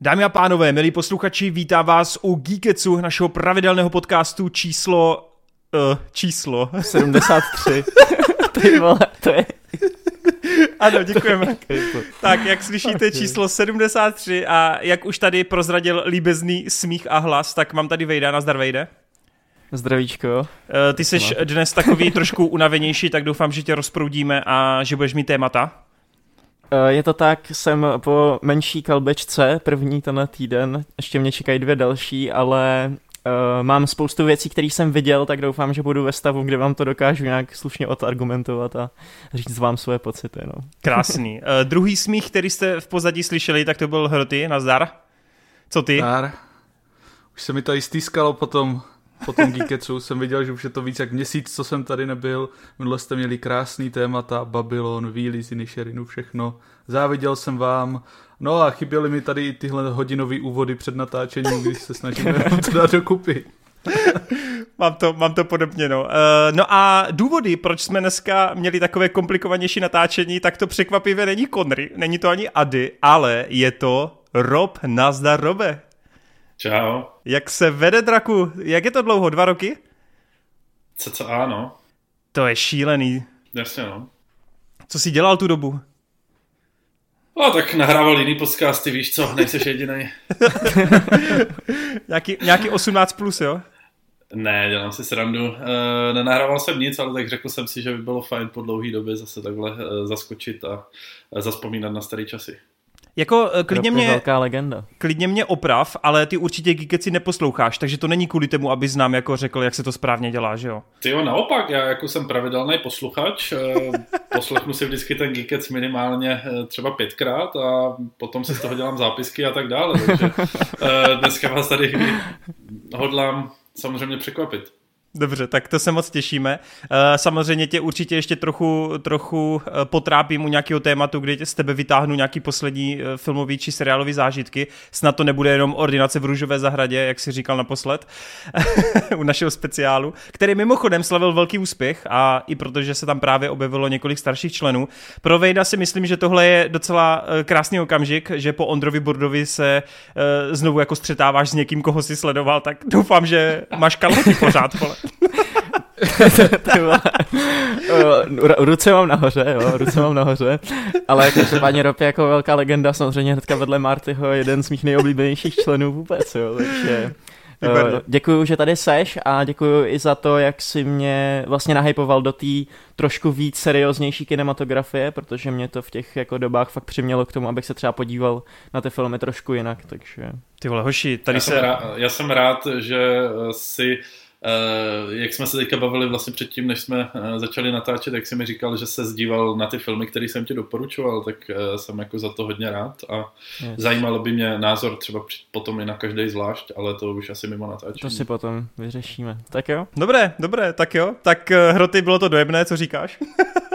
Dámy a pánové, milí posluchači, vítám vás u Geeketsu, našeho pravidelného podcastu číslo... Uh, číslo... 73. Ty vole, to je... Ano, děkujeme. tak, jak slyšíte číslo 73 a jak už tady prozradil líbezný smích a hlas, tak mám tady Vejda, nazdar Vejde. Zdravíčko. Uh, ty jsi dnes takový trošku unavenější, tak doufám, že tě rozproudíme a že budeš mít témata. Eh, je to tak, jsem po menší kalbečce, první tenhle týden, ještě mě čekají dvě další, ale uh, mám spoustu věcí, které jsem viděl, tak doufám, že budu ve stavu, kde vám to dokážu nějak slušně odargumentovat a říct vám svoje pocity. No. Krásný. Uh, druhý smích, který jste v pozadí slyšeli, tak to byl Hroty, nazdar. Co ty? Zdar. Už se mi to i stýskalo potom po tom Geeketsu jsem viděl, že už je to víc jak měsíc, co jsem tady nebyl. Minule jste měli krásný témata, Babylon, Víly z Inisherinu, všechno. Záviděl jsem vám. No a chyběly mi tady i tyhle hodinové úvody před natáčením, když se snažíme to dát dokupy. mám, to, mám to podobně, no. Uh, no a důvody, proč jsme dneska měli takové komplikovanější natáčení, tak to překvapivě není Conry, není to ani Ady, ale je to Rob Nazdar Robe. Čau. Jak se vede draku? Jak je to dlouho? Dva roky? Co, co ano. To je šílený. Jasně, no. Co jsi dělal tu dobu? No, tak nahrával jiný podcasty, víš co, nejseš jediný. nějaký, nějaký 18 plus, jo? Ne, dělám si srandu. E, nenahrával jsem nic, ale tak řekl jsem si, že by bylo fajn po dlouhé době zase takhle e, zaskočit a e, zaspomínat na staré časy. Jako eh, klidně mě, velká legenda. klidně mě oprav, ale ty určitě Geekeci neposloucháš, takže to není kvůli tomu, aby znám jako řekl, jak se to správně dělá, že jo? Ty jo, naopak, já jako jsem pravidelný posluchač, eh, poslechnu si vždycky ten Geekec minimálně eh, třeba pětkrát a potom si z toho dělám zápisky a tak dále, takže dneska vás tady hodlám samozřejmě překvapit. Dobře, tak to se moc těšíme. Eh, samozřejmě tě určitě ještě trochu, trochu eh, potrápím u nějakého tématu, kdy z tebe vytáhnu nějaký poslední eh, filmový či seriálový zážitky. Snad to nebude jenom ordinace v růžové zahradě, jak si říkal naposled, u našeho speciálu, který mimochodem slavil velký úspěch a i protože se tam právě objevilo několik starších členů. Pro Vejda si myslím, že tohle je docela krásný okamžik, že po Ondrovi Bordovi se znovu jako střetáváš s někým, koho si sledoval, tak doufám, že máš kalhoty pořád, vole. ruce mám nahoře, jo, ruce mám nahoře, ale každopádně Rob je jako velká legenda, samozřejmě hnedka vedle Martyho, jeden z mých nejoblíbenějších členů vůbec, jo, takže Uh, děkuju, že tady seš a děkuju i za to, jak si mě vlastně nahypoval do té trošku víc serióznější kinematografie, protože mě to v těch jako dobách fakt přimělo k tomu, abych se třeba podíval na ty filmy trošku jinak, takže... Ty vole, hoši, tady já se... Jsem rád, já jsem rád, že si Uh, jak jsme se teďka bavili vlastně předtím, než jsme uh, začali natáčet, tak si mi říkal, že se zdíval na ty filmy, které jsem ti doporučoval, tak uh, jsem jako za to hodně rád a yes. zajímalo by mě názor třeba potom i na každý zvlášť, ale to už asi mimo natáčení. To si potom vyřešíme. Tak jo? Dobré, dobré, tak jo. Tak Hroty, bylo to dojemné, co říkáš?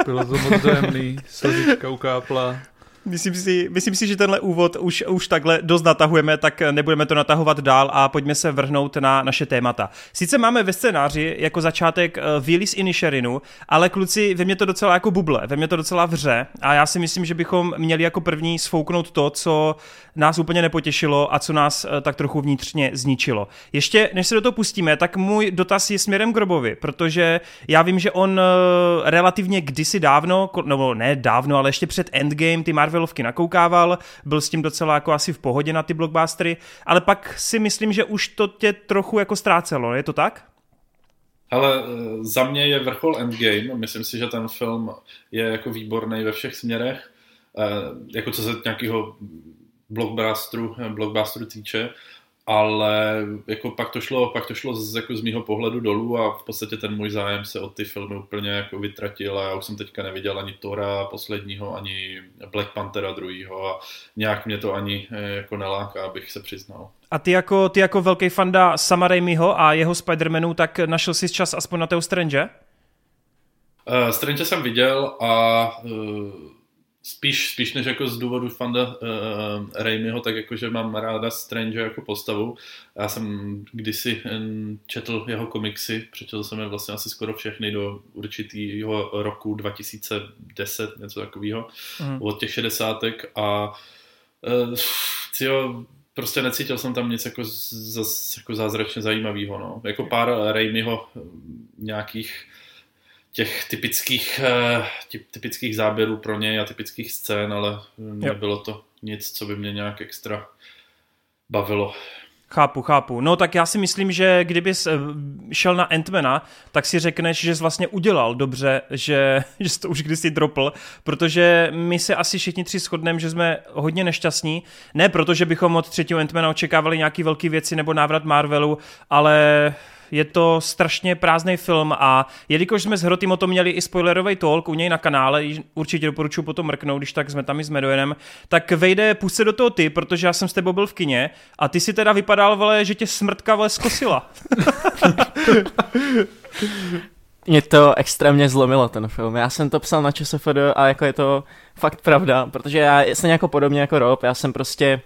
bylo to moc dojemný, slzička ukápla. Myslím si, myslím si, že tenhle úvod už, už takhle dost natahujeme, tak nebudeme to natahovat dál a pojďme se vrhnout na naše témata. Sice máme ve scénáři jako začátek uh, Willis Inisherinu, ale kluci, ve mě to docela jako buble, ve mě to docela vře a já si myslím, že bychom měli jako první sfouknout to, co nás úplně nepotěšilo a co nás uh, tak trochu vnitřně zničilo. Ještě než se do toho pustíme, tak můj dotaz je směrem k Robovi, protože já vím, že on uh, relativně kdysi dávno, nebo ne dávno, ale ještě před Endgame, ty Marvel Marvelovky nakoukával, byl s tím docela jako asi v pohodě na ty blockbustery, ale pak si myslím, že už to tě trochu jako ztrácelo, je to tak? Ale eh, za mě je vrchol Endgame, myslím si, že ten film je jako výborný ve všech směrech, eh, jako co se nějakého blockbusteru, blockbusteru týče ale jako pak to šlo, pak to šlo z, jako z mýho pohledu dolů a v podstatě ten můj zájem se od ty filmy úplně jako vytratil a já už jsem teďka neviděl ani Tora posledního, ani Black Panthera druhýho a nějak mě to ani eh, jako neláká, abych se přiznal. A ty jako, ty jako velký fanda Sama Raimiho a jeho Spider-Manu, tak našel jsi čas aspoň na toho Strange? Uh, Strange jsem viděl a uh, spíš, spíš než jako z důvodu fanda uh, Raimiho, tak jakože mám ráda Strange jako postavu. Já jsem kdysi četl jeho komiksy, přečetl jsem je vlastně asi skoro všechny do určitého roku 2010, něco takového, mm. od těch šedesátek a uh, tyjo, prostě necítil jsem tam nic jako, z, jako zázračně zajímavého. No. Jako pár Raimiho eh, nějakých těch typických, těch typických záběrů pro něj a typických scén, ale nebylo to nic, co by mě nějak extra bavilo. Chápu, chápu. No tak já si myslím, že kdybys eh, šel na Antmana, tak si řekneš, že jsi vlastně udělal dobře, že, že jsi to už kdysi dropl, protože my se asi všichni tři shodneme, že jsme hodně nešťastní. Ne proto, že bychom od třetího Antmana očekávali nějaké velké věci nebo návrat Marvelu, ale je to strašně prázdný film a jelikož jsme s Hrotým o tom měli i spoilerový talk u něj na kanále, určitě doporučuji potom mrknout, když tak jsme tam i s Medojenem, tak vejde, se do toho ty, protože já jsem s tebou byl v kině a ty si teda vypadal, vole, že tě smrtka vole zkosila. Mě to extrémně zlomilo ten film. Já jsem to psal na ČSFD a jako je to fakt pravda, protože já jsem jako podobně jako Rob, já jsem prostě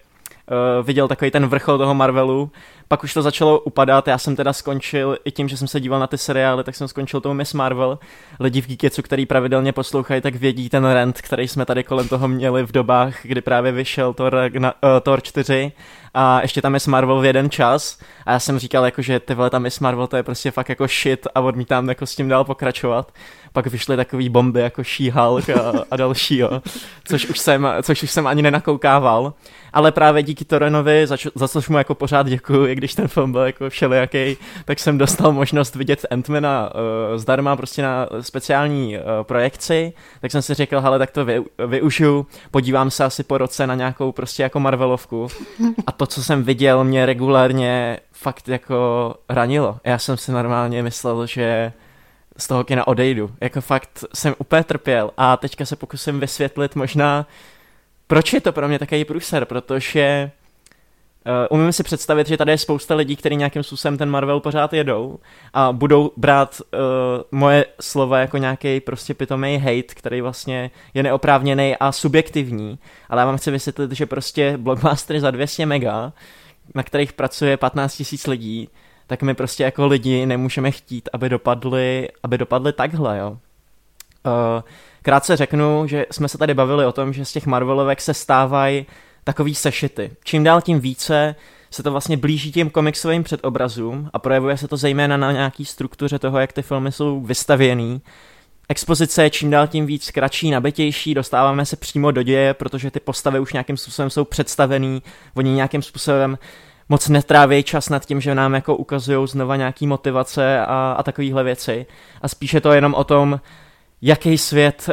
uh, viděl takový ten vrchol toho Marvelu, pak už to začalo upadat, já jsem teda skončil i tím, že jsem se díval na ty seriály, tak jsem skončil tou Miss Marvel. Lidi v Geeketsu, který pravidelně poslouchají, tak vědí ten rent, který jsme tady kolem toho měli v dobách, kdy právě vyšel Thor, uh, Thor 4 a ještě tam je Marvel v jeden čas a já jsem říkal jako, že ty vole tam je Marvel, to je prostě fakt jako shit a odmítám jako s tím dál pokračovat. Pak vyšly takový bomby jako She-Hulk a, a další, jo, což už jsem, což už jsem ani nenakoukával. Ale právě díky Torenovi, za, za což mu jako pořád děkuju, i když ten film byl jako všelijaký, tak jsem dostal možnost vidět Ant-Mana uh, zdarma prostě na speciální uh, projekci, tak jsem si řekl, hele, tak to vy, využiju, podívám se asi po roce na nějakou prostě jako Marvelovku a to, co jsem viděl, mě regulárně fakt jako ranilo. Já jsem si normálně myslel, že z toho kina odejdu. Jako fakt jsem úplně trpěl a teďka se pokusím vysvětlit možná, proč je to pro mě takový průser, protože Uh, umím si představit, že tady je spousta lidí, kteří nějakým způsobem ten Marvel pořád jedou a budou brát uh, moje slova jako nějaký prostě pitomý hate, který vlastně je neoprávněný a subjektivní, ale já vám chci vysvětlit, že prostě blockbustery za 200 mega, na kterých pracuje 15 000 lidí, tak my prostě jako lidi nemůžeme chtít, aby dopadly, aby dopadly takhle, jo. Uh, krátce řeknu, že jsme se tady bavili o tom, že z těch Marvelovek se stávají takový sešity. Čím dál tím více se to vlastně blíží těm komiksovým předobrazům a projevuje se to zejména na nějaký struktuře toho, jak ty filmy jsou vystavěný. Expozice je čím dál tím víc kratší, nabitější, dostáváme se přímo do děje, protože ty postavy už nějakým způsobem jsou představený, oni nějakým způsobem moc netrávějí čas nad tím, že nám jako ukazují znova nějaký motivace a, a takovéhle věci. A spíše to jenom o tom, jaký svět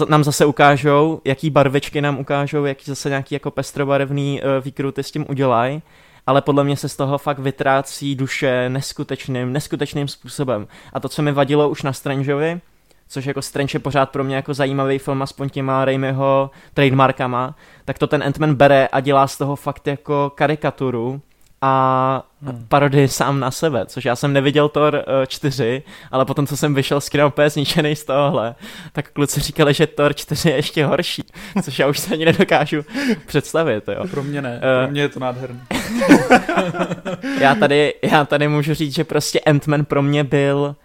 uh, nám zase ukážou, jaký barvičky nám ukážou, jaký zase nějaký jako pestrobarevný uh, výkruty s tím udělají, ale podle mě se z toho fakt vytrácí duše neskutečným, neskutečným způsobem. A to, co mi vadilo už na Strangeovi, což jako Strange je pořád pro mě jako zajímavý film, aspoň těma Raimiho trademarkama, tak to ten Ant-Man bere a dělá z toho fakt jako karikaturu, a hmm. parodii sám na sebe, což já jsem neviděl Thor uh, eh, 4, ale potom, co jsem vyšel z kina úplně zničený z tohohle, tak kluci říkali, že Thor 4 je ještě horší, což já už se ani nedokážu představit. Jo. Pro mě ne, uh, pro mě je to nádherné. já, tady, já tady můžu říct, že prostě Ant-Man pro mě byl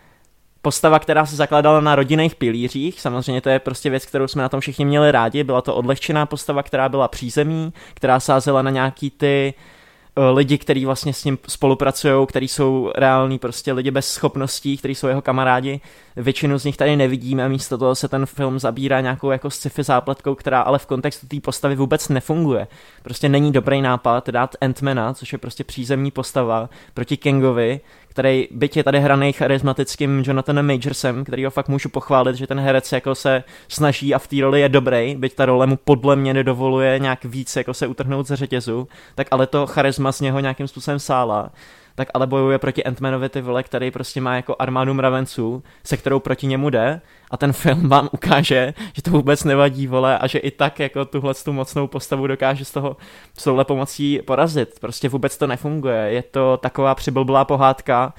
postava, která se zakládala na rodinných pilířích, samozřejmě to je prostě věc, kterou jsme na tom všichni měli rádi, byla to odlehčená postava, která byla přízemí, která sázela na nějaký ty uh, Eh, lidi, kteří vlastně s ním spolupracují, kteří jsou reální prostě lidi bez schopností, kteří jsou jeho kamarádi. Většinu z nich tady nevidíme, místo toho se ten film zabírá nějakou jako sci-fi zápletkou, která ale v kontextu té postavy vůbec nefunguje. Prostě není dobrý nápad dát Antmana, což je prostě přízemní postava, proti Kingovi, který byť je tady hraný charismatickým Jonathanem Majorsem, který ho fakt můžu pochválit, že ten herec jako se snaží a v té roli je dobrý, byť ta role mu podle mě nedovoluje nějak víc jako se utrhnout ze řetězu, tak ale to charisma z něho nějakým způsobem sála tak ale bojuje proti Ant-Manovi ty vole, který prostě má jako armádu mravenců, se kterou proti němu jde a ten film vám ukáže, že to vůbec nevadí, vole, a že i tak jako tuhle tu mocnou postavu dokáže z toho s touhle pomocí porazit. Prostě vůbec to nefunguje. Je to taková přiblblá pohádka,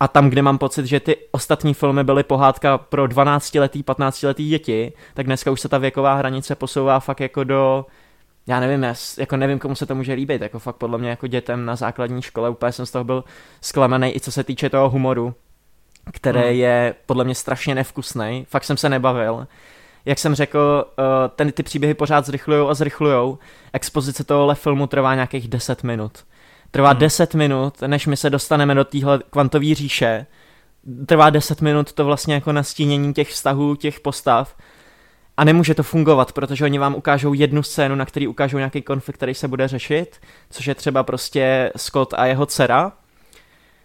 a tam, kde mám pocit, že ty ostatní filmy byly pohádka pro 12-letý, 15-letý děti, tak dneska už se ta věková hranice posouvá fakt jako do já nevím, já jako nevím, komu se to může líbit, jako fakt podle mě jako dětem na základní škole úplně jsem z toho byl zklamaný, i co se týče toho humoru, který hmm. je podle mě strašně nevkusný, fakt jsem se nebavil. jak jsem řekl, uh, ten, ty příběhy pořád zrychlujou a zrychlujou. Expozice tohohle filmu trvá nějakých 10 minut. Trvá hmm. 10 minut, než my se dostaneme do téhle kvantové říše. Trvá 10 minut to vlastně jako nastínění těch vztahů, těch postav. A nemůže to fungovat, protože oni vám ukážou jednu scénu, na který ukážou nějaký konflikt, který se bude řešit, což je třeba prostě Scott a jeho dcera.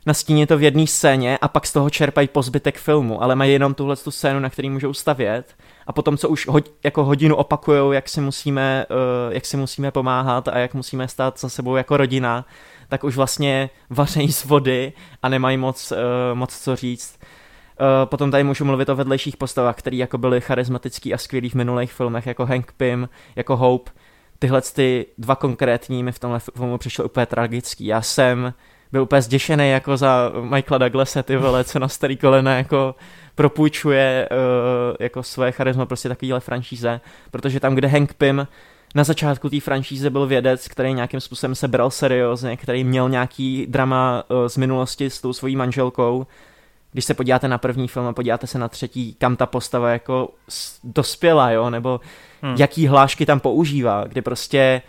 Nastíní to v jedné scéně a pak z toho čerpají pozbytek filmu, ale mají jenom tuhle tu scénu, na který můžou stavět. A potom, co už ho, jako hodinu opakujou, jak si, musíme, uh, jak si musíme pomáhat a jak musíme stát za sebou jako rodina, tak už vlastně vařejí z vody a nemají moc, uh, moc co říct. Uh, potom tady můžu mluvit o vedlejších postavách, které jako byly charismatický a skvělý v minulých filmech, jako Hank Pym, jako Hope. Tyhle ty dva konkrétní mi v tomhle filmu přišly úplně tragický. Já jsem byl úplně zděšený jako za Michaela Douglasa, ty vole, co na starý kolena jako propůjčuje uh, jako své charisma prostě takovýhle franšíze, protože tam, kde Hank Pym na začátku té franšíze byl vědec, který nějakým způsobem se bral seriózně, který měl nějaký drama uh, z minulosti s tou svojí manželkou, když se podíváte na první film a podíváte se na třetí, kam ta postava jako dospěla, jo, nebo hmm. jaký hlášky tam používá, kdy prostě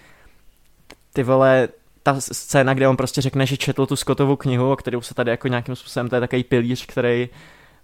ty vole, ta scéna, kde on prostě řekne, že četl tu Scottovu knihu, o kterou se tady jako nějakým způsobem, to je takový pilíř, který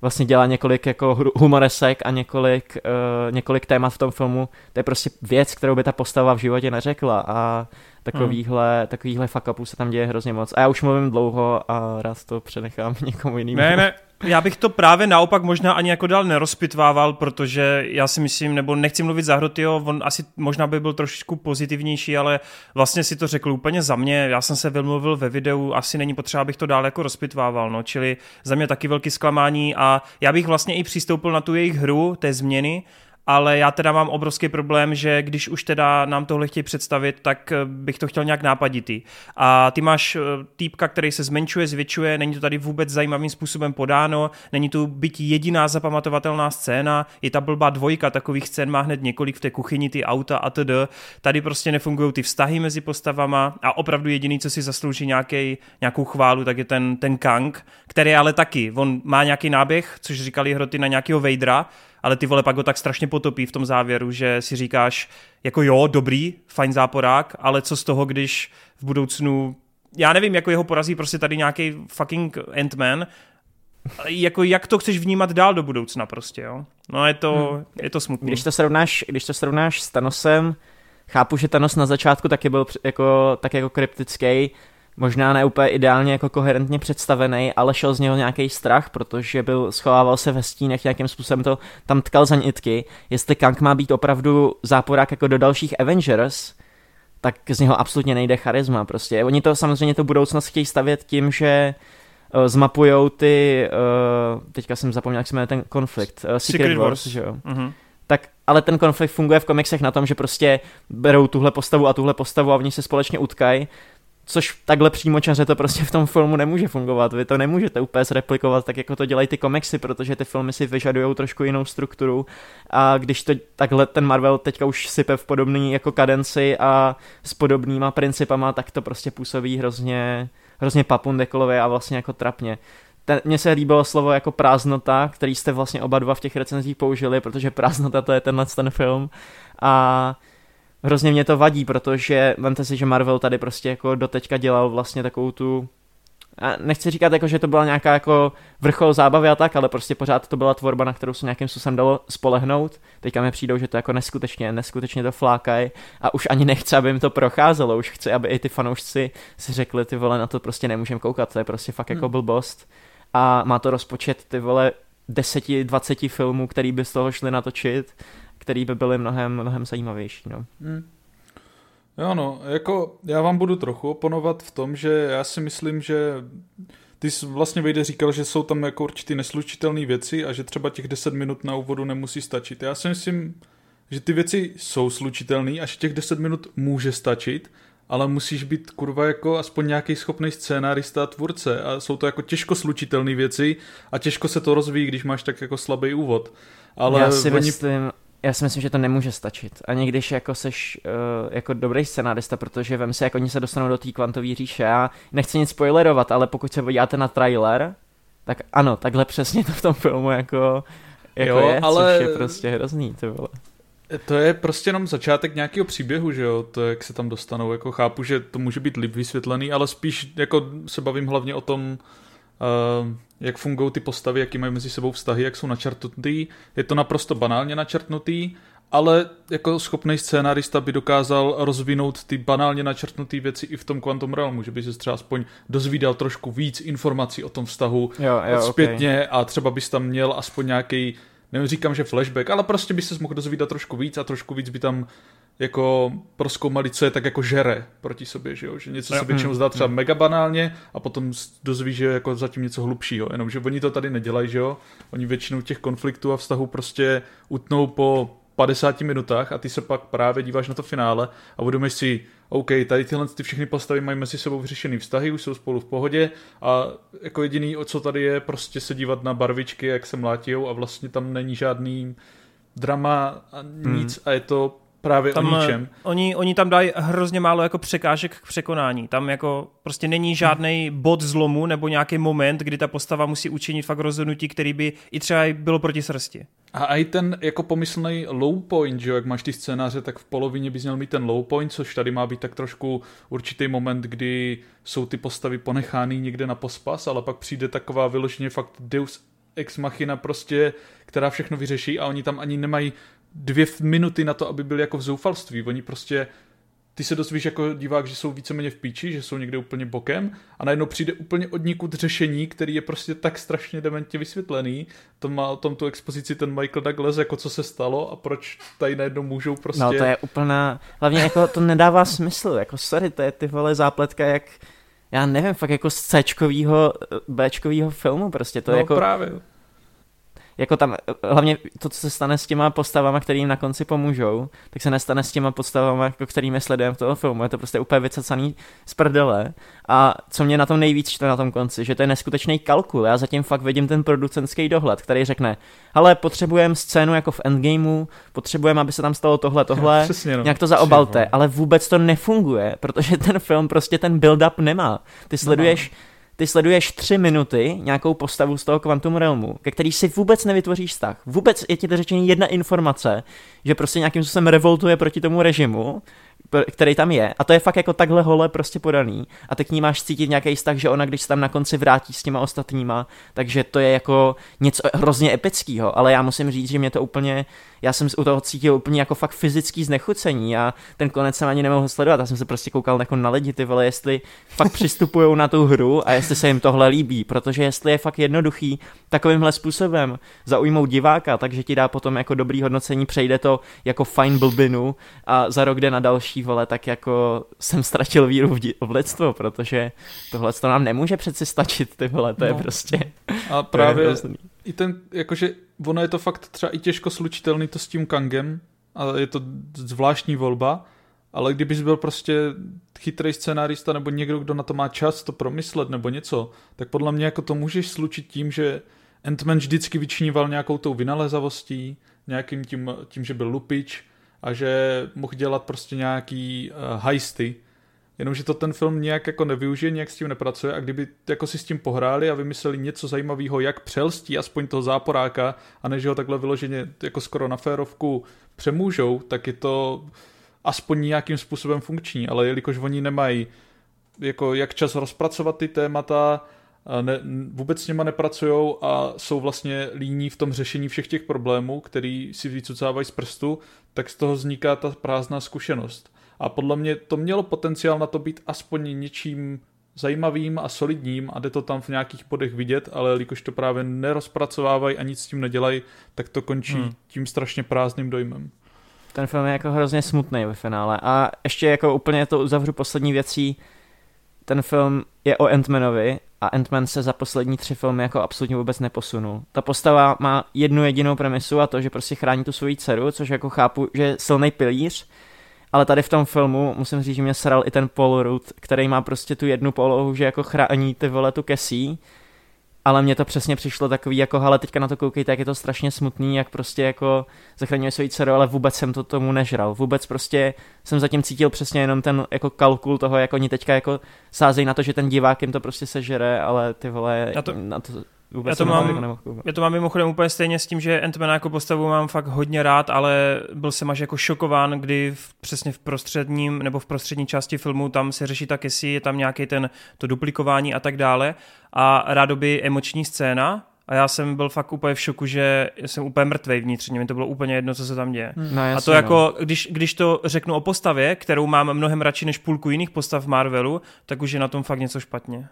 vlastně dělá několik jako humoresek a několik, uh, několik témat v tom filmu. To je prostě věc, kterou by ta postava v životě neřekla a takovýhle, hmm. takovýhle fuck se tam děje hrozně moc. A já už mluvím dlouho a rád to přenechám někomu jinému. Ne, ne, já bych to právě naopak možná ani jako dál nerozpitvával, protože já si myslím, nebo nechci mluvit za Hrotyho, on asi možná by byl trošičku pozitivnější, ale vlastně si to řekl úplně za mě. Já jsem se vymluvil ve videu, asi není potřeba, abych to dál jako rozpitvával, no, čili za mě taky velký zklamání a já bych vlastně i přistoupil na tu jejich hru, té změny, ale já teda mám obrovský problém, že když už teda nám tohle chtějí představit, tak eh, bych to chtěl nějak nápaditý. A ty máš eh, týpka, který se zmenšuje, zvětšuje, není to tady vůbec zajímavým způsobem podáno, není tu byť jediná zapamatovatelná scéna, je ta blbá dvojka takových scén, má hned několik v té kuchyni, ty auta a td. Tady prostě nefungují ty vztahy mezi postavama a opravdu jediný, co si zaslouží nějaký, nějakou chválu, tak je ten, ten Kang, který ale taky, on má nějaký náběh, což říkali hroty na nějakého Vadera, ale ty vole pak ho tak strašně potopí v tom závěru, že si říkáš, jako jo, dobrý, fajn záporák, ale co z toho, když v budoucnu, já nevím, jako jeho porazí prostě tady nějaký fucking Ant-Man, jako jak to chceš vnímat dál do budoucna prostě, jo? No je to, hmm. je to smutné. Když to srovnáš, když to srovnáš s Thanosem, chápu, že Thanos na začátku taky byl jako, tak jako kryptický, možná ne úplně ideálně jako koherentně představený, ale šel z něho nějaký strach, protože byl, schovával se ve stínech, nějakým způsobem to tam tkal za nitky. Jestli Kang má být opravdu záporák jako do dalších Avengers, tak z něho absolutně nejde charisma prostě. Oni to samozřejmě tu budoucnost chtějí stavět tím, že uh, zmapujou ty, uh, teďka jsem zapomněl, jak se jmenuje ten konflikt, uh, Secret, Secret Wars, Wars, že jo. Uh-huh. Tak, ale ten konflikt funguje v komiksech na tom, že prostě berou tuhle postavu a tuhle postavu a oni se společně utkají Což takhle čaře to prostě v tom filmu nemůže fungovat. Vy to nemůžete úplně zreplikovat tak, jako to dělají ty komiksy, protože ty filmy si vyžadují trošku jinou strukturu. A když to takhle ten Marvel teďka už sype v podobný jako kadenci a s podobnýma principama, tak to prostě působí hrozně, hrozně papundekolově a vlastně jako trapně. Mně se líbilo slovo jako prázdnota, který jste vlastně oba dva v těch recenzích použili, protože prázdnota to je tenhle ten film. A hrozně mě to vadí, protože vemte si, že Marvel tady prostě jako doteďka dělal vlastně takovou tu a nechci říkat, jako, že to byla nějaká jako vrchol zábavy a tak, ale prostě pořád to byla tvorba, na kterou se nějakým způsobem dalo spolehnout. Teďka mi přijdou, že to jako neskutečně, neskutečně to flákají a už ani nechci, aby jim to procházelo, už chci, aby i ty fanoušci si řekli, ty vole, na to prostě nemůžeme koukat, to je prostě fakt jako hmm. blbost. A má to rozpočet, ty vole, 10-20 filmů, který by z toho šli natočit který by byly mnohem, mnohem zajímavější. No. Hmm. Jo no, jako já vám budu trochu oponovat v tom, že já si myslím, že ty jsi vlastně vejde říkal, že jsou tam jako určitý neslučitelné věci a že třeba těch 10 minut na úvodu nemusí stačit. Já si myslím, že ty věci jsou slučitelné a že těch 10 minut může stačit, ale musíš být kurva jako aspoň nějaký schopný scénárista a tvůrce a jsou to jako těžko slučitelné věci a těžko se to rozvíjí, když máš tak jako slabý úvod. Ale já si oni... myslím, já si myslím, že to nemůže stačit. Ani když jako seš uh, jako dobrý scenárista, protože vem si, jak oni se dostanou do té kvantové říše. Já nechci nic spoilerovat, ale pokud se podíváte na trailer, tak ano, takhle přesně to v tom filmu jako jako jo, je, ale... což je prostě hrozný, to bylo. To je prostě jenom začátek nějakého příběhu, že jo, to jak se tam dostanou, jako chápu, že to může být líp vysvětlený, ale spíš jako se bavím hlavně o tom, uh, jak fungují ty postavy, jaký mají mezi sebou vztahy, jak jsou načrtnutý. Je to naprosto banálně načrtnutý, ale jako schopný scénárista by dokázal rozvinout ty banálně načrtnuté věci i v tom Quantum Realmu, že by se třeba aspoň dozvídal trošku víc informací o tom vztahu jo, jo, zpětně okay. a třeba bys tam měl aspoň nějaký, nevím, říkám, že flashback, ale prostě by se mohl dozvídat trošku víc a trošku víc by tam jako proskoumali, co je tak jako žere proti sobě, že jo? Že něco se většinou zdá třeba mega banálně a potom dozví, že je jako zatím něco hlubšího, jenomže oni to tady nedělají, že jo? Oni většinou těch konfliktů a vztahů prostě utnou po 50 minutách a ty se pak právě díváš na to finále a uvědomíš si, OK, tady tyhle ty všechny postavy mají mezi sebou vyřešený vztahy, už jsou spolu v pohodě a jako jediný, o co tady je, prostě se dívat na barvičky, jak se mlátijou a vlastně tam není žádný drama a nic hmm. a je to právě tam, o ničem. Eh, oni, oni tam dají hrozně málo jako překážek k překonání. Tam jako prostě není žádný bod zlomu nebo nějaký moment, kdy ta postava musí učinit fakt rozhodnutí, který by i třeba bylo proti srsti. A i ten jako pomyslný low point, že jo, jak máš ty scénáře, tak v polovině bys měl mít ten low point, což tady má být tak trošku určitý moment, kdy jsou ty postavy ponechány někde na pospas, ale pak přijde taková vyloženě fakt deus ex machina prostě, která všechno vyřeší a oni tam ani nemají dvě minuty na to, aby byli jako v zoufalství. Oni prostě ty se dozvíš jako divák, že jsou víceméně v píči, že jsou někde úplně bokem a najednou přijde úplně od nikud řešení, který je prostě tak strašně dementně vysvětlený. To má o tom tu expozici ten Michael Douglas, jako co se stalo a proč tady najednou můžou prostě... No to je úplná, hlavně jako to nedává smysl, jako sorry, to je ty vole zápletka jak já nevím, fakt jako z C-čkovýho, B-čkovýho filmu prostě, to no, je jako... právě jako tam, hlavně to, co se stane s těma postavama, kterým na konci pomůžou, tak se nestane s těma postavama, jako kterými sledujeme v toho filmu. Je to prostě úplně vycacaný z prdele. A co mě na tom nejvíc čte na tom konci, že to je neskutečný kalkul. Já zatím fakt vidím ten producentský dohled, který řekne, ale potřebujeme scénu jako v Endgameu, potřebujeme, aby se tam stalo tohle, tohle, Přesně, no. nějak to zaobalte, ale vůbec to nefunguje, protože ten film prostě ten build-up nemá. Ty sleduješ no ty sleduješ tři minuty nějakou postavu z toho Quantum Realmu, ke který si vůbec nevytvoříš vztah. Vůbec je ti to řečení jedna informace, že prostě nějakým způsobem revoltuje proti tomu režimu, který tam je. A to je fakt jako takhle hole prostě podaný. A teď ní máš cítit nějaký vztah, že ona, když se tam na konci vrátí s těma ostatníma, takže to je jako něco hrozně epického. Ale já musím říct, že mě to úplně já jsem u toho cítil úplně jako fakt fyzický znechucení a ten konec jsem ani nemohl sledovat. Já jsem se prostě koukal jako na lidi, ty vole, jestli fakt přistupují na tu hru a jestli se jim tohle líbí, protože jestli je fakt jednoduchý takovýmhle způsobem zaujmout diváka, takže ti dá potom jako dobrý hodnocení, přejde to jako fajn blbinu a za rok jde na další vole, tak jako jsem ztratil víru v, v lidstvo, protože tohle to nám nemůže přeci stačit, ty vole, to no. je prostě... A právě i ten, jakože ono je to fakt třeba i těžko slučitelný to s tím Kangem, a je to zvláštní volba, ale kdybys byl prostě chytrý scénárista nebo někdo, kdo na to má čas to promyslet nebo něco, tak podle mě jako to můžeš slučit tím, že Ant-Man vždycky vyčníval nějakou tou vynalezavostí, nějakým tím, tím, že byl lupič a že mohl dělat prostě nějaký uh, heisty, Jenomže to ten film nějak jako nevyužije, nějak s tím nepracuje a kdyby jako si s tím pohráli a vymysleli něco zajímavého, jak přelstí aspoň toho záporáka a než ho takhle vyloženě jako skoro na férovku přemůžou, tak je to aspoň nějakým způsobem funkční, ale jelikož oni nemají jako jak čas rozpracovat ty témata, ne, vůbec s něma nepracují a jsou vlastně líní v tom řešení všech těch problémů, který si vycucávají z prstu, tak z toho vzniká ta prázdná zkušenost. A podle mě to mělo potenciál na to být aspoň něčím zajímavým a solidním a jde to tam v nějakých bodech vidět, ale jelikož to právě nerozpracovávají a nic s tím nedělají, tak to končí hmm. tím strašně prázdným dojmem. Ten film je jako hrozně smutný ve finále. A ještě jako úplně to uzavřu poslední věcí. Ten film je o Ant-Manovi a Ant-Man se za poslední tři filmy jako absolutně vůbec neposunul. Ta postava má jednu jedinou premisu a to, že prostě chrání tu svoji dceru, což jako chápu, že je silný pilíř, ale tady v tom filmu musím říct, že mě sral i ten Paul Rudd, který má prostě tu jednu polohu, že jako chrání ty vole tu Cassie, ale mně to přesně přišlo takový jako, ale teďka na to koukejte, jak je to strašně smutný, jak prostě jako zachraňuje svoji dceru, ale vůbec jsem to tomu nežral. Vůbec prostě jsem zatím cítil přesně jenom ten jako kalkul toho, jak oni teďka jako sázejí na to, že ten divák jim to prostě sežere, ale ty vole, na to, na to vůbec Já to mám- jako. Já to mám mimochodem úplně stejně s tím, že Ant-Mana jako postavu mám fakt hodně rád, ale byl jsem až jako šokován, kdy v, přesně v prostředním nebo v prostřední části filmu tam se řeší tak, jestli je tam nějaký ten to duplikování a tak dále a rádoby emoční scéna a já jsem byl fakt úplně v šoku, že jsem úplně mrtvej vnitřně, mi to bylo úplně jedno, co se tam děje. No, A jasně, to no. jako, když, když to řeknu o postavě, kterou mám mnohem radši než půlku jiných postav v Marvelu, tak už je na tom fakt něco špatně.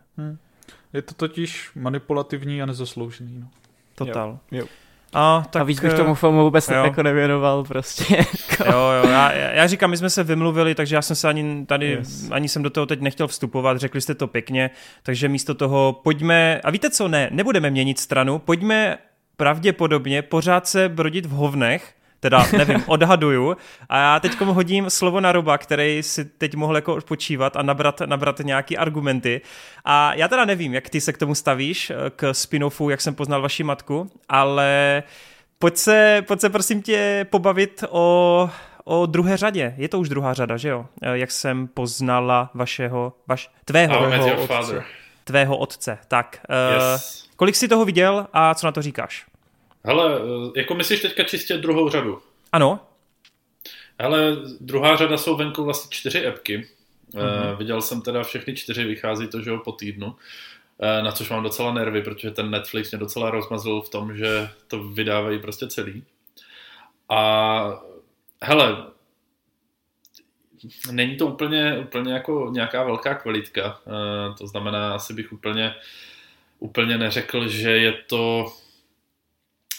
Je to totiž manipulativní a nezasloužený. No. Total. jo. A, tak, a víc bych eh, tomu filmu vůbec jo. jako nevěnoval prostě. Jo, jo, já, já říkám, my jsme se vymluvili, takže já jsem se ani tady. Yes. ani jsem do toho teď nechtěl vstupovat, řekli jste to pěkně, takže místo toho pojďme, a víte co, ne, nebudeme měnit stranu, pojďme pravděpodobně pořád se brodit v hovnech, teda nevím, odhaduju. A já teď hodím slovo na Roba, který si teď mohl jako odpočívat a nabrat, nabrat nějaký argumenty. A já teda nevím, jak ty se k tomu stavíš, eh, k spin-offu, jak jsem poznal vaši matku, ale pojď se, pojď se prosím tě pobavit o, o druhé řadě. Je to už druhá řada, že jo? Eh, Jak jsem poznala vašeho, vaš, tvého, Your otce, tvého otce. Tak, eh, Yes. kolik jsi toho viděl a co na to říkáš? Hele, eh, jako myslíš teďka čistě druhou řadu? Ano, Hele, druhá řada jsou venku vlastně čtyři epky. Mm-hmm. viděl jsem teda všechny čtyři, vychází to, že jo, po týdnu. Eh, na což mám docela nervy, protože ten Netflix mě docela rozmazl v tom, že to vydávají prostě celý. A hele, není to úplně, úplně jako nějaká velká kvalitka. To znamená, asi bych úplně, úplně neřekl, že je to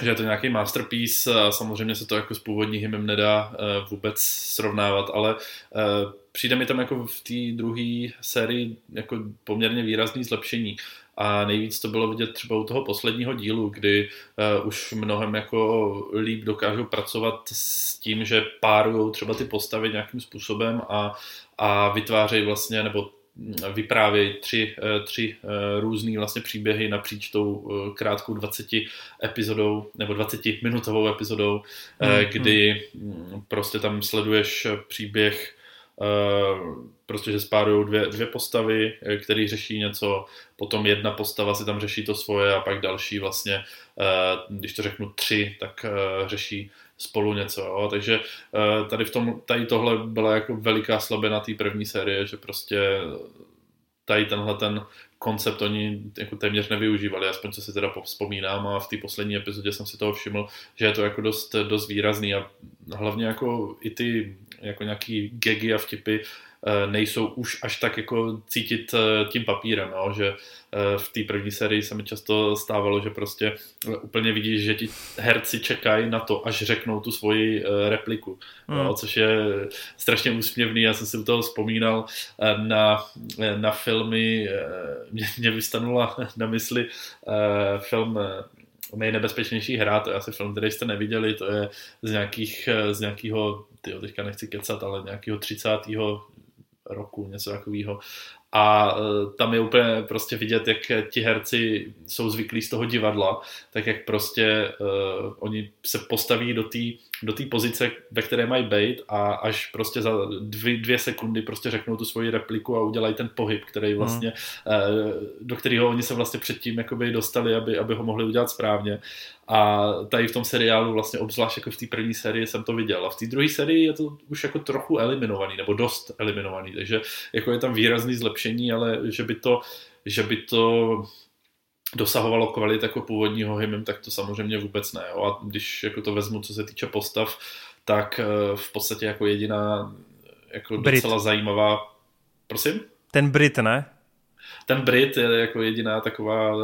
že je to nějaký masterpiece a samozřejmě se to jako s původní hymnem nedá eh, vůbec srovnávat, ale eh, přijde mi tam jako v té druhé sérii jako poměrně výrazný zlepšení. A nejvíc to bylo vidět třeba u toho posledního dílu, kdy uh, už mnohem jako líp dokážou pracovat s tím, že párují třeba ty postavy nějakým způsobem a, a vytvářejí vlastně, nebo vyprávějí tři, eh, tři eh, různý vlastně příběhy napříč tou eh, krátkou 20 epizodou nebo 20 minutovou epizodou, Hmm, kdy mm, prostě tam sleduješ příběh prostě, že spárují dvě, dvě postavy, které řeší něco, potom jedna postava si tam řeší to svoje a pak další vlastně, když to řeknu tři, tak řeší spolu něco, jo? takže tady v tom, tady tohle byla jako veliká slabina té první série, že prostě tady tenhle ten koncept oni jako téměř nevyužívali, aspoň co si teda vzpomínám a v té poslední epizodě jsem si toho všiml, že je to jako dost, dost výrazný a hlavně jako i ty jako nějaký gagy a vtipy nejsou už až tak jako cítit tím papírem, jo? že v té první sérii se mi často stávalo, že prostě úplně vidíš, že ti herci čekají na to, až řeknou tu svoji repliku, mm. jo? což je strašně úsměvný. Já jsem si u toho vzpomínal na, na filmy, mě, mě vystanula na mysli film nejnebezpečnější hra, to je asi film, který jste neviděli, to je z, nějakých, z nějakého, tyjo, teďka nechci kecat, ale nějakého 30. roku, něco takového. A tam je úplně prostě vidět, jak ti herci jsou zvyklí z toho divadla, tak jak prostě uh, oni se postaví do té do té pozice, ve které mají být a až prostě za dvě, dvě sekundy prostě řeknou tu svoji repliku a udělají ten pohyb, který vlastně, hmm. do kterého oni se vlastně předtím jakoby dostali, aby, aby ho mohli udělat správně. A tady v tom seriálu vlastně obzvlášť jako v té první sérii jsem to viděl. A v té druhé sérii je to už jako trochu eliminovaný, nebo dost eliminovaný, takže jako je tam výrazný zlepšení, ale že by to, že by to dosahovalo kvalit jako původního hymnem, tak to samozřejmě vůbec ne. Jo. A když jako to vezmu, co se týče postav, tak v podstatě jako jediná jako Brit. docela zajímavá... Prosím? Ten Brit, ne? Ten Brit je jako jediná taková,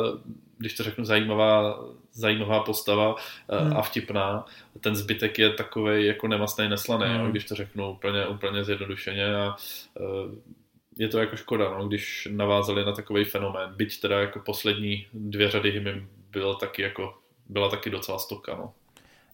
když to řeknu, zajímavá, zajímavá postava hmm. a vtipná. Ten zbytek je takový jako nemastný, neslaný, hmm. jo, když to řeknu úplně, úplně zjednodušeně a je to jako škoda, no, když navázali na takový fenomén. Byť teda jako poslední dvě řady hymny bylo taky jako, byla taky docela stoka. No.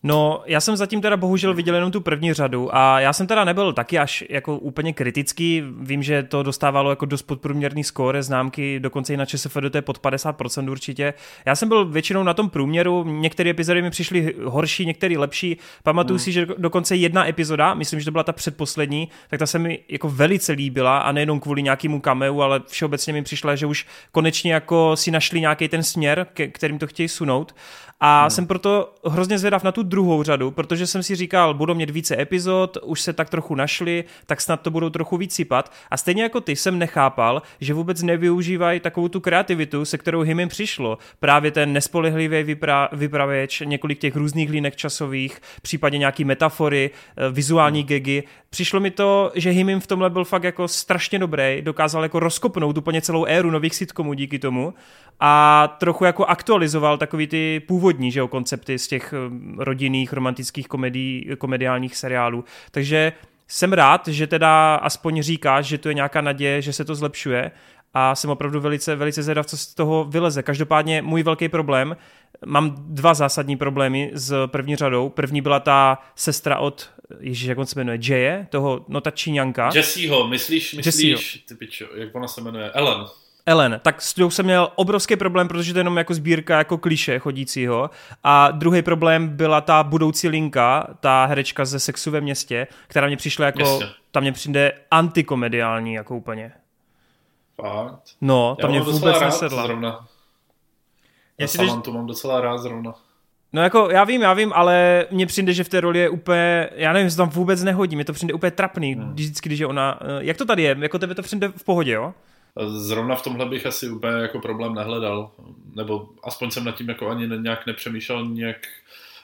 No, já jsem zatím teda bohužel viděl jenom tu první řadu a já jsem teda nebyl taky až jako úplně kritický. Vím, že to dostávalo jako dost podprůměrný skóre, známky, dokonce i na ČSFD to je pod 50% určitě. Já jsem byl většinou na tom průměru, některé epizody mi přišly horší, některé lepší. Pamatuju hmm. si, že dokonce jedna epizoda, myslím, že to byla ta předposlední, tak ta se mi jako velice líbila a nejenom kvůli nějakému kameu, ale všeobecně mi přišla, že už konečně jako si našli nějaký ten směr, kterým to chtějí sunout. A hmm. jsem proto hrozně zvědav na tu druhou řadu, protože jsem si říkal, budou mít více epizod, už se tak trochu našli, tak snad to budou trochu víc sypat. A stejně jako ty jsem nechápal, že vůbec nevyužívají takovou tu kreativitu, se kterou jim přišlo. Právě ten nespolehlivý vypra- vypravěč, několik těch různých línek časových, případně nějaký metafory, eh, vizuální hmm. gegy. Přišlo mi to, že Himim v tomhle byl fakt jako strašně dobrý, dokázal jako rozkopnout úplně celou éru nových sitcomů díky tomu a trochu jako aktualizoval takový ty původní že jo, koncepty z těch eh, rodinných romantických komedí, komediálních seriálů. Takže jsem rád, že teda aspoň říkáš, že to je nějaká naděje, že se to zlepšuje a jsem opravdu velice, velice zvědav, co z toho vyleze. Každopádně můj velký problém, mám dva zásadní problémy s první řadou. První byla ta sestra od, ježíš, jak on se jmenuje, Jaye, toho, no ta Číňanka. Jesseho, myslíš, myslíš, ty pičo, jak ona se jmenuje, Ellen. Ellen, tak s tou jsem měl obrovský problém, protože to je jenom jako sbírka jako kliše chodícího. A druhý problém byla ta budoucí linka, ta herečka ze Sexu ve městě, která mě přišla jako, Jasně. tam mě přijde antikomediální jako úplně. Fakt? No, tam mě vůbec nesedla. Zrovna. Já si to mám docela rád zrovna. No jako já vím, já vím, ale mně přijde, že v té roli je úplně, já nevím, jestli tam vůbec nehodí, mě to přijde úplně trapný, hmm. vždycky, když je ona, eh, jak to tady je, jako tebe to přijde v pohodě, jo? Zrovna v tomhle bych asi úplně jako problém nehledal, nebo aspoň jsem nad tím jako ani nějak nepřemýšlel, nějak,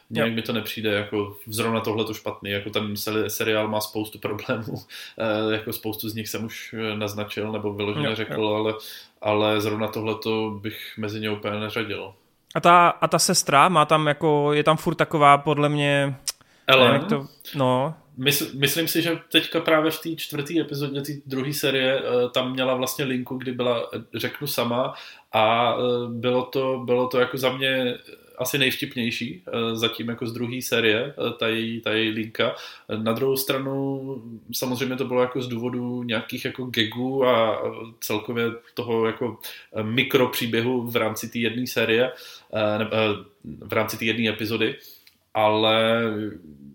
nějak mi to nepřijde jako zrovna tohle to špatný, jako ten seriál má spoustu problémů, eh, jako spoustu z nich jsem už naznačil nebo vyloženě řekl. Ale, ale zrovna tohle to bych mezi ně úplně neřadil. A ta, a ta sestra má tam jako, je tam furt taková podle mě... Ellen? Nevím, jak to, no, Mysl, myslím si, že teďka právě v té čtvrté epizodě té druhé série eh, tam měla vlastně linku, kdy byla, eh, řeknu sama, a eh, bylo to, bylo to jako za mě asi nejvtipnější zatím jako z druhé série, ta její, ta její linka. Na druhou stranu samozřejmě to bylo jako z důvodu nějakých jako gagů a celkově toho jako mikropříběhu v rámci té jedné série, v rámci té jedné epizody, ale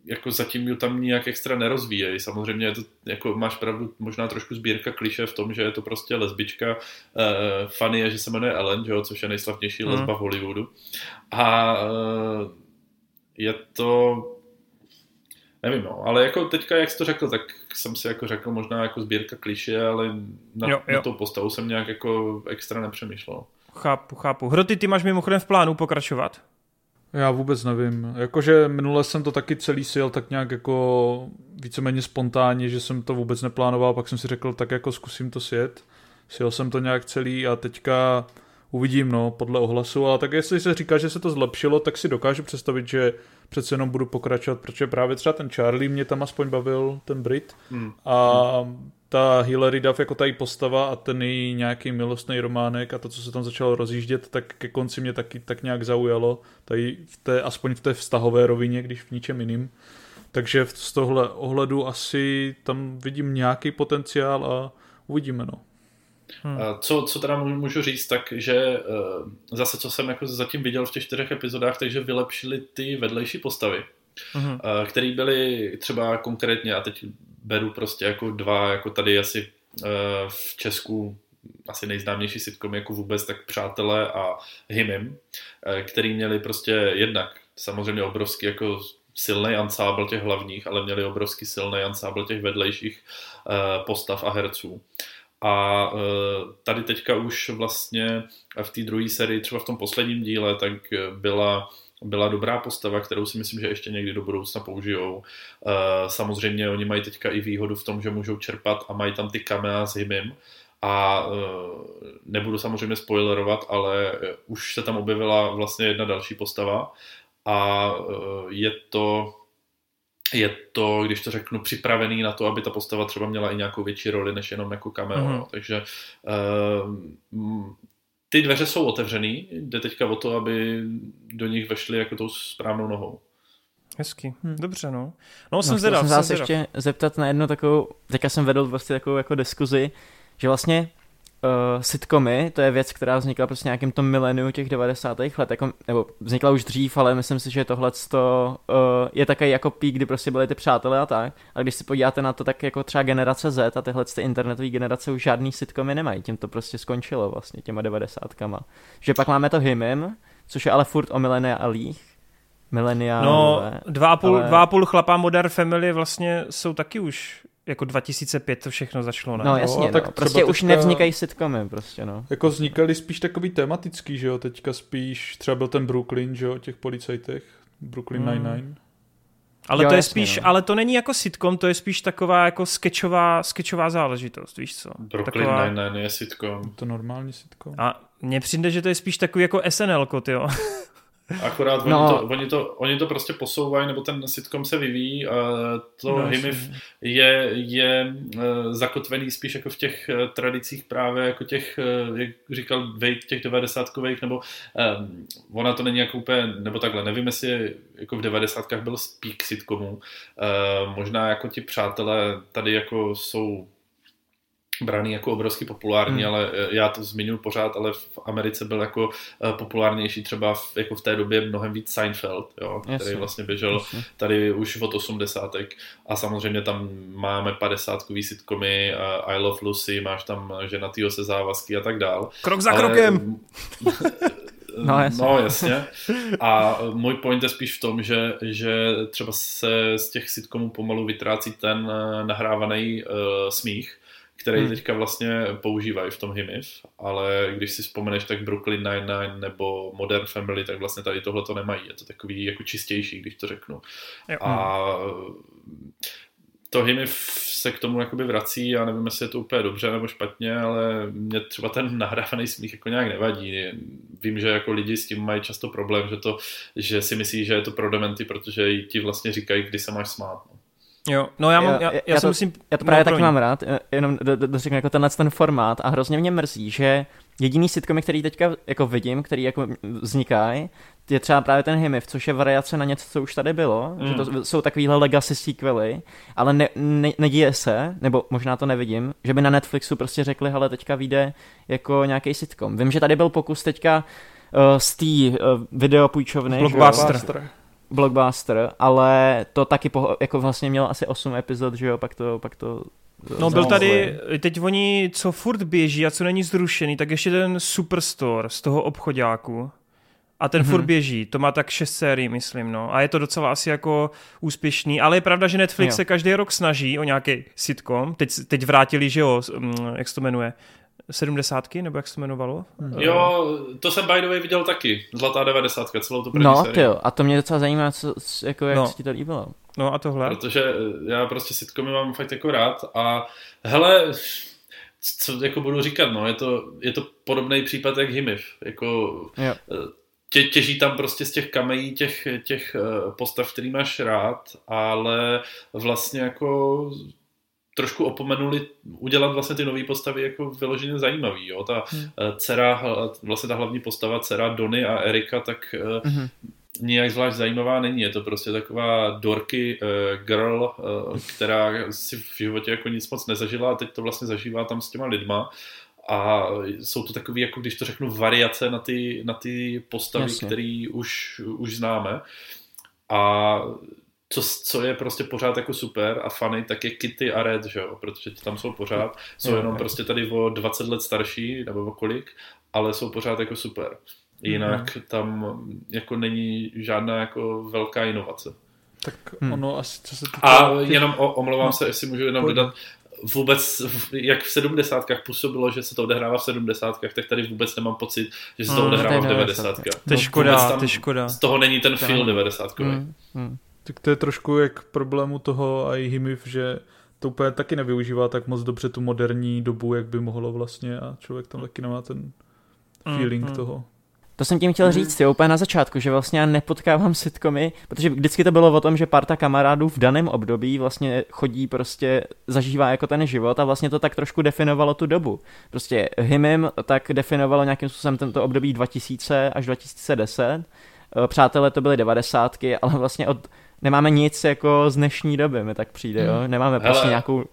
jako zatím ju tam nijak extra nerozvíjejí. Samozřejmě je to, jako máš pravdu, možná trošku sbírka kliše v tom, že je to prostě lesbička. Uh, funny je, že se jmenuje Ellen, že jo, což je nejslavnější hmm. lesba v Hollywoodu. A uh, je to nevím, no, ale jako teďka, jak jsi to řekl, tak jsem si jako řekl možná jako sbírka kliše, ale na, jo, jo. na tou postavu jsem nějak jako extra nepřemýšlel. Chápu, chápu. Hroty, ty máš mimochodem v plánu pokračovat? Já vůbec nevím. Jakože minule jsem to taky celý sil tak nějak jako víceméně spontánně, že jsem to vůbec neplánoval, pak jsem si řekl, tak jako zkusím to sjet. Sjel jsem to nějak celý a teďka uvidím, no, podle ohlasu, ale tak jestli se říká, že se to zlepšilo, tak si dokážu představit, že přece jenom budu pokračovat, protože právě třeba ten Charlie mě tam aspoň bavil, ten Brit, hmm. a ta Hilary Duff jako ta její postava a ten její nějaký milostný románek a to, co se tam začalo rozjíždět, tak ke konci mě taky tak nějak zaujalo, tady v té, aspoň v té vztahové rovině, když v ničem jiným. Takže z tohle ohledu asi tam vidím nějaký potenciál a uvidíme, no. Hmm. Co, co teda můžu říct, tak že eh, zase, co jsem jako zatím viděl v těch čtyřech epizodách, takže vylepšili ty vedlejší postavy, hmm. které byly třeba konkrétně, a teď beru prostě jako dva, jako tady asi eh, v Česku asi nejznámější sitcom jako vůbec, tak Přátelé a Himim, eh, který měli prostě jednak samozřejmě obrovský jako silný ansábl těch hlavních, ale měli obrovský silný ansábl těch vedlejších eh, postav a herců. A tady teďka už vlastně v té druhé sérii, třeba v tom posledním díle, tak byla byla dobrá postava, kterou si myslím, že ještě někdy do budoucna použijou. Eh, samozřejmě oni mají teďka i výhodu v tom, že můžou čerpat a mají tam ty kamera s Himim, a eh, nebudu samozřejmě spoilerovat, ale už se tam objevila vlastně jedna další postava a eh, je to je to, když to řeknu, připravený na to, aby ta postava třeba měla i nějakou větší roli, než jenom jako cameo. Mm-hmm. Takže ty dveře jsou otevřený, jde teďka o to, aby do nich vešli jako tou správnou nohou. Hezky, hm. dobře no. No jsem no, zvědav. jsem se ještě zeptat na jednu takovou, teďka jsem vedl vlastně takovou jako diskuzi, že vlastně uh, sitcomy, to je věc, která vznikla prostě nějakým tom miléniu těch 90. let, jako, nebo vznikla už dřív, ale myslím si, že tohle uh, je také jako pík, kdy prostě byly ty přátelé a tak. A když si podíváte na to, tak jako třeba generace Z a tyhle ty internetové generace už žádný sitcomy nemají, tím to prostě skončilo vlastně těma 90. Že pak máme to Himim, což je ale furt o mileniálích, mileniálové. No, dva a, půl, ale... dva a půl chlapá Modern Family vlastně jsou taky už jako 2005 to všechno začalo, ne? No jasně, no, tak no. prostě už nevznikají sitcomy, prostě no. Jako vznikaly spíš takový tematický, že jo, teďka spíš, třeba byl ten Brooklyn, že jo, těch policajtech, Brooklyn hmm. Nine-Nine. Ale jo, to je jasně, spíš, no. ale to není jako sitcom, to je spíš taková jako sketchová, sketchová záležitost, víš co? Brooklyn taková... Nine-Nine je sitcom. To normální sitcom. A mně přijde, že to je spíš takový jako SNL, jo. Akorát no. oni, to, oni, to, oni to prostě posouvají, nebo ten sitcom se vyvíjí a to no, Himiv je, je uh, zakotvený spíš jako v těch uh, tradicích právě jako těch, uh, jak říkal Wade, těch devadesátkových, nebo um, ona to není jako úplně, nebo takhle, nevím, jestli jako v devadesátkách byl speak sitcomu, uh, možná jako ti přátelé tady jako jsou braný jako obrovsky populární, hmm. ale eh, já to zmiňuji pořád, ale v Americe byl jako eh, populárnější třeba v, jako v té době mnohem víc Seinfeld, jo, který Jasně. vlastně běžel Jasně. tady už od 80. a samozřejmě tam máme 50 sitcomy, I Love Lucy, máš tam ženatýho se závazky a tak dál. Krok za ale, krokem! No jasně. no jasně. A můj point je spíš v tom, že, že třeba se z těch sitcomů pomalu vytrácí ten eh, nahrávaný uh, smích, který hmm. teďka vlastně používají v tom Himiv, ale když si vzpomeneš, tak Brooklyn Nine-Nine nebo Modern Family, tak vlastně tady tohle to nemají. Je to takový jako čistější, když to řeknu. Jo. A to Himiv se k tomu jakoby vrací, já nevím, jestli je to úplně dobře nebo špatně, ale mě třeba ten nahrávaný smích jako nějak nevadí. Vím, že jako lidi s tím mají často problém, že, to, že si myslí, že je to pro dementy, protože ti vlastně říkají, kdy se máš smát. No. Jo, no já, mám, já, já, já, já, to, musím... Já to právě taky mám rád, jenom do, do, do, řeknu jako tenhle ten formát a hrozně mě mrzí, že jediný sitcomy, který teďka jako vidím, který jako vznikají, je třeba právě ten Himiv, což je variace na něco, co už tady bylo, mm. že to mm. jsou takovýhle legacy sequely, ale ne, ne, neděje se, nebo možná to nevidím, že by na Netflixu prostě řekli, hele, teďka vyjde jako nějaký sitcom. Vím, že tady byl pokus teďka uh, z té uh, videopůjčovny. Blockbuster blockbuster, ale to taky po, jako vlastně mělo asi 8 epizod, že jo, pak to, pak to No byl tady, teď oni, co furt běží a co není zrušený, tak ještě ten Superstore z toho obchodáku. A ten mm-hmm. furt běží, to má tak šest sérií, myslím, no. A je to docela asi jako úspěšný, ale je pravda, že Netflix jo. se každý rok snaží o nějaký sitcom. Teď, teď vrátili, že jo, mm, jak se to jmenuje, sedmdesátky, nebo jak se to jmenovalo? Hmm. Jo, to jsem by the way viděl taky, Zlatá devadesátka, celou tu první No, ty jo, a to mě docela zajímá, co, jako jak no. ti to líbilo. No a tohle? Protože eh, já prostě sitcomy mám fakt jako rád a hele, co jako budu říkat, no, je to, je to podobný případ jak Himiv, jako jo. Eh, tě, těží tam prostě z těch kamejí těch, těch eh, postav, který máš rád, ale vlastně jako trošku opomenuli udělat vlastně ty nové postavy jako vyloženě zajímavý. Jo? Ta hmm. Eh, dcera, vlastně ta hlavní postava, dcera Dony a Erika, tak hmm. nijak zvlášť zajímavá není. Je to prostě taková dorky uh, girl, uh, která si v životě jako nic moc nezažila a teď to vlastně zažívá tam s těma lidma. A jsou to takové, jako když to řeknu, variace na ty, na ty postavy, které už, už známe. A co, co je prostě pořád jako super a funny, tak je Kitty a Red, že jo, protože ti tam jsou pořád, jsou jenom prostě tady o 20 let starší, nebo o kolik, ale jsou pořád jako super. Jinak mm-hmm. tam jako není žádná jako velká inovace. Tak hmm. ono asi, co se týká... A jenom o, omlouvám no. se, jestli můžu jenom Pojď. dodat, vůbec, jak v sedmdesátkách působilo, že se to odehrává v sedmdesátkách, tak tady vůbec nemám pocit, že se to hmm, odehrává v devadesátkách. To je škoda, to je škoda. Z toho není ten film devadesátkový. Hmm, hmm. Tak to je trošku jak problému toho i Himiv, že to úplně taky nevyužívá tak moc dobře tu moderní dobu, jak by mohlo vlastně a člověk tam taky nemá ten feeling mm, mm. toho. To jsem tím chtěl mhm. říct, jo, úplně na začátku, že vlastně já nepotkávám sitcomy, protože vždycky to bylo o tom, že parta kamarádů v daném období vlastně chodí prostě, zažívá jako ten život a vlastně to tak trošku definovalo tu dobu. Prostě Himim tak definovalo nějakým způsobem tento období 2000 až 2010, Přátelé to byly devadesátky, ale vlastně od nemáme nic jako z dnešní doby, mi tak přijde, jo? Hmm. Nemáme prostě Hele, nějakou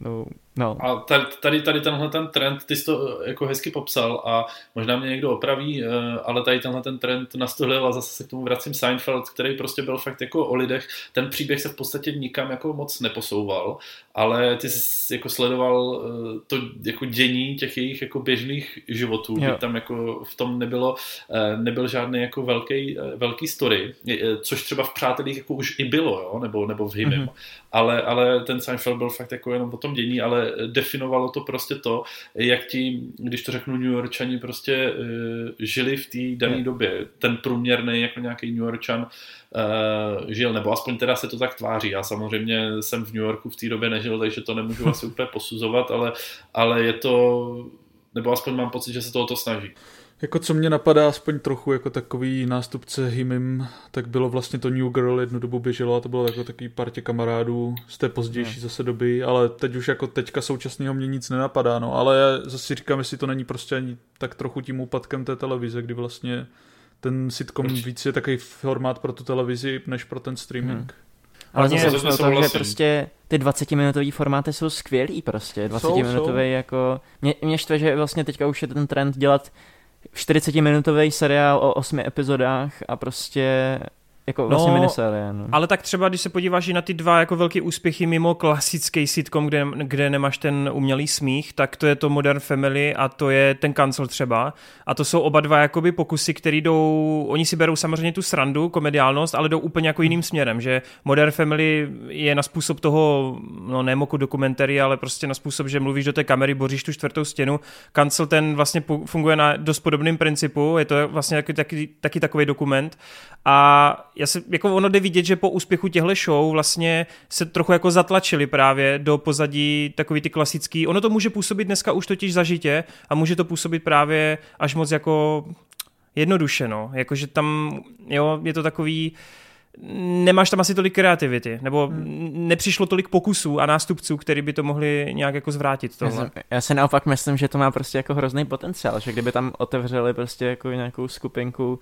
No, no. A tady, tady tenhle ten trend, ty jsi to eh, jako hezky popsal a možná mě někdo opraví, eh, ale tady tenhle ten trend nastolil a zase se k tomu vracím Seinfeld, který prostě byl fakt jako o lidech. Ten příběh se v podstatě nikam jako moc neposouval, ale ty jsi jako sledoval eh, to jako dění těch jejich jako běžných životů, kdy tam jako v tom nebylo, nebyl žádný jako velký, velký story, což třeba v Přátelích jako už i bylo, jo? Nebo, nebo v Hymem. Mm-hmm. Ale, ale ten Seinfeld byl fakt jako jenom o tom dění, ale definovalo to prostě to, jak ti, když to řeknu New Yorkčani, prostě uh, žili v té dané době. Ten průměrný jako nějaký New Yorkčan uh, žil, nebo aspoň teda se to tak tváří. Já samozřejmě jsem v New Yorku v té době nežil, takže to nemůžu asi úplně posuzovat, ale, ale je to, nebo aspoň mám pocit, že se toho to snaží. Jako co mě napadá aspoň trochu jako takový nástupce Himim, tak bylo vlastně to New Girl jednu dobu běželo a to bylo jako takový partě kamarádů z té pozdější no. zase doby, ale teď už jako teďka současného mě nic nenapadá, no, ale já zase říkám, jestli to není prostě ani tak trochu tím úpadkem té televize, kdy vlastně ten sitcom Proč? víc je takový formát pro tu televizi, než pro ten streaming. Hmm. Ale zase jsme to, že prostě ty 20-minutové formáty jsou skvělý prostě, 20-minutový jako, mě, mě štve, že vlastně teďka už je ten trend dělat 40-minutový seriál o osmi epizodách a prostě jako vlastně no, minisérie. No. Ale tak třeba, když se podíváš i na ty dva jako velké úspěchy mimo klasický sitcom, kde, kde nemáš ten umělý smích, tak to je to Modern Family a to je ten Cancel třeba. A to jsou oba dva jakoby pokusy, které jdou, oni si berou samozřejmě tu srandu, komediálnost, ale jdou úplně jako jiným směrem, že Modern Family je na způsob toho, no ne moku dokumentary, ale prostě na způsob, že mluvíš do té kamery, boříš tu čtvrtou stěnu. Cancel ten vlastně funguje na dost podobným principu, je to vlastně taky, taky, taky takový dokument a já se, jako ono jde vidět, že po úspěchu těchto show vlastně se trochu jako zatlačili právě do pozadí takový ty klasický, ono to může působit dneska už totiž zažitě a může to působit právě až moc jako jednoduše, no, jakože tam, jo, je to takový, nemáš tam asi tolik kreativity, nebo hmm. nepřišlo tolik pokusů a nástupců, který by to mohli nějak jako zvrátit. Tohle. Já, já si naopak myslím, že to má prostě jako hrozný potenciál, že kdyby tam otevřeli prostě jako nějakou skupinku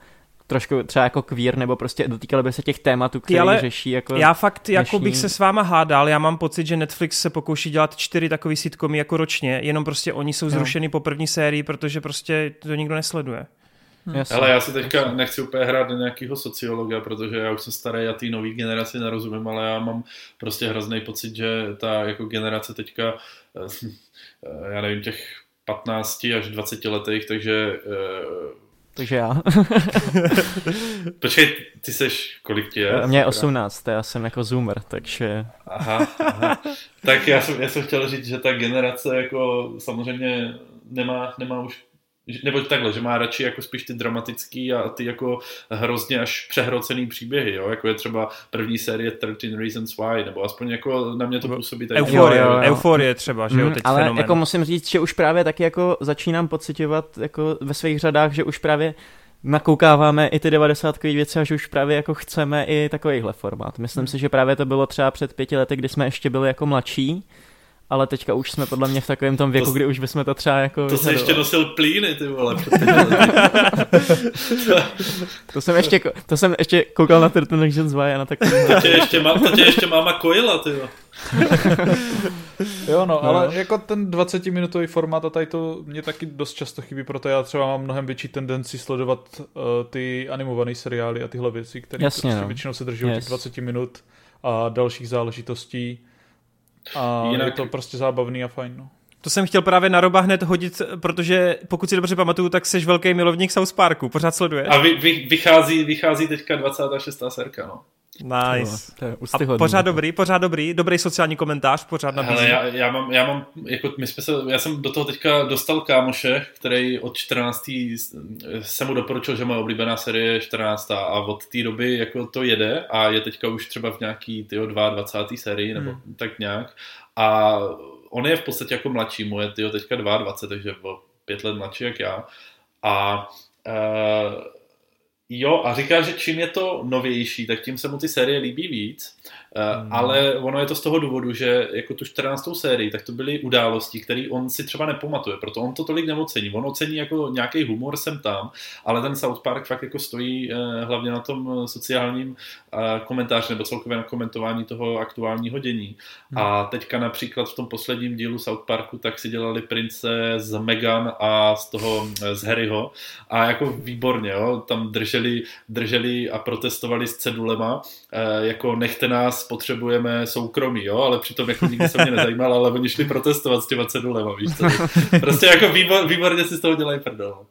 trošku třeba jako queer, nebo prostě dotýkali by se těch tématů, které ale řeší jako Já fakt dnešní... jako bych se s váma hádal, já mám pocit, že Netflix se pokouší dělat čtyři takový sitcomy jako ročně, jenom prostě oni jsou zrušeny no. po první sérii, protože prostě to nikdo nesleduje. Hmm. Ale já si teďka nechci úplně hrát do nějakého sociologa, protože já už jsem starý a té nové generaci nerozumím, ale já mám prostě hrozný pocit, že ta jako generace teďka, eh, já nevím, těch 15 až 20 letých, takže eh, takže já. Počkej, ty seš, kolik ti je? Mě je 18, já jsem jako zoomer, takže... Aha, aha. Tak já jsem, já jsem chtěl říct, že ta generace jako samozřejmě nemá, nemá už nebo takhle, že má radši jako spíš ty dramatický a ty jako hrozně až přehrocený příběhy, jo? jako je třeba první série 13 Reasons Why, nebo aspoň jako na mě to působí tak. Euforie, euforie třeba, že jo, mm, teď Ale fenomen. jako musím říct, že už právě taky jako začínám pocitovat jako ve svých řadách, že už právě nakoukáváme i ty 90 věci a že už právě jako chceme i takovýhle formát. Myslím hmm. si, že právě to bylo třeba před pěti lety, kdy jsme ještě byli jako mladší ale teďka už jsme podle mě v takovém tom věku, to, kdy už bychom to třeba jako... To se ještě nosil plíny, ty vole. to, jsem ještě, to jsem ještě koukal na Turtle Legends 2 a na takový... to, tě ještě má, to tě ještě máma kojila, ty Jo, no, no, ale jako ten 20-minutový formát a tady to mě taky dost často chybí, proto já třeba mám mnohem větší tendenci sledovat uh, ty animované seriály a tyhle věci, které prostě no. většinou se drží yes. těch 20 minut a dalších záležitostí a Jinak... je to prostě zábavný a fajn. No. To jsem chtěl právě na Roba hned hodit, protože pokud si dobře pamatuju, tak jsi velký milovník South Parku, pořád sleduješ. A vy, vy, vychází, vychází teďka 26. serka, no. Nice. To je a pořád dobrý, pořád dobrý, dobrý sociální komentář, pořád nabízí. Hele, já, já, mám, já mám, jako my jsme se, já jsem do toho teďka dostal kámoše, který od 14. jsem mu doporučil, že moje oblíbená série je 14. a od té doby jako to jede a je teďka už třeba v nějaký tyjo, 22. sérii nebo hmm. tak nějak a on je v podstatě jako mladší, mu je tyjo, teďka 22, takže o pět let mladší jak já a uh, Jo, a říká, že čím je to novější, tak tím se mu ty série líbí víc. Hmm. Ale ono je to z toho důvodu, že jako tu 14. sérii, tak to byly události, které on si třeba nepamatuje, proto on to tolik neocení. On ocení jako nějaký humor sem tam, ale ten South Park fakt jako stojí eh, hlavně na tom sociálním eh, komentáři nebo celkově na komentování toho aktuálního dění. Hmm. A teďka například v tom posledním dílu South Parku tak si dělali prince z Megan a z toho z Harryho a jako výborně, jo, tam drželi, drželi a protestovali s cedulema, jako nechte nás potřebujeme soukromí, jo, ale přitom jako nikdy se mě nezajímal, ale oni šli protestovat s těma cedulema, víš co? Prostě jako výbor, výborně si z toho dělají prdel.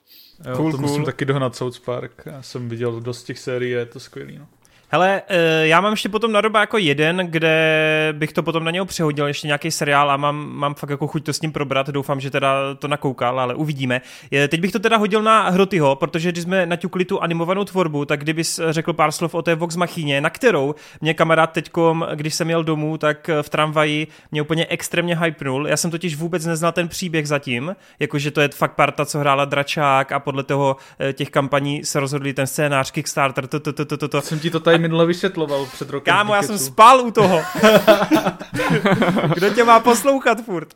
Jo, cool, to cool. musím taky dohnat South Park. Já jsem viděl dost těch sérií, je to skvělý. No. Hele, eh, já mám ještě potom na doba jako jeden, kde bych to potom na něho přehodil, ještě nějaký seriál a mám, mám fakt jako chuť to s ním probrat, doufám, že teda to nakoukal, ale uvidíme. Teď bych to teda hodil na Hrotyho, protože když jsme naťukli tu animovanou tvorbu, tak kdybys řekl pár slov o té Vox Machině, na kterou mě kamarád teďkom, když jsem jel domů, tak v tramvaji mě úplně extrémně hypnul. Já jsem totiž vůbec neznal ten příběh zatím, jakože to je fakt parta, co hrála Dračák a podle toho eh, těch kampaní se rozhodli ten scénář Kickstarter, to, to, to, to, to. Jsem ti to tady minule vysvětloval před rokem. Kámo, já jsem spal u toho. Kdo tě má poslouchat furt?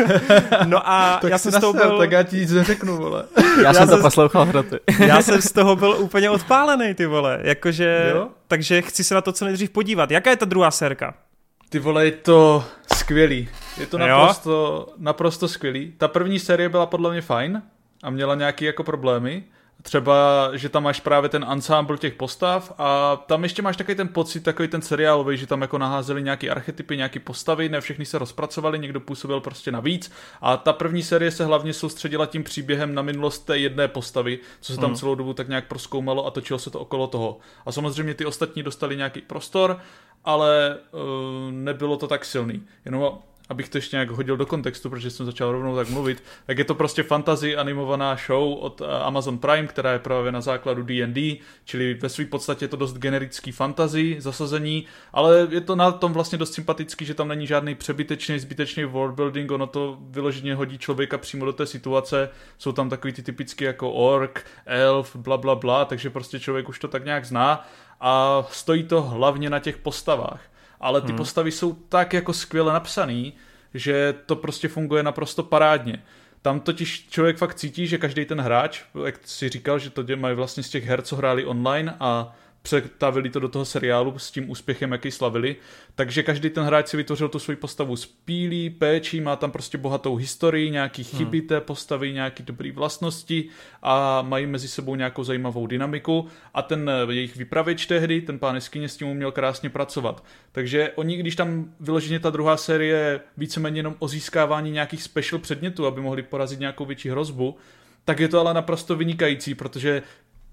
no a tak já jsem z toho byl... Tak já ti nic neřeknu, vole. Já, já jsem to poslouchal hroty. já jsem z toho byl úplně odpálený, ty vole. Jakože... Jo? Takže chci se na to co nejdřív podívat. Jaká je ta druhá sérka? Ty vole, je to skvělý. Je to naprosto, naprosto skvělý. Ta první série byla podle mě fajn a měla nějaké jako problémy. Třeba, že tam máš právě ten ensemble těch postav a tam ještě máš takový ten pocit, takový ten seriálový, že tam jako naházeli nějaký archetypy, nějaký postavy, ne všechny se rozpracovali, někdo působil prostě navíc a ta první série se hlavně soustředila tím příběhem na minulost té jedné postavy, co se tam hmm. celou dobu tak nějak proskoumalo a točilo se to okolo toho. A samozřejmě ty ostatní dostali nějaký prostor, ale uh, nebylo to tak silný. Jenom abych to ještě nějak hodil do kontextu, protože jsem začal rovnou tak mluvit, tak je to prostě fantasy animovaná show od eh, Amazon Prime, která je právě na základu D&D, čili ve své podstatě je to dost generický fantasy zasazení, ale je to na tom vlastně dost sympatický, že tam není žádný přebytečný, zbytečný worldbuilding, ono to vyloženě hodí člověka přímo do té situace, jsou tam takový ty typicky jako ork, elf, bla bla bla, takže prostě člověk už to tak nějak zná. A stojí to hlavně na těch postavách ale ty hmm. postavy jsou tak jako skvěle napsaný, že to prostě funguje naprosto parádně. Tam totiž člověk fakt cítí, že každý ten hráč, jak si říkal, že to mají vlastně z těch her, co hráli online a přetavili to do toho seriálu s tím úspěchem, jaký slavili. Takže každý ten hráč si vytvořil tu svoji postavu s pílí, péčí, má tam prostě bohatou historii, nějaký hmm. chyby té postavy, nějaký dobrý vlastnosti a mají mezi sebou nějakou zajímavou dynamiku a ten eh, jejich vypravěč tehdy, ten pán Eskyně s tím uměl krásně pracovat. Takže oni, když tam vyloženě ta druhá série víceméně jenom o získávání nějakých special předmětů, aby mohli porazit nějakou větší hrozbu, tak je to ale naprosto vynikající, protože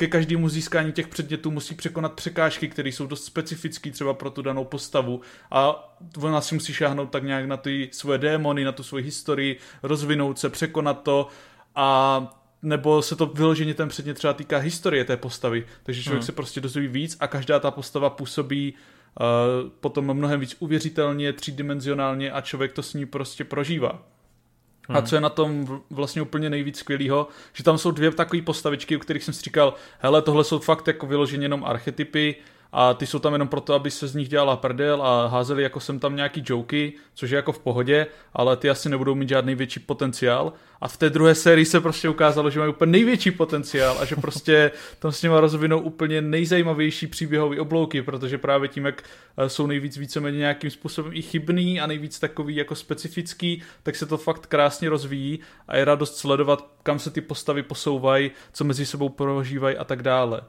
ke každému získání těch předmětů musí překonat překážky, které jsou dost specifické třeba pro tu danou postavu a ona si musí šáhnout tak nějak na ty svoje démony, na tu svoji historii, rozvinout se, překonat to a nebo se to vyloženě ten předmět třeba týká historie té postavy, takže člověk hmm. se prostě dozví víc a každá ta postava působí uh, potom mnohem víc uvěřitelně, třídimenzionálně a člověk to s ní prostě prožívá. Hmm. A co je na tom vlastně úplně nejvíc skvělého, že tam jsou dvě takové postavičky, u kterých jsem si říkal, hele, tohle jsou fakt jako vyloženě jenom archetypy, a ty jsou tam jenom proto, aby se z nich dělala prdel a házeli jako sem tam nějaký joky, což je jako v pohodě, ale ty asi nebudou mít žádný větší potenciál. A v té druhé sérii se prostě ukázalo, že mají úplně největší potenciál a že prostě tam s nimi rozvinou úplně nejzajímavější příběhové oblouky, protože právě tím, jak eh, jsou nejvíc víceméně nějakým způsobem i chybný a nejvíc takový jako specifický, tak se to fakt krásně rozvíjí a je radost sledovat, kam se ty postavy posouvají, co mezi sebou prožívají a tak dále.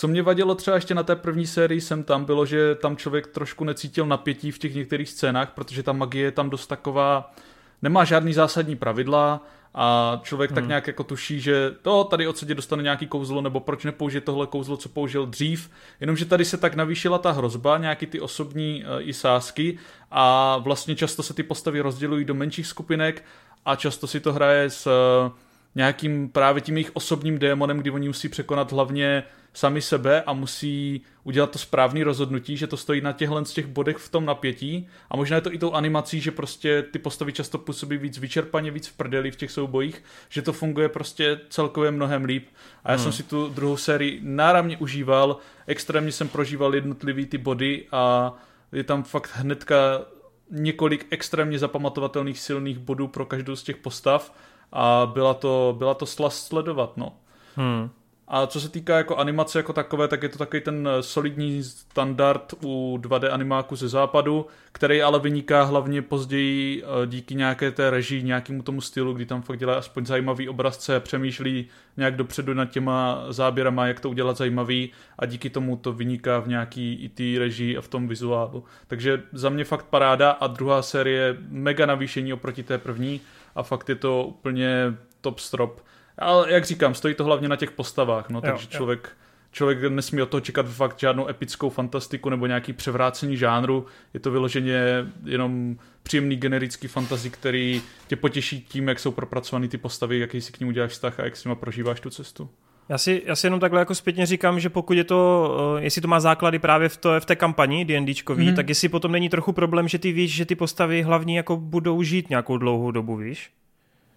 Co mě vadilo třeba ještě na té první sérii jsem tam, bylo, že tam člověk trošku necítil napětí v těch některých scénách, protože ta magie je tam dost taková, nemá žádný zásadní pravidla a člověk hmm. tak nějak jako tuší, že to tady odsadě dostane nějaký kouzlo, nebo proč nepoužije tohle kouzlo, co použil dřív, jenomže tady se tak navýšila ta hrozba, nějaký ty osobní uh, i sázky a vlastně často se ty postavy rozdělují do menších skupinek a často si to hraje s uh, nějakým právě tím jejich osobním démonem, kdy oni musí překonat hlavně sami sebe a musí udělat to správné rozhodnutí, že to stojí na těchhle z těch bodech v tom napětí. A možná je to i tou animací, že prostě ty postavy často působí víc vyčerpaně, víc v prdeli v těch soubojích, že to funguje prostě celkově mnohem líp. A já hmm. jsem si tu druhou sérii náramně užíval, extrémně jsem prožíval jednotlivý ty body a je tam fakt hnedka několik extrémně zapamatovatelných silných bodů pro každou z těch postav a byla to, byla to slast sledovat, no. Hmm. A co se týká jako animace jako takové, tak je to takový ten eh, solidní standard u 2D animáku ze západu, který ale vyniká hlavně později eh, díky nějaké té režii, nějakému tomu stylu, kdy tam fakt dělá aspoň zajímavý obrazce, přemýšlí nějak dopředu nad těma záběrama, jak to udělat zajímavý a díky tomu to vyniká v nějaký i té režii a v tom vizuálu. Takže za mě fakt paráda a druhá série mega navýšení oproti té první a fakt je to úplně top strop. Ale jak říkám, stojí to hlavně na těch postavách, no, takže jo, člověk, jo. člověk nesmí od toho čekat fakt žádnou epickou fantastiku nebo nějaký převrácení žánru, je to vyloženě jenom příjemný generický fantasy, který tě potěší tím, jak jsou propracované ty postavy, jaký si k ním uděláš vztah a jak s nimi prožíváš tu cestu. Já si, já si jenom takhle jako zpětně říkám, že pokud je to, uh, jestli to má základy právě v, to, v té kampani D&Dčkový, mm. tak jestli potom není trochu problém, že ty víš, že ty postavy hlavní jako budou žít nějakou dlouhou dobu, víš?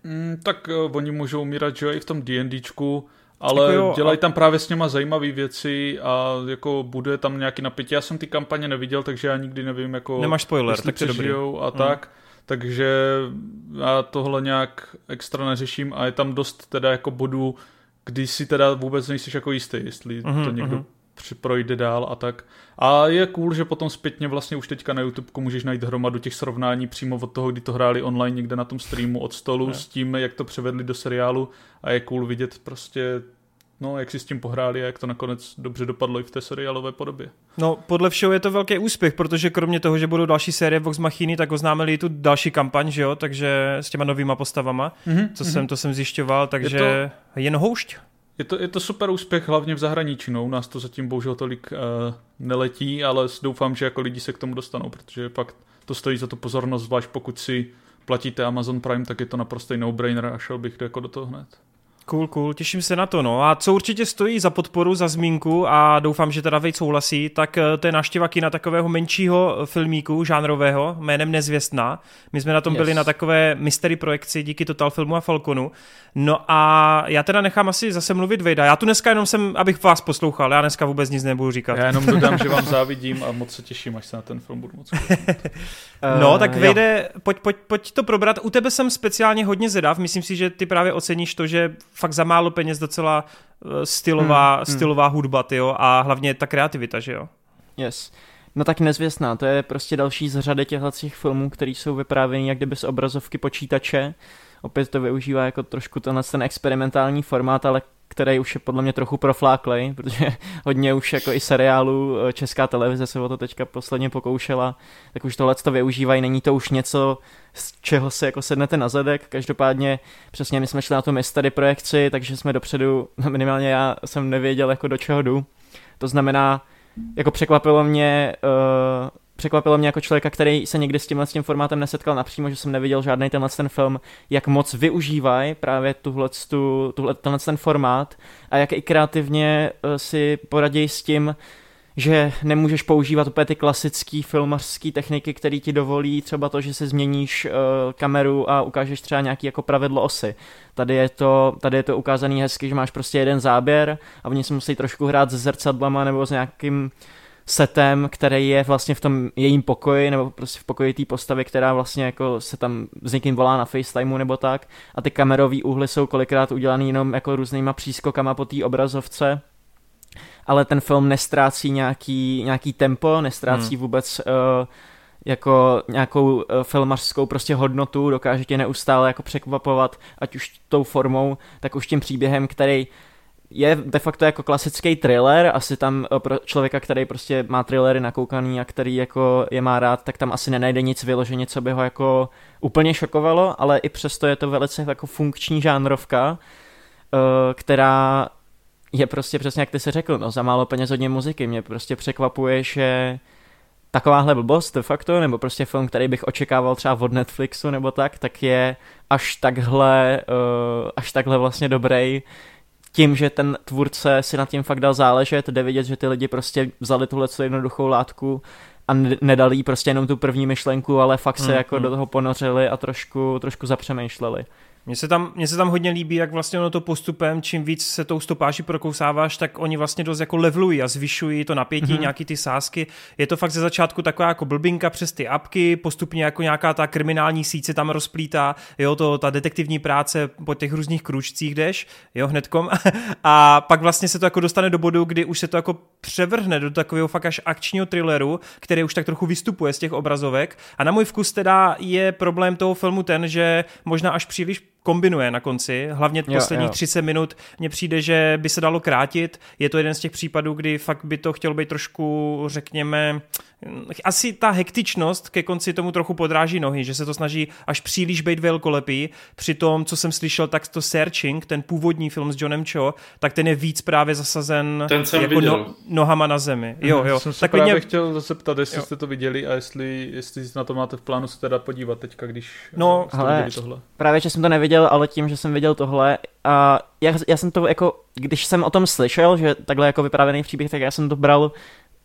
Mm, tak uh, oni můžou umírat, že i v tom D&Dčku, ale jako jo, dělají a... tam právě s něma zajímavé věci a jako bude tam nějaký napětí. Já jsem ty kampaně neviděl, takže já nikdy nevím, jako Nemáš spoiler, tak to a hmm. tak. Takže já tohle nějak extra neřeším a je tam dost teda jako bodů, kdy si teda vůbec nejsi jako jistý, jestli uh-huh, to někdo uh-huh projde dál a tak. A je cool, že potom zpětně vlastně už teďka na YouTube můžeš najít hromadu těch srovnání přímo od toho, kdy to hráli online někde na tom streamu od stolu s tím, jak to převedli do seriálu a je cool vidět prostě no, jak si s tím pohráli a jak to nakonec dobře dopadlo i v té seriálové podobě. No, podle všeho je to velký úspěch, protože kromě toho, že budou další série Vox Machiny, tak oznámili i tu další kampaň, že jo, takže s těma novýma postavama, mm-hmm, co mm-hmm. jsem, to jsem zjišťoval, takže je to... jen houšť. Je to, je to super úspěch, hlavně v zahraničí. No. U nás to zatím bohužel tolik uh, neletí, ale doufám, že jako lidi se k tomu dostanou, protože fakt to stojí za to pozornost, zvlášť pokud si platíte Amazon Prime, tak je to naprosto no-brainer a šel bych jako do toho hned. Cool, cool, těším se na to, no. A co určitě stojí za podporu, za zmínku a doufám, že teda Vejc souhlasí, tak eh, to je návštěva kina takového menšího filmíku, žánrového, jménem Nezvěstná. My jsme na tom yes. byli na takové mystery projekci díky Total Filmu a Falconu. No a já teda nechám asi zase mluvit Vejda. Já tu dneska jenom jsem, abych vás poslouchal, já dneska vůbec nic nebudu říkat. Já jenom dodám, že vám závidím a moc se těším, až se na ten film budu moc No, tak Vejde, pojď, pojď, pojď to probrat. U tebe jsem speciálně hodně zedav, myslím si, že ty právě oceníš to, že fakt za málo peněz docela eh, stylová, hmm, hmm. stylová hudba, tyjo, a hlavně ta kreativita, že jo? Yes. No tak nezvěstná, to je prostě další z řady těchto filmů, které jsou vyprávěny jak kdyby z obrazovky počítače. Opět to využívá jako trošku tenhle ten experimentální formát, ale který už je podle mě trochu profláklej, protože hodně už jako i seriálu eh, Česká televize se o to teďka posledně pokoušela, tak už tohle to využívají, není to už něco, z čeho se jako sednete na zadek, každopádně přesně my jsme šli na tu mystery projekci, takže jsme dopředu, minimálně já jsem nevěděl jako do čeho jdu, to znamená, jako překvapilo mě uh, překvapilo mě jako člověka, který se někdy s tímhle s tím formátem nesetkal napřímo, že jsem neviděl žádný tenhle ten film, jak moc využívají právě tuhle, tuhle, tenhle ten formát a jak i kreativně uh, si poradí s tím, že nemůžeš používat úplně ty klasické filmařské techniky, které ti dovolí třeba to, že si změníš uh, kameru a ukážeš třeba nějaký jako pravidlo osy. Tady je to, tady je to ukázaný hezky, že máš prostě jeden záběr a oni si musí trošku hrát s zrcadlama nebo s nějakým setem, který je vlastně v tom jejím pokoji, nebo prostě v pokoji té postavy, která vlastně jako se tam s někým volá na FaceTimeu nebo tak. A ty kamerové úhly jsou kolikrát udělaný jenom jako různýma přískokama po té obrazovce. Ale ten film nestrácí nějaký, nějaký tempo, nestrácí hmm. vůbec uh, jako nějakou uh, filmařskou prostě hodnotu, dokáže tě neustále jako překvapovat, ať už tou formou, tak už tím příběhem, který je de facto jako klasický thriller, asi tam eh, pro člověka, který prostě má thrillery nakoukaný a který jako je má rád, tak tam asi nenajde nic vyloženě, co by ho jako úplně šokovalo, ale i přesto je to velice jako funkční žánrovka, eh, která je prostě přesně jak ty se řekl, no za málo peněz hodně muziky, mě prostě překvapuje, že takováhle blbost de facto, nebo prostě film, který bych očekával třeba od Netflixu nebo tak, tak je až takhle, uh, až takhle vlastně dobrý tím, že ten tvůrce si nad tím fakt dal záležet, jde vidět, že ty lidi prostě vzali tuhle jednoduchou látku a nedali jí prostě jenom tu první myšlenku, ale fakt se mm, jako mm. do toho ponořili a trošku, trošku zapřemýšleli. Mně se, tam, mně se tam hodně líbí, jak vlastně ono to postupem, čím víc se tou stopáží prokousáváš, tak oni vlastně dost jako levelují a zvyšují to napětí, mm-hmm. nějaký ty sásky. Je to fakt ze začátku taková jako blbinka přes ty apky, postupně jako nějaká ta kriminální síť se tam rozplítá, jo, to, ta detektivní práce po těch různých kručcích jdeš, jo, hnedkom. a pak vlastně se to jako dostane do bodu, kdy už se to jako převrhne do takového fakt až akčního thrilleru, který už tak trochu vystupuje z těch obrazovek. A na můj vkus teda je problém toho filmu ten, že možná až příliš kombinuje na konci, hlavně jo, posledních jo. 30 minut mně přijde, že by se dalo krátit, je to jeden z těch případů, kdy fakt by to chtělo být trošku, řekněme, asi ta hektičnost ke konci tomu trochu podráží nohy, že se to snaží až příliš být velkolepý, při tom, co jsem slyšel, tak to Searching, ten původní film s Johnem Cho, tak ten je víc právě zasazen ten jsem jako no, nohama na zemi. Jo, mhm. jo. Jsem se tak právě mě... chtěl zase ptat, jestli jo. jste to viděli a jestli, jestli na to máte v plánu se teda podívat teďka, když no, jste hele, tohle. Právě, že jsem to neviděl, ale tím, že jsem viděl tohle a já, já jsem to jako, když jsem o tom slyšel, že takhle jako vyprávěný příběh, tak já jsem to bral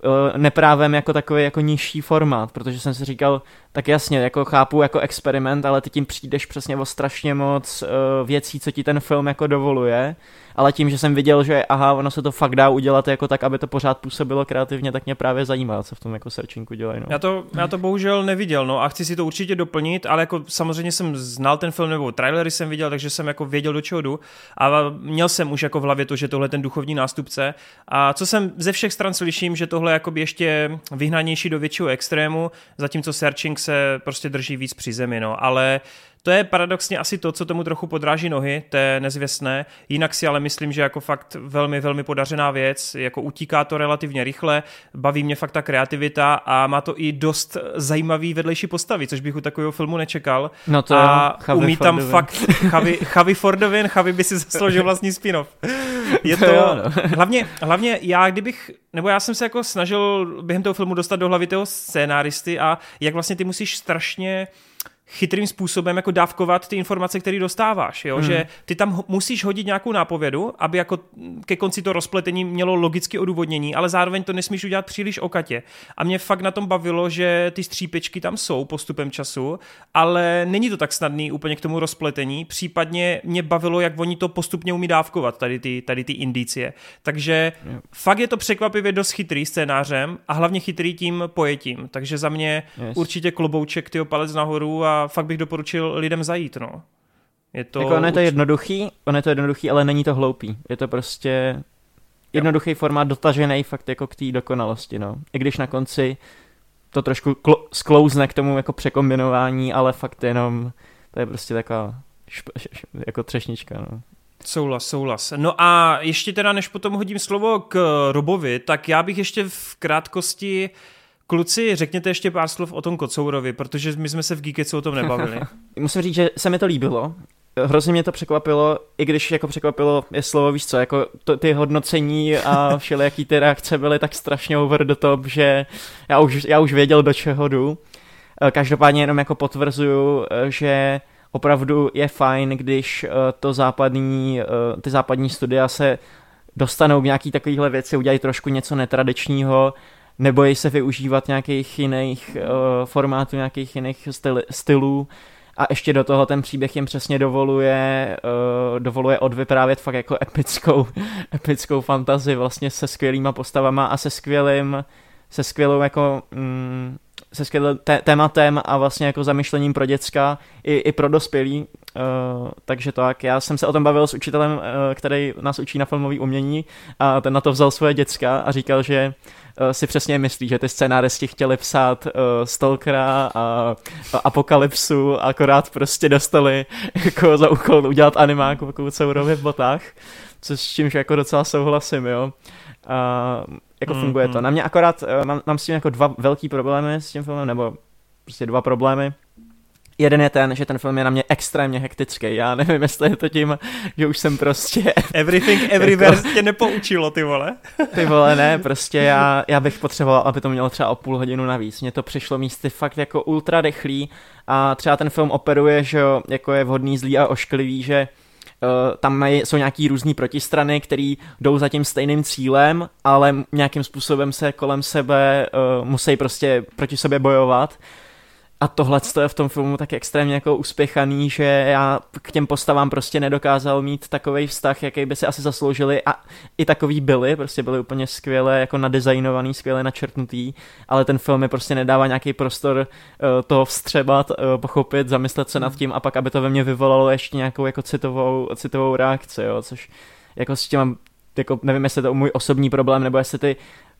Eh, neprávem jako takový jako nižší formát, protože jsem si říkal, tak jasně, jako chápu jako experiment, ale ty tím přijdeš přesně o strašně moc uh, věcí, co ti ten film jako dovoluje, ale tím, že jsem viděl, že aha, ono se to fakt dá udělat jako tak, aby to pořád působilo kreativně, tak mě právě zajímá, co v tom jako searchingu dělají. No. Já, to, já to bohužel neviděl, no a chci si to určitě doplnit, ale jako samozřejmě jsem znal ten film, nebo trailery jsem viděl, takže jsem jako věděl, do čeho jdu a měl jsem už jako v hlavě to, že tohle je ten duchovní nástupce a co jsem ze všech stran slyším, že tohle je jako ještě vyhnanější do většího extrému, zatímco Searching se prostě drží víc při zemi, no, ale to je paradoxně asi to, co tomu trochu podráží nohy, to je nezvěstné. Jinak si ale myslím, že jako fakt velmi, velmi podařená věc, jako utíká to relativně rychle, baví mě fakt ta kreativita a má to i dost zajímavý vedlejší postavy, což bych u takového filmu nečekal. No to a jo, umí tam Fordovin. fakt Chavy, Chavy Fordovin, Chavy by si zasloužil vlastní spin-off. Je to, to jo, no. hlavně, hlavně já kdybych, nebo já jsem se jako snažil během toho filmu dostat do hlavy toho scénáristy a jak vlastně ty musíš strašně chytrým způsobem jako dávkovat ty informace, které dostáváš, jo? Hmm. že ty tam musíš hodit nějakou nápovědu, aby jako ke konci to rozpletení mělo logicky odůvodnění, ale zároveň to nesmíš udělat příliš okatě. A mě fakt na tom bavilo, že ty střípečky tam jsou postupem času, ale není to tak snadný úplně k tomu rozpletení, případně mě bavilo, jak oni to postupně umí dávkovat, tady ty, tady ty indicie. Takže yeah. fakt je to překvapivě dost chytrý scénářem a hlavně chytrý tím pojetím. Takže za mě yes. určitě klobouček, ty palec nahoru a fakt bych doporučil lidem zajít, no. Je to... Jako ono je to jednoduchý, ono je to jednoduchý, ale není to hloupý. Je to prostě jednoduchý jo. formát dotažený fakt jako k té dokonalosti, no. I když na konci to trošku klo- sklouzne k tomu jako překombinování, ale fakt jenom, to je prostě taková šp- šp- jako třešnička, no. Souhlas, souhlas. No a ještě teda, než potom hodím slovo k Robovi, tak já bych ještě v krátkosti uh, Kluci, řekněte ještě pár slov o tom Kocourovi, protože my jsme se v Geeketsu o tom nebavili. Musím říct, že se mi to líbilo. Hrozně mě to překvapilo, i když jako překvapilo je slovo, víš co, jako to, ty hodnocení a všelijaký ty reakce byly tak strašně over the top, že já už, já už věděl, do čeho jdu. Eh, každopádně jenom jako potvrzuju, eh, že opravdu je fajn, když eh, to západní, ty západní studia se dostanou k nějaký takovýhle věci, udělají trošku něco netradičního, nebojí se využívat nějakých jiných uh, formátů, nějakých jiných styl, stylů a ještě do toho ten příběh jim přesně dovoluje, uh, dovoluje odvyprávět fakt jako epickou, epickou fantazii vlastně se skvělýma postavama a se skvělým, se skvělou jako mm, se skvělým té- tématem a vlastně jako zamyšlením pro děcka i, i pro dospělí. Uh, takže tak, já jsem se o tom bavil s učitelem, uh, který nás učí na filmové umění a ten na to vzal svoje děcka a říkal, že si přesně myslí, že ty scénáristi chtěli psát uh, Stalkera a, a Apokalypsu, akorát prostě dostali jako za úkol udělat animák o Koucourovi v botách, což s čímž jako docela souhlasím, jo. Uh, jako mm, funguje mm. to. Na mě akorát, uh, mám, mám s tím jako dva velký problémy s tím filmem, nebo prostě dva problémy. Jeden je ten, že ten film je na mě extrémně hektický. Já nevím, jestli je to tím, že už jsem prostě... Everything Everywhere jako... tě nepoučilo, ty vole. ty vole, ne, prostě já, já bych potřeboval, aby to mělo třeba o půl hodinu navíc. Mně to přišlo místy fakt jako ultra rychlý a třeba ten film operuje, že jako je vhodný, zlý a ošklivý, že uh, tam mají, jsou nějaký různý protistrany, které jdou za tím stejným cílem, ale nějakým způsobem se kolem sebe uh, musí prostě proti sobě bojovat a tohle je v tom filmu tak extrémně jako uspěchaný, že já k těm postavám prostě nedokázal mít takový vztah, jaký by si asi zasloužili a i takový byli, prostě byli úplně skvěle jako nadizajnovaný, skvěle načrtnutý, ale ten film mi prostě nedává nějaký prostor uh, to vstřebat, uh, pochopit, zamyslet se nad hmm. tím a pak, aby to ve mně vyvolalo ještě nějakou jako citovou, citovou reakci, jo, což jako s tím jako nevím, jestli to je můj osobní problém, nebo jestli ty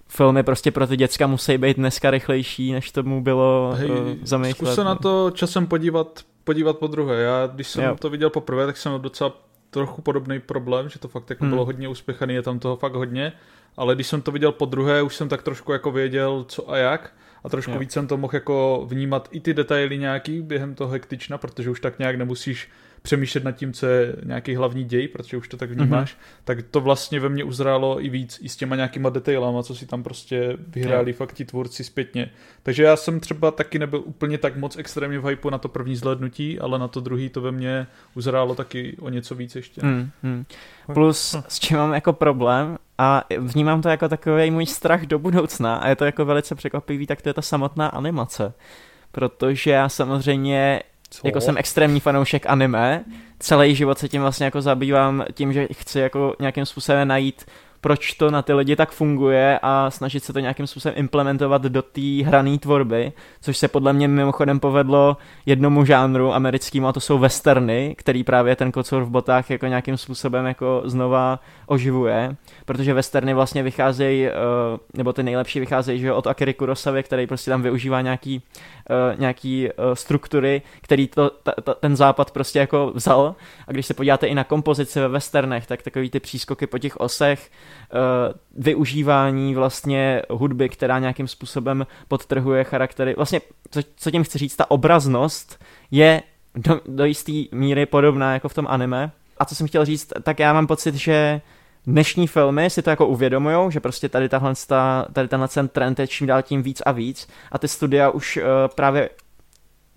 filmy prostě pro ty děcka musí být dneska rychlejší, než tomu bylo Hej, uh, zamýšlet. Zkus se na to časem podívat, podívat po druhé. Já, když jsem jo. to viděl poprvé, tak jsem měl docela trochu podobný problém, že to fakt jako hmm. bylo hodně uspěchaný, je tam toho fakt hodně, ale když jsem to viděl po druhé, už jsem tak trošku jako věděl, co a jak a trošku jo. víc jsem to mohl jako vnímat i ty detaily nějaký během toho hektična, protože už tak nějak nemusíš přemýšlet nad tím, co je nějaký hlavní děj, protože už to tak vnímáš, mm-hmm. tak to vlastně ve mně uzrálo i víc, i s těma nějakýma detailama, co si tam prostě vyhráli yeah. fakt ti tvůrci zpětně. Takže já jsem třeba taky nebyl úplně tak moc extrémně v hypu na to první zhlednutí, ale na to druhý to ve mně uzrálo taky o něco víc ještě. Mm-hmm. Plus, s čím mám jako problém, a vnímám to jako takový můj strach do budoucna a je to jako velice překvapivý, tak to je ta samotná animace. Protože já samozřejmě co? Jako jsem extrémní fanoušek anime, celý život se tím vlastně jako zabývám tím, že chci jako nějakým způsobem najít proč to na ty lidi tak funguje a snažit se to nějakým způsobem implementovat do té hrané tvorby, což se podle mě mimochodem povedlo jednomu žánru americkým a to jsou westerny, který právě ten kocour v botách jako nějakým způsobem jako znova oživuje, protože westerny vlastně vycházejí, eh, nebo ty nejlepší vycházejí že od Akiry Kurosavy, který prostě tam využívá nějaký, eh, nějaký eh, struktury, který to, ta, ta, ten západ prostě jako vzal a když se podíváte i na kompozici ve westernech, tak takový ty přískoky po těch osech, uh, využívání vlastně hudby, která nějakým způsobem podtrhuje charaktery. Vlastně, co, co tím chci říct, ta obraznost je do, do jisté míry podobná jako v tom anime. A co jsem chtěl říct, tak já mám pocit, že dnešní filmy si to jako uvědomují, že prostě tady, tahle, tady tenhle ten trend je čím dál tím víc a víc a ty studia už uh, právě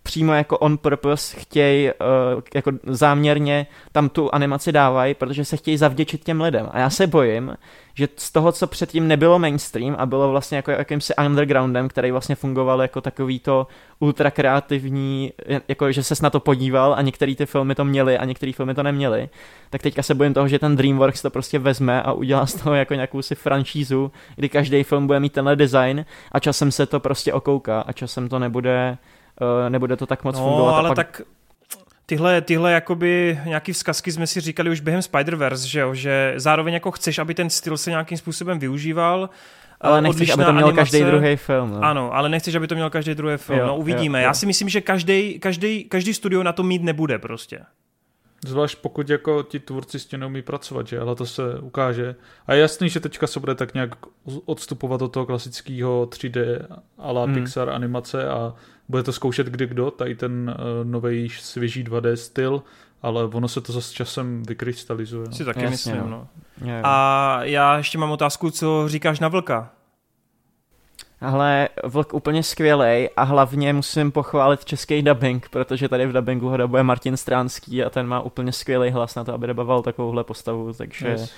přímo jako on purpose chtějí uh, jako záměrně tam tu animaci dávají, protože se chtějí zavděčit těm lidem. A já se bojím, že z toho, co předtím nebylo mainstream a bylo vlastně jako jakýmsi undergroundem, který vlastně fungoval jako takový to ultra kreativní, jako že se na to podíval a některé ty filmy to měly a některé filmy to neměly, tak teďka se bojím toho, že ten DreamWorks to prostě vezme a udělá z toho jako nějakou si franšízu, kdy každý film bude mít tenhle design a časem se to prostě okouká a časem to nebude Eh, nebude to tak moc no, fungovat. ale pak... tak tyhle, tyhle jakoby nějaký vzkazky jsme si říkali už během Spider-Verse, že jo, že zároveň jako chceš, aby ten styl se nějakým způsobem využíval, ale eh, nechceš, aby to měl animace. každý druhý film. No. Ano, ale nechceš, aby to měl každý druhý film. Jo, no uvidíme. Jo, jo. Já si myslím, že každý, každý, každý studio na to mít nebude prostě. Zvlášť pokud jako ti tvůrci s tím neumí pracovat, že? ale to se ukáže. A je jasný, že teďka se bude tak nějak odstupovat od toho klasického 3D a la hmm. Pixar animace a bude to zkoušet kdy kdo, tady ten uh, nový svěží 2D styl, ale ono se to zase časem vykrystalizuje. No. Si taky Jasně, myslím, no. no. A já ještě mám otázku, co říkáš na vlka? Ale vlk úplně skvělý a hlavně musím pochválit český dubbing, protože tady v dubbingu ho dabuje Martin Stránský a ten má úplně skvělý hlas na to, aby daboval takovouhle postavu, takže yes.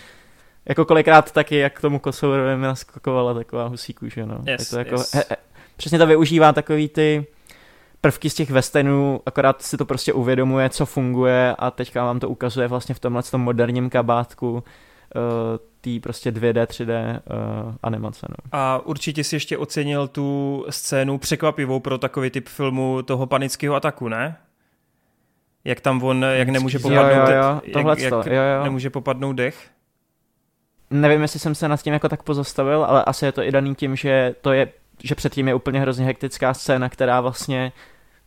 jako kolikrát taky, jak k tomu Kosourovi mi naskakovala taková husí kůže, no. Yes, je to jako, yes. he, he, přesně to využívá takový ty prvky z těch westernů, akorát si to prostě uvědomuje, co funguje a teďka vám to ukazuje vlastně v tomhle tom moderním kabátku uh, tý prostě 2D, 3D uh, animace. No. A určitě si ještě ocenil tu scénu překvapivou pro takový typ filmu toho panického ataku, ne? Jak tam on, jak nemůže popadnout, jo, jo, jo. jak, jak jo, jo. nemůže popadnout dech? Nevím, jestli jsem se nad tím jako tak pozastavil, ale asi je to i daný tím, že to je že předtím je úplně hrozně hektická scéna, která vlastně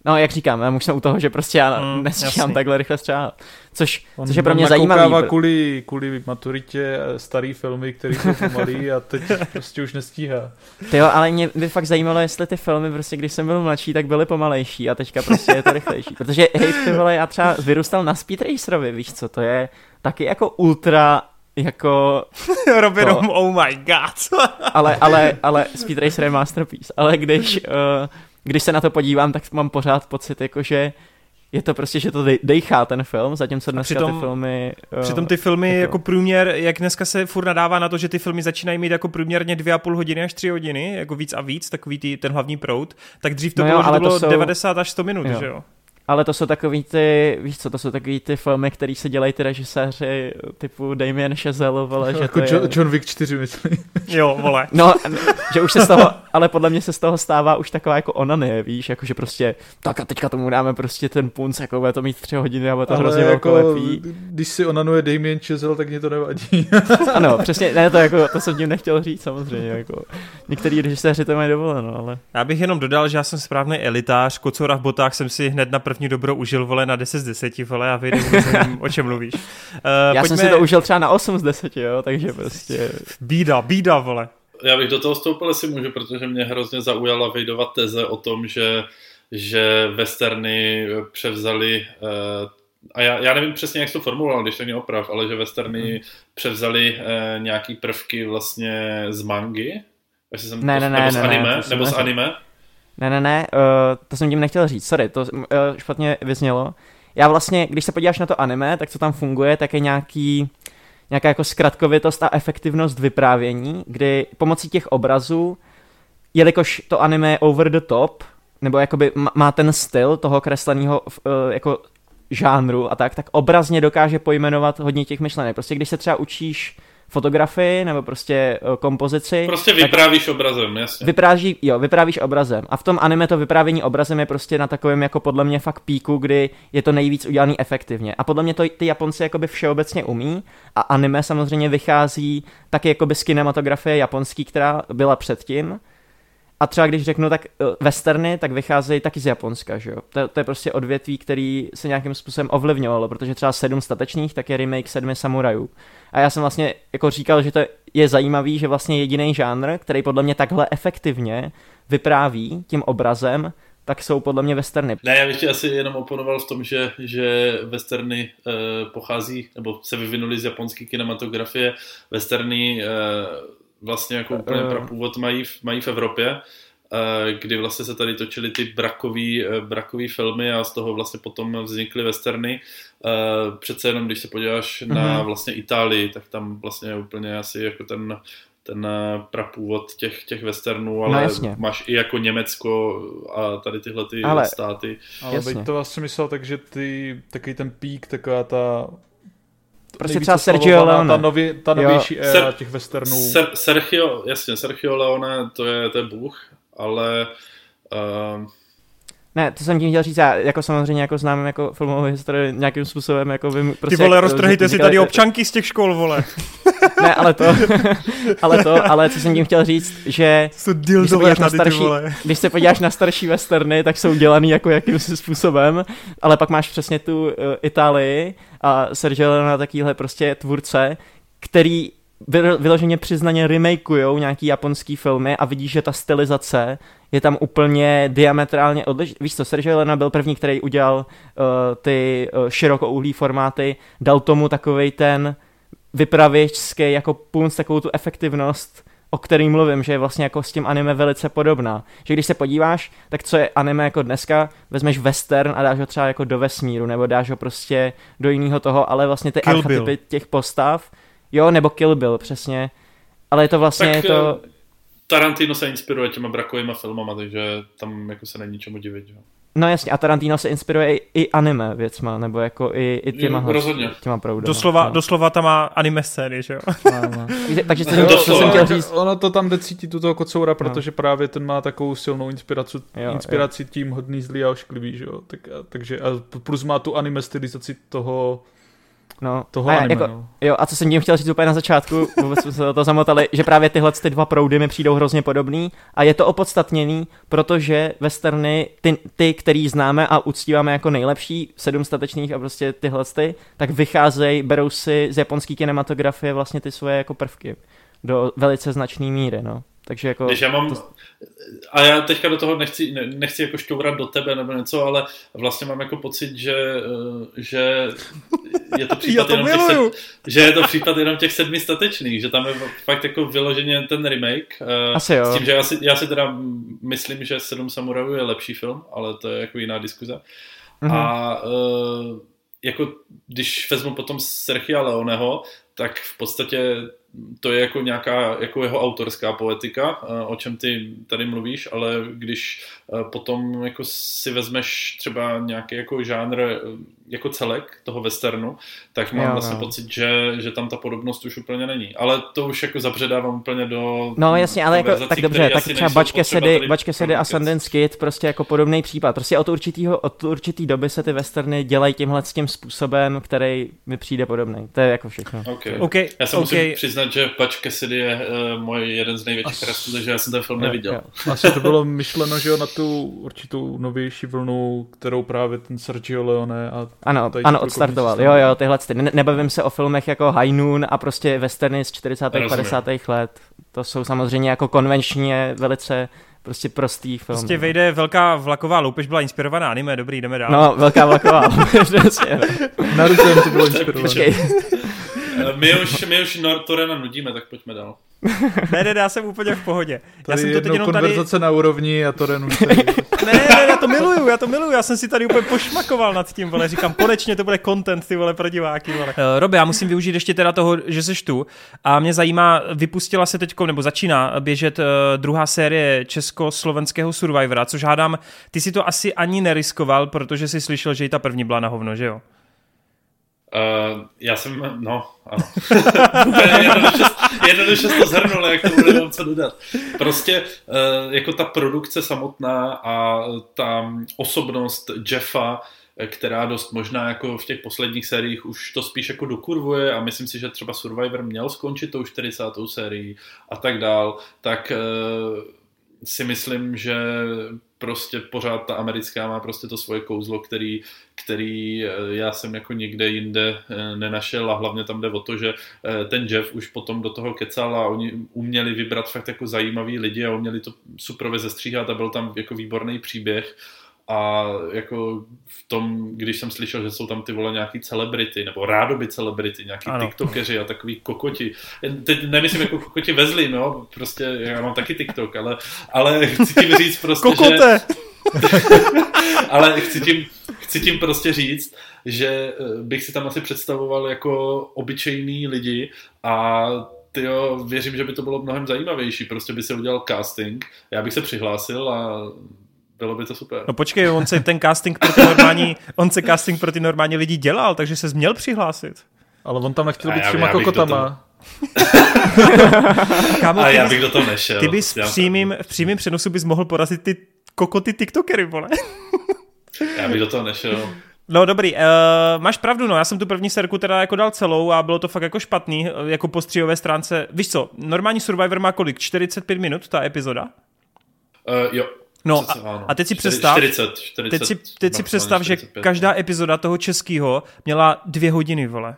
No, jak říkám, já už jsem u toho, že prostě já mm, nestíhám takhle rychle střáhat. Což, on, což je pro mě zajímavé. Kvůli, kvůli maturitě starý filmy, které jsou pomalý a teď prostě už nestíhá. Ty jo, ale mě by fakt zajímalo, jestli ty filmy, prostě když jsem byl mladší, tak byly pomalejší a teďka prostě je to rychlejší. Protože hej, ty vole, já třeba vyrůstal na Speed Racerovi, víš co, to je taky jako ultra jako... Robin, to. oh my god. ale, ale, ale Speed Racer je masterpiece. Ale když, uh, když se na to podívám, tak mám pořád pocit, jako že je to prostě, že to dejchá ten film, zatímco dneska přitom, ty filmy... Uh, přitom ty filmy jako... jako průměr, jak dneska se furt nadává na to, že ty filmy začínají mít jako průměrně dvě a půl hodiny až tři hodiny, jako víc a víc, takový tý, ten hlavní prout, tak dřív to no bylo, jo, že to bylo jsou... 90 až 100 minut, jo. že jo? Ale to jsou takový ty, víš co, to jsou takový ty filmy, který se dělají ty režiséři typu Damien Chazelle, vole, že jako to John, je... John Wick 4, myslím. jo, vole. No, že už se z toho, ale podle mě se z toho stává už taková jako onanie, víš, jako že prostě, tak a teďka tomu dáme prostě ten punc, jako bude to mít tři hodiny a bude to ale hrozně jako, velkolepý. Když si onanuje Damien Chazelle, tak mě to nevadí. ano, přesně, ne, to jako, to jsem tím nechtěl říct samozřejmě, jako, některý režiséři to mají dovoleno, ale. Já bych jenom dodal, že já jsem správný elitář, kocora v botách jsem si hned na první dobro užil, vole, na 10 z 10, vole, a vyjdu, o čem mluvíš. Uh, Já pojďme... jsem si to užil třeba na 8 z 10, jo, takže prostě... Bída, bída, vole. Já bych do toho vstoupil, jestli můžu, protože mě hrozně zaujala Vejdova teze o tom, že, že westerny převzali uh, a já, já nevím přesně, jak to formuloval, když to mě oprav, ale že westerny hmm. převzali uh, nějaký prvky vlastně z mangy, jsem ne, to, ne, nebo ne, z anime, ne, nebo z anime, ne, ne, ne, uh, to jsem tím nechtěl říct, sorry, to uh, špatně vyznělo. Já vlastně, když se podíváš na to anime, tak co tam funguje, tak je nějaký, nějaká jako zkratkovitost a efektivnost vyprávění, kdy pomocí těch obrazů, jelikož to anime je over the top, nebo jakoby má ten styl toho kresleného uh, jako žánru a tak, tak obrazně dokáže pojmenovat hodně těch myšlenek. Prostě když se třeba učíš fotografii nebo prostě eh, kompozici. Prostě vyprávíš obrazem, jasně. Vypráží, jo, vyprávíš obrazem. A v tom anime to vyprávění obrazem je prostě na takovém jako podle mě fakt píku, kdy je to nejvíc udělaný efektivně. A podle mě to ty Japonci jakoby všeobecně umí a anime samozřejmě vychází taky jakoby z kinematografie japonský, která byla předtím. A třeba když řeknu tak uh, westerny, tak vycházejí taky z Japonska, že jo? To, to je prostě odvětví, který se nějakým způsobem ovlivňovalo, protože třeba sedm statečných, tak je remake sedmi samurajů. A já jsem vlastně jako říkal, že to je zajímavý, že vlastně jediný žánr, který podle mě takhle efektivně vypráví tím obrazem, tak jsou podle mě westerny. Ne, já bych tě asi jenom oponoval v tom, že, že westerny e, pochází, nebo se vyvinuli z japonské kinematografie. Westerny e, vlastně jako úplně uh, prapůvod mají, mají v Evropě, kdy vlastně se tady točily ty brakový, uh, brakový filmy a z toho vlastně potom vznikly westerny. Uh, přece jenom, když se podíváš uh-huh. na mhm. vlastně Itálii, tak tam vlastně je úplně asi jako ten ten prapůvod těch, těch westernů, ale no, máš i jako Německo a tady tyhle ty ale, státy. Ale jasně. bych to vlastně myslel tak, že ty, takový ten pík, taková ta Prostě třeba Sergio Leone. Ta, nově, ta novější éra Ser, těch westernů. Ser, Sergio, jasně, Sergio Leone, to je, to je bůh, ale... Uh, ne, to jsem tím chtěl říct, já jako samozřejmě jako znám jako filmovou historii nějakým způsobem, jako vím prostě... Ty vole, roztrhejte si tady občanky z těch škol, vole. ne, ale to, ale to, ale co jsem tím chtěl říct, že když se, podíváš na starší, když se podíváš na starší westerny, tak jsou dělaný jako jakýmsi způsobem, ale pak máš přesně tu uh, Itálii a Sergio Leone takovýhle prostě tvůrce, který vyloženě přiznaně remakeujou nějaký japonský filmy a vidíš, že ta stylizace je tam úplně diametrálně odlišná. Víš co, Sergio Leone byl první, který udělal uh, ty uh, širokouhlý formáty, dal tomu takovej ten vypravěčský jako punc, takovou tu efektivnost, o který mluvím, že je vlastně jako s tím anime velice podobná. Že když se podíváš, tak co je anime jako dneska, vezmeš western a dáš ho třeba jako do vesmíru, nebo dáš ho prostě do jiného toho, ale vlastně ty Kill archetypy Bill. těch postav, jo, nebo Kill Bill, přesně. Ale je to vlastně tak, to... Eh, Tarantino se inspiruje těma brakovými filmama, takže tam jako se není čemu divit, jo. No jasně, a Tarantino se inspiruje i, i anime věcma, nebo jako i, i těma, jo, rozhodně. těma proudama. Doslova, no. doslova tam má anime scény, že jo? No, no. Takže jsem, to, jsem chtěl říct... Ono to tam jde cítit u toho kocoura, protože no. právě ten má takovou silnou inspiraci, jo, inspiraci jo. tím hodný zlý a ošklivý, že jo? Tak, a, takže a plus má tu anime stylizaci toho No, Toho a, anime, jako, no. jo, a co jsem tím chtěl říct úplně na začátku, vůbec jsme se toho zamotali, že právě tyhle ty dva proudy mi přijdou hrozně podobný a je to opodstatněný, protože westerny, ty, ty který známe a uctíváme jako nejlepší, sedm statečných a prostě tyhle ty, tak vycházejí, berou si z japonské kinematografie vlastně ty svoje jako prvky do velice značné míry, no. Takže jako... Když já mám, a já teďka do toho nechci, ne- nechci jako šťourat do tebe nebo něco, ale vlastně mám jako pocit, že, eh, že je to případ to jenom těch sed, že je to případ jenom těch sedmi statečných, že tam je fakt jako vyloženě ten remake. eh, Asi jo. S tím, že já si, já si teda myslím, že Sedm samurajů je lepší film, ale to je jako jiná diskuze. Mhm. A uh, jako když vezmu potom Sergio Leoneho, tak v podstatě to je jako nějaká jako jeho autorská poetika, eh, o čem ty tady mluvíš, ale když eh, potom jako si vezmeš třeba nějaký jako žánr eh, jako celek toho westernu, tak mám Jo, vlastně no. pocit, že, že tam ta podobnost už úplně není. Ale to už jako zabředávám úplně do No jasně, ale jako, tak dobře, tak třeba nejsou Bač potřeba Cassidy, tady Bač Cassidy a. Sundance Kid prostě jako podobný případ. Prostě od, určitýho, od určitý doby se ty westerny dělají tímhle s tím způsobem, který mi přijde podobný. To je jako všechno. Okay. OK, Já se OK. musím přiznat, že Patch Cassidy je uh, můj jeden z největších rastů, takže já jsem ten film neviděl. Jo, Asi to bylo myšleno, že jo, na tu určitou novější vlnu, kterou právě ten Sergio Leone a Ano, tady ano, odstartoval. Jo, jo, tyhle ty. Ne- nebavím se o filmech jako High Noon a prostě westerny z 40. Rozumím. 50. let. To jsou samozřejmě jako konvenčně velice prostě prostý film. Prostě vejde velká vlaková loupež, byla inspirovaná anime, dobrý, jdeme dál. No, velká vlaková. Přesně. Naruto to bylo inspirované. Eh, My už, my už Nor- Torena nudíme, tak pojďme dál. Ne, ne, já jsem úplně v pohodě. Já Tady jsem to teď jenom tady... konverzace na úrovni a to renunce. Ne, ne, já to miluju, já to miluju, já jsem si tady úplně pošmakoval nad tím, vole, říkám, konečně to bude content, ty vole, pro diváky, vole. Uh, Robe, já musím využít ještě teda toho, že jsi tu a mě zajímá, vypustila se teď, nebo začíná běžet uh, druhá série československého Survivora, což hádám, ty si to asi ani neriskoval, protože jsi slyšel, že i ta první byla na hovno, že jo? Uh, já jsem, no, ano. Jednoduše, to zhrnul, jak to bude co dodat. Prostě uh, jako ta produkce samotná a ta osobnost Jeffa, eh, která dost možná jako v těch posledních sériích už to spíš jako dokurvuje a myslím si, že třeba Survivor měl skončit tou 40. sérií a tak dál, tak uh, si myslím, že prostě pořád ta americká má prostě to svoje kouzlo, který, který eh, já jsem jako nikde jinde eh, nenašel. A hlavně tam jde o to, že eh, ten Jeff už potom do toho kecal a oni uměli vybrat fakt jako zajímavý lidi a uměli to super zestříhat a byl tam jako výborný příběh a jako v tom, když jsem slyšel, že jsou tam ty vole nějaký celebrity, nebo rádoby celebrity, nějaký Ano. tiktokeři a takový kokoti. Teď nemyslím jako kokoti vezli, no, prostě já mám taky tiktok, ale, ale chci tím říct prostě, že, Kokote! ale chci tím, chci tím prostě říct, že eh, bych si tam asi představoval jako obyčejný lidi a tyjo, věřím, že by to bylo mnohem zajímavější. Prostě by se udělal casting, já bych se přihlásil a bylo by to super. No počkej, on se ten casting pro ty normální, on se casting pro ty normální lidi dělal, takže se měl přihlásit. Ale on tam nechtěl být do kokotama. Kámo, a já bych do toho nešel. ty bys v přímým, v přímým přenosu bys mohl porazit ty kokoty tiktokery, vole. já bych do toho nešel. No dobrý, uh, máš pravdu, no, já jsem tu první serku teda jako dal celou a bylo to fakt jako špatný, eh, jako po stříhové stránce. Víš co, normální Survivor má kolik? 45 minut ta epizoda? Uh, jo. No a, a teď si představ, 40, 40, teď si, teď si představ, že 45, každá no. epizoda toho českého měla dvě hodiny, vole.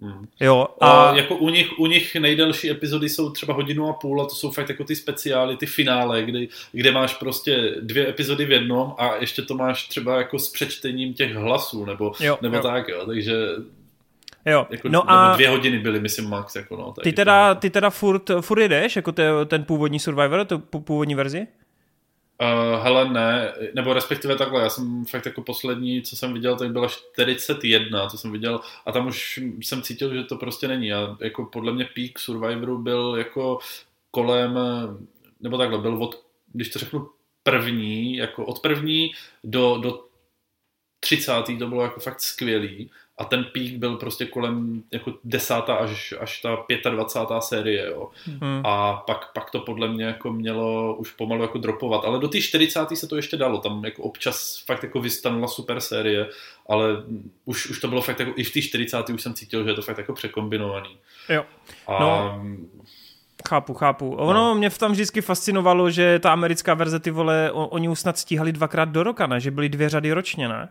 Hmm. Jo, A a jako u nich, u nich nejdelší epizody jsou třeba hodinu a půl a to jsou fakt jako ty speciály, ty finále, kdy, kde máš prostě dvě epizody v jednom a ještě to máš třeba jako s přečtením těch hlasů nebo, Jo, nebo jo. tak, jo, takže jo. jako, No a dvě hodiny byly, myslím, max, jako no. ty teda, ty teda furt, furt jedeš, jako te, ten původní Survivor, tu pů- původní verzi? Uh, hele, ne, nebo respektive takhle, já jsem fakt jako poslední, co jsem viděl, tak byla 41, co jsem viděl a tam už jsem cítil, že to prostě není a jako podle mě peak Survivoru byl jako kolem, nebo takhle, byl od, když to řeknu první, jako od první do, do 30. to bylo jako fakt skvělý a ten pík byl prostě kolem jako desátá až, až ta 25. série, jo. Hmm. A pak, pak to podle mě jako mělo už pomalu jako dropovat, ale do té 40. se to ještě dalo, tam jako občas fakt jako vystanula super série, ale už, už to bylo fakt jako, i v té 40. už jsem cítil, že je to fakt jako překombinovaný. Jo. A, no. Chápu, chápu. Ono no. mě v tam vždycky fascinovalo, že ta americká verze, ty vole, oni už snad stíhali dvakrát do roka, ne? Že byly dvě řady ročně, ne?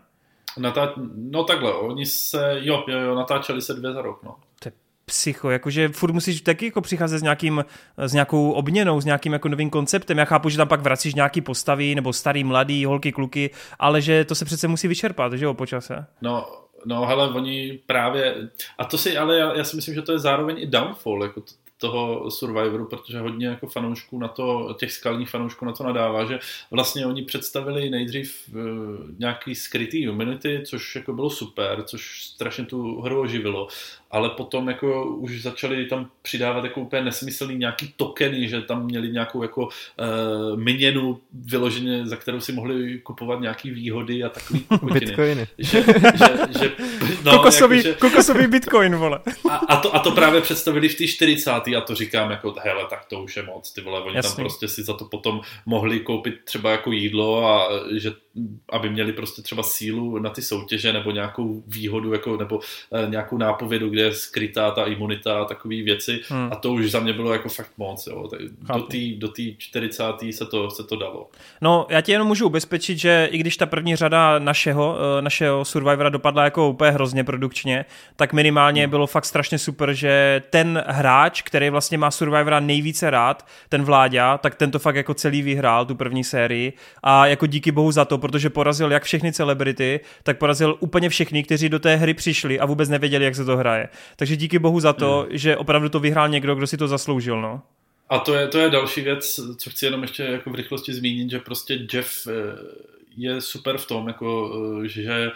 Natá... No takhle, oni se, jo, jo, jo, natáčeli se dvě za rok, no. To je psycho, jakože furt musíš taky jako přicházet s, nějakým, s nějakou obměnou, s nějakým jako novým konceptem. Já chápu, že tam pak vracíš nějaký postavy, nebo starý, mladý, holky, kluky, ale že to se přece musí vyčerpat, že jo, po čase. No, no hele, oni právě, a to si, ale já, já si myslím, že to je zároveň i downfall, jako to, toho Survivoru, protože hodně jako fanoušků na to, těch skalních fanoušků na to nadává, že vlastně oni představili nejdřív uh, nějaký skrytý humanity, což jako bylo super, což strašně tu hru oživilo, ale potom jako už začali tam přidávat jako úplně nesmyslný nějaký tokeny, že tam měli nějakou jako uh, měnu vyloženě, za kterou si mohli kupovat nějaký výhody a takový Bitcoiny. Že, že, že, no, kokosový, jako, že, kokosový bitcoin, vole. A, a, to, a to právě představili v té 40. a to říkám jako, hele, tak to už je moc, ty vole, oni Jasný. tam prostě si za to potom mohli koupit třeba jako jídlo a že aby měli prostě třeba sílu na ty soutěže nebo nějakou výhodu jako, nebo e, nějakou nápovědu, kde je skrytá ta imunita a takové věci hmm. a to už za mě bylo jako fakt moc. Jo. do té do tý 40. se to, se to dalo. No, já ti jenom můžu ubezpečit, že i když ta první řada našeho, e, našeho Survivora dopadla jako úplně hrozně produkčně, tak minimálně hmm. bylo fakt strašně super, že ten hráč, který vlastně má Survivora nejvíce rád, ten Vláďa, tak ten to fakt jako celý vyhrál, tu první sérii a jako díky bohu za to, protože porazil jak všechny celebrity, tak porazil úplně všechny, kteří do té hry přišli a vůbec nevěděli, jak se to hraje. Takže díky bohu za to, hmm. že opravdu to vyhrál někdo, kdo si to zasloužil, no. A to je, to je další věc, co chci jenom ještě jako v rychlosti zmínit, že prostě Jeff eh, je super v tom, jako, eh, že eh,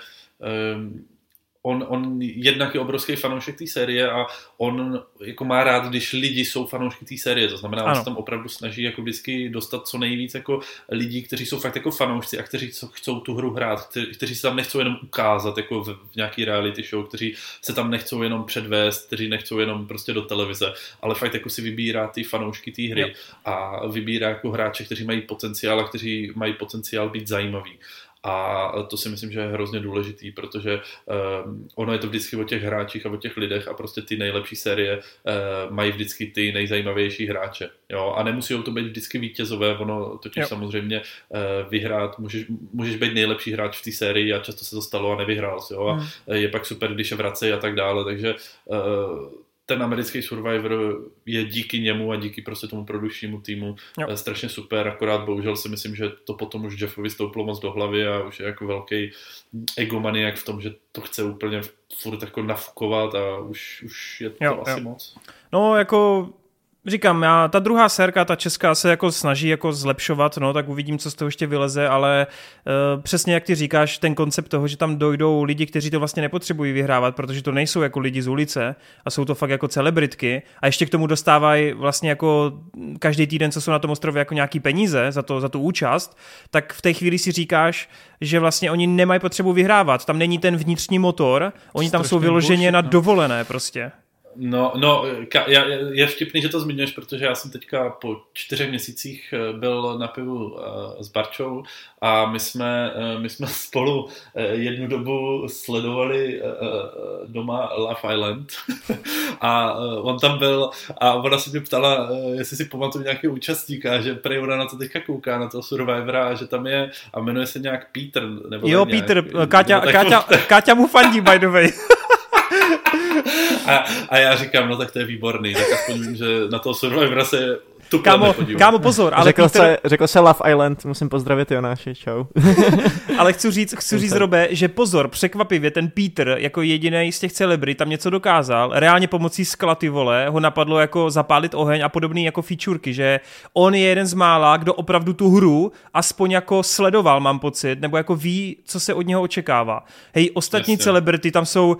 on, on jednak je obrovský fanoušek té série a on jako má rád, když lidi jsou fanoušky té série, to znamená, ano. on se tam opravdu snaží jako vždycky dostat co nejvíc jako lidí, kteří jsou fakt jako fanoušci a kteří chcou tu hru hrát, kteří, kteří se tam nechcou jenom ukázat jako v, v nějaký reality show, kteří se tam nechcou jenom předvést, kteří nechcou jenom prostě do televize, ale fakt jako si vybírá ty fanoušky té hry yep. a vybírá jako hráče, kteří mají potenciál a kteří mají potenciál být zajímaví. A to si myslím, že je hrozně důležitý, protože um, ono je to vždycky o těch hráčích a o těch lidech a prostě ty nejlepší série uh, mají vždycky ty nejzajímavější hráče. Jo? A nemusí to být vždycky vítězové, ono totiž jo. samozřejmě uh, vyhrát, můžeš, můžeš být nejlepší hráč v té sérii a často se to stalo a nevyhrál. Jo? A hmm. je pak super, když je vracejí a tak dále, takže uh, ten americký Survivor je díky němu a díky prostě tomu produkčnímu týmu jo. Eh, strašně super, akorát bohužel si myslím, že to potom už Jeffovi stouplo moc do hlavy a už je jako velký egomaniak v tom, že to chce úplně furt jako nafukovat a už, už je to jo, asi jo. moc. No jako říkám, já, ta druhá sérka, ta česká se jako snaží jako zlepšovat, no, tak uvidím, co z toho ještě vyleze, ale uh, přesně jak ty říkáš, ten koncept toho, že tam dojdou lidi, kteří to vlastně nepotřebují vyhrávat, protože to nejsou jako lidi z ulice a jsou to fakt jako celebritky a ještě k tomu dostávají vlastně jako každý týden, co jsou na tom ostrově jako nějaký peníze za, to, za tu účast, tak v té chvíli si říkáš, že vlastně oni nemají potřebu vyhrávat, tam není ten vnitřní motor, oni tam jsou vyloženě na no. dovolené prostě. No, no je vtipný, že to zmiňuješ, protože já jsem teďka po čtyřech měsících eh, byl na pivu eh, s Barčou a my jsme, eh, my jsme spolu jednu dobu sledovali doma Love Island a on tam byl a ona se mě ptala, jestli si pamatuju nějakého účastníka, že prej ona na to teďka kouká, na toho Survivora, že tam je a jmenuje se nějak Peter. Nebo jo, nějak, Peter, Káťa, Káťa, Káťa mu fandí, by the way. a, a já říkám, no tak to je výborný, tak aspoň vím, že na toho Survivora se tu kámo, kámo, pozor. Ale řekl, Peter... se, řekl se Love Island, musím pozdravit Jonáši, čau. ale chci říct, chci říct Robe, že pozor, překvapivě ten Peter jako jediný z těch celebrit tam něco dokázal, reálně pomocí skla ty vole, ho napadlo jako zapálit oheň a podobný jako featureky, že on je jeden z mála, kdo opravdu tu hru aspoň jako sledoval, mám pocit, nebo jako ví, co se od něho očekává. Hej, ostatní Jasně. celebrity tam jsou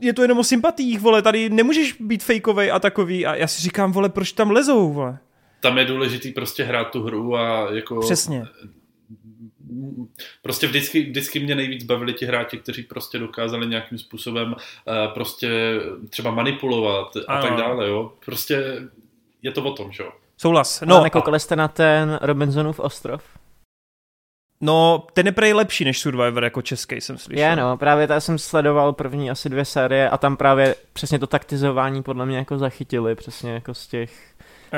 je to jenom o sympatiích, vole, tady nemůžeš být fejkovej a takový a já si říkám, vole, proč tam lezou, vole? Tam je důležitý prostě hrát tu hru a jako... Přesně prostě vždycky, vždycky mě nejvíc bavili ti hráči, kteří prostě dokázali nějakým způsobem uh, prostě třeba manipulovat a ano. tak dále, jo. Prostě je to o tom, že jo. Souhlas. No, Ale nekoukali jste na ten Robinsonův ostrov? No, ten je prej lepší než Survivor jako český, jsem slyšel. Je, no, právě tak jsem sledoval první asi dvě série a tam právě přesně to taktizování podle mě jako zachytili, přesně jako z těch,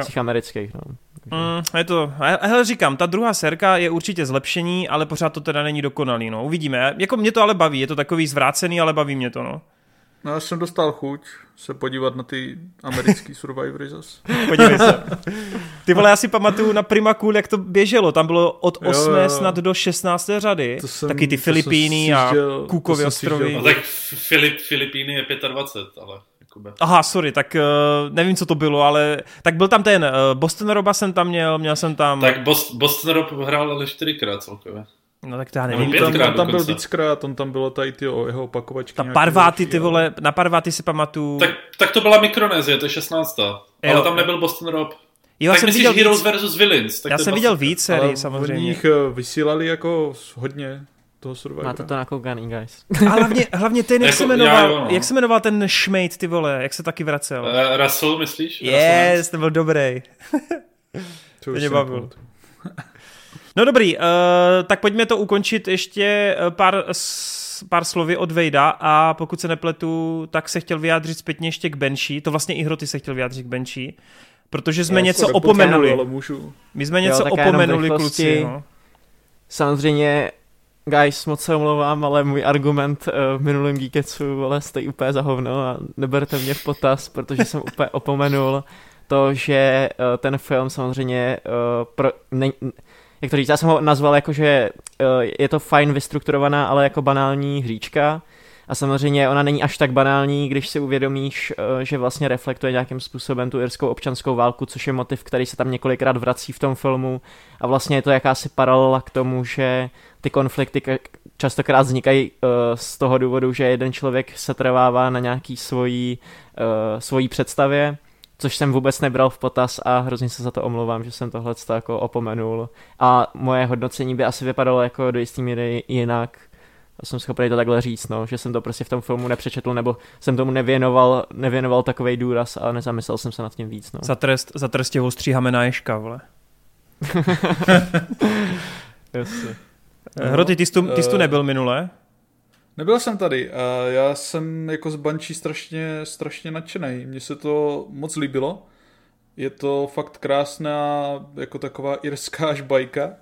z těch amerických, no. Mm, je to, hele říkám, ta druhá serka je určitě zlepšení, ale pořád to teda není dokonalý, no, uvidíme. Jako mě to ale baví, je to takový zvrácený, ale baví mě to, no. No, já jsem dostal chuť se podívat na ty americký Survivory zas. Podívej se. Ty vole, já si pamatuju na Prima Cool, jak to běželo. Tam bylo od 8. Jo, jo. snad do 16. řady. To jsem, Taky ty Filipíny a Kůkovy ostrovy. No tak Filip, Filipíny je 25, ale... Jakube. Aha, sorry, tak uh, nevím, co to bylo, ale tak byl tam ten uh, Boston Roba jsem tam měl, měl jsem tam... Tak Boston, Boston Rob hrál ale čtyřikrát celkově. No tak to já nevím. On tam, on tam byl víckrát, on tam bylo tady ty o jeho opakovačky. Ta Parváty, ty vole, na Parváty si pamatuju. Tak, tak to byla Mikronézie, to je 16. Jo. Ale tam nebyl Boston Rob. Jo, tak jsem viděl Heroes víc. versus Villains. Tak já jsem viděl víc sérii, samozřejmě. Oni jich eh, vysílali jako hodně toho Survivora. Máte to nakoukaný, guys. A hlavně, hlavně ten, jak, jako, se jmenoval, já, jo, no. jak se jmenoval ten šmejt, ty vole, jak se taky vracel. Uh, Russell, myslíš? Yes, ten byl dobrý. to mě bavil. No dobrý, uh, tak pojďme to ukončit ještě eh, pár, pár slovy od Vejda a pokud se nepletu, tak se chtěl vyjádřit zpětně ještě k Benší. To vlastně i Hroty se chtěl vyjádřit k Benší, protože jsme já něco opomenuli. My jsme něco jo, opomenuli, kluci. No. Samozřejmě guys, moc se omlouvám, ale můj argument uh, v minulém Geeketsu, ale stojí úplně za hovno a neberte mě v potaz, protože jsem úplně opomenul to, že uh, ten film samozřejmě uh, pro, ne, jak to říct, já jsem ho nazval jako, že uh, je to fajn vystrukturovaná, ale jako banální hříčka, a samozřejmě ona není až tak banální, když si uvědomíš, že vlastně reflektuje nějakým způsobem tu irskou občanskou válku, což je motiv, který se tam několikrát vrací v tom filmu. A vlastně je to jakási paralela k tomu, že ty konflikty častokrát vznikají uh, z toho důvodu, že jeden člověk se trvává na nějaký svojí, svojí představě, což jsem vůbec nebral v potaz a hrozně se za to omlouvám, že jsem tohle jako opomenul. A moje hodnocení by asi vypadalo jako do jistý míry jinak, a jsem schopný to takhle říct, no, že jsem to prostě v tom filmu nepřečetl, nebo jsem tomu nevěnoval, nevěnoval takovej důraz a nezamyslel jsem se nad tím víc. No. Za trest, za trest tě ostříháme na ješka, vole. Jasně. No, Hroty, ty jsi, tu, ty jsi tu eh, nebyl minule? Nebyl jsem tady já jsem jako z Banshee strašně, strašně nadšený. Mně se to moc líbilo. Je to fakt krásná, jako taková irská bajka.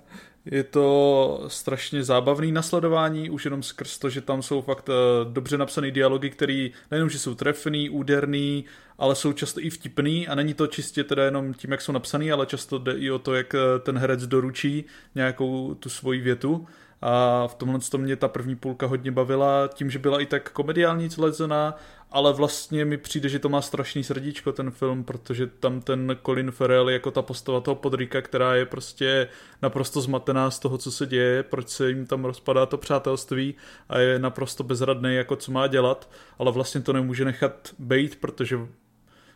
Je to strašně zábavný nasledování, už jenom skrz to, že tam jsou fakt eh, dobře napsané dialogy, které nejenom, že jsou trefný, úderný, ale jsou často i vtipný a není to čistě teda jenom tím, jak jsou napsaný, ale často jde i o to, jak eh, ten herec doručí nějakou tu svoji větu a v tomhle to mě ta první půlka hodně bavila, tím, že byla i tak komediální celezená, ale vlastně mi přijde, že to má strašný srdíčko ten film, protože tam ten Colin Farrell jako ta postava toho podrýka, která je prostě naprosto zmatená z toho, co se děje, proč se jim tam rozpadá to přátelství a je naprosto bezradný, jako co má dělat, ale vlastně to nemůže nechat bejt, protože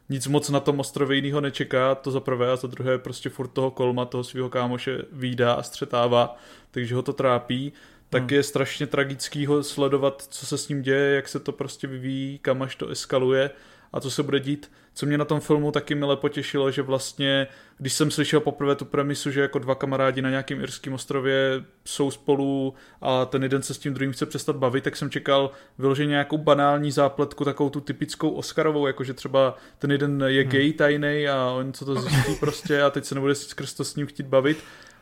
nic moc na tom ostrově jiného nečeká, to za prvé a za druhé prostě furt toho kolma, toho svého kámoše výdá a střetává, takže ho to trápí, tak hmm. je strašně tragický ho sledovat, co se s ním děje, jak se to prostě vyvíjí, kam až to eskaluje a co se bude dít. Co mě na tom filmu taky mile potěšilo, že vlastně, když jsem slyšel poprvé tu premisu, že jako dva kamarádi na nějakém irském ostrově jsou spolu a ten jeden se s tím druhým chce přestat bavit, tak jsem čekal vyloženě nějakou banální zápletku, takovou tu typickou Oscarovou, jakože třeba ten jeden je hmm. gay tajný a on co to zjistí prostě a teď se nebude skrz to s ním chtít bavit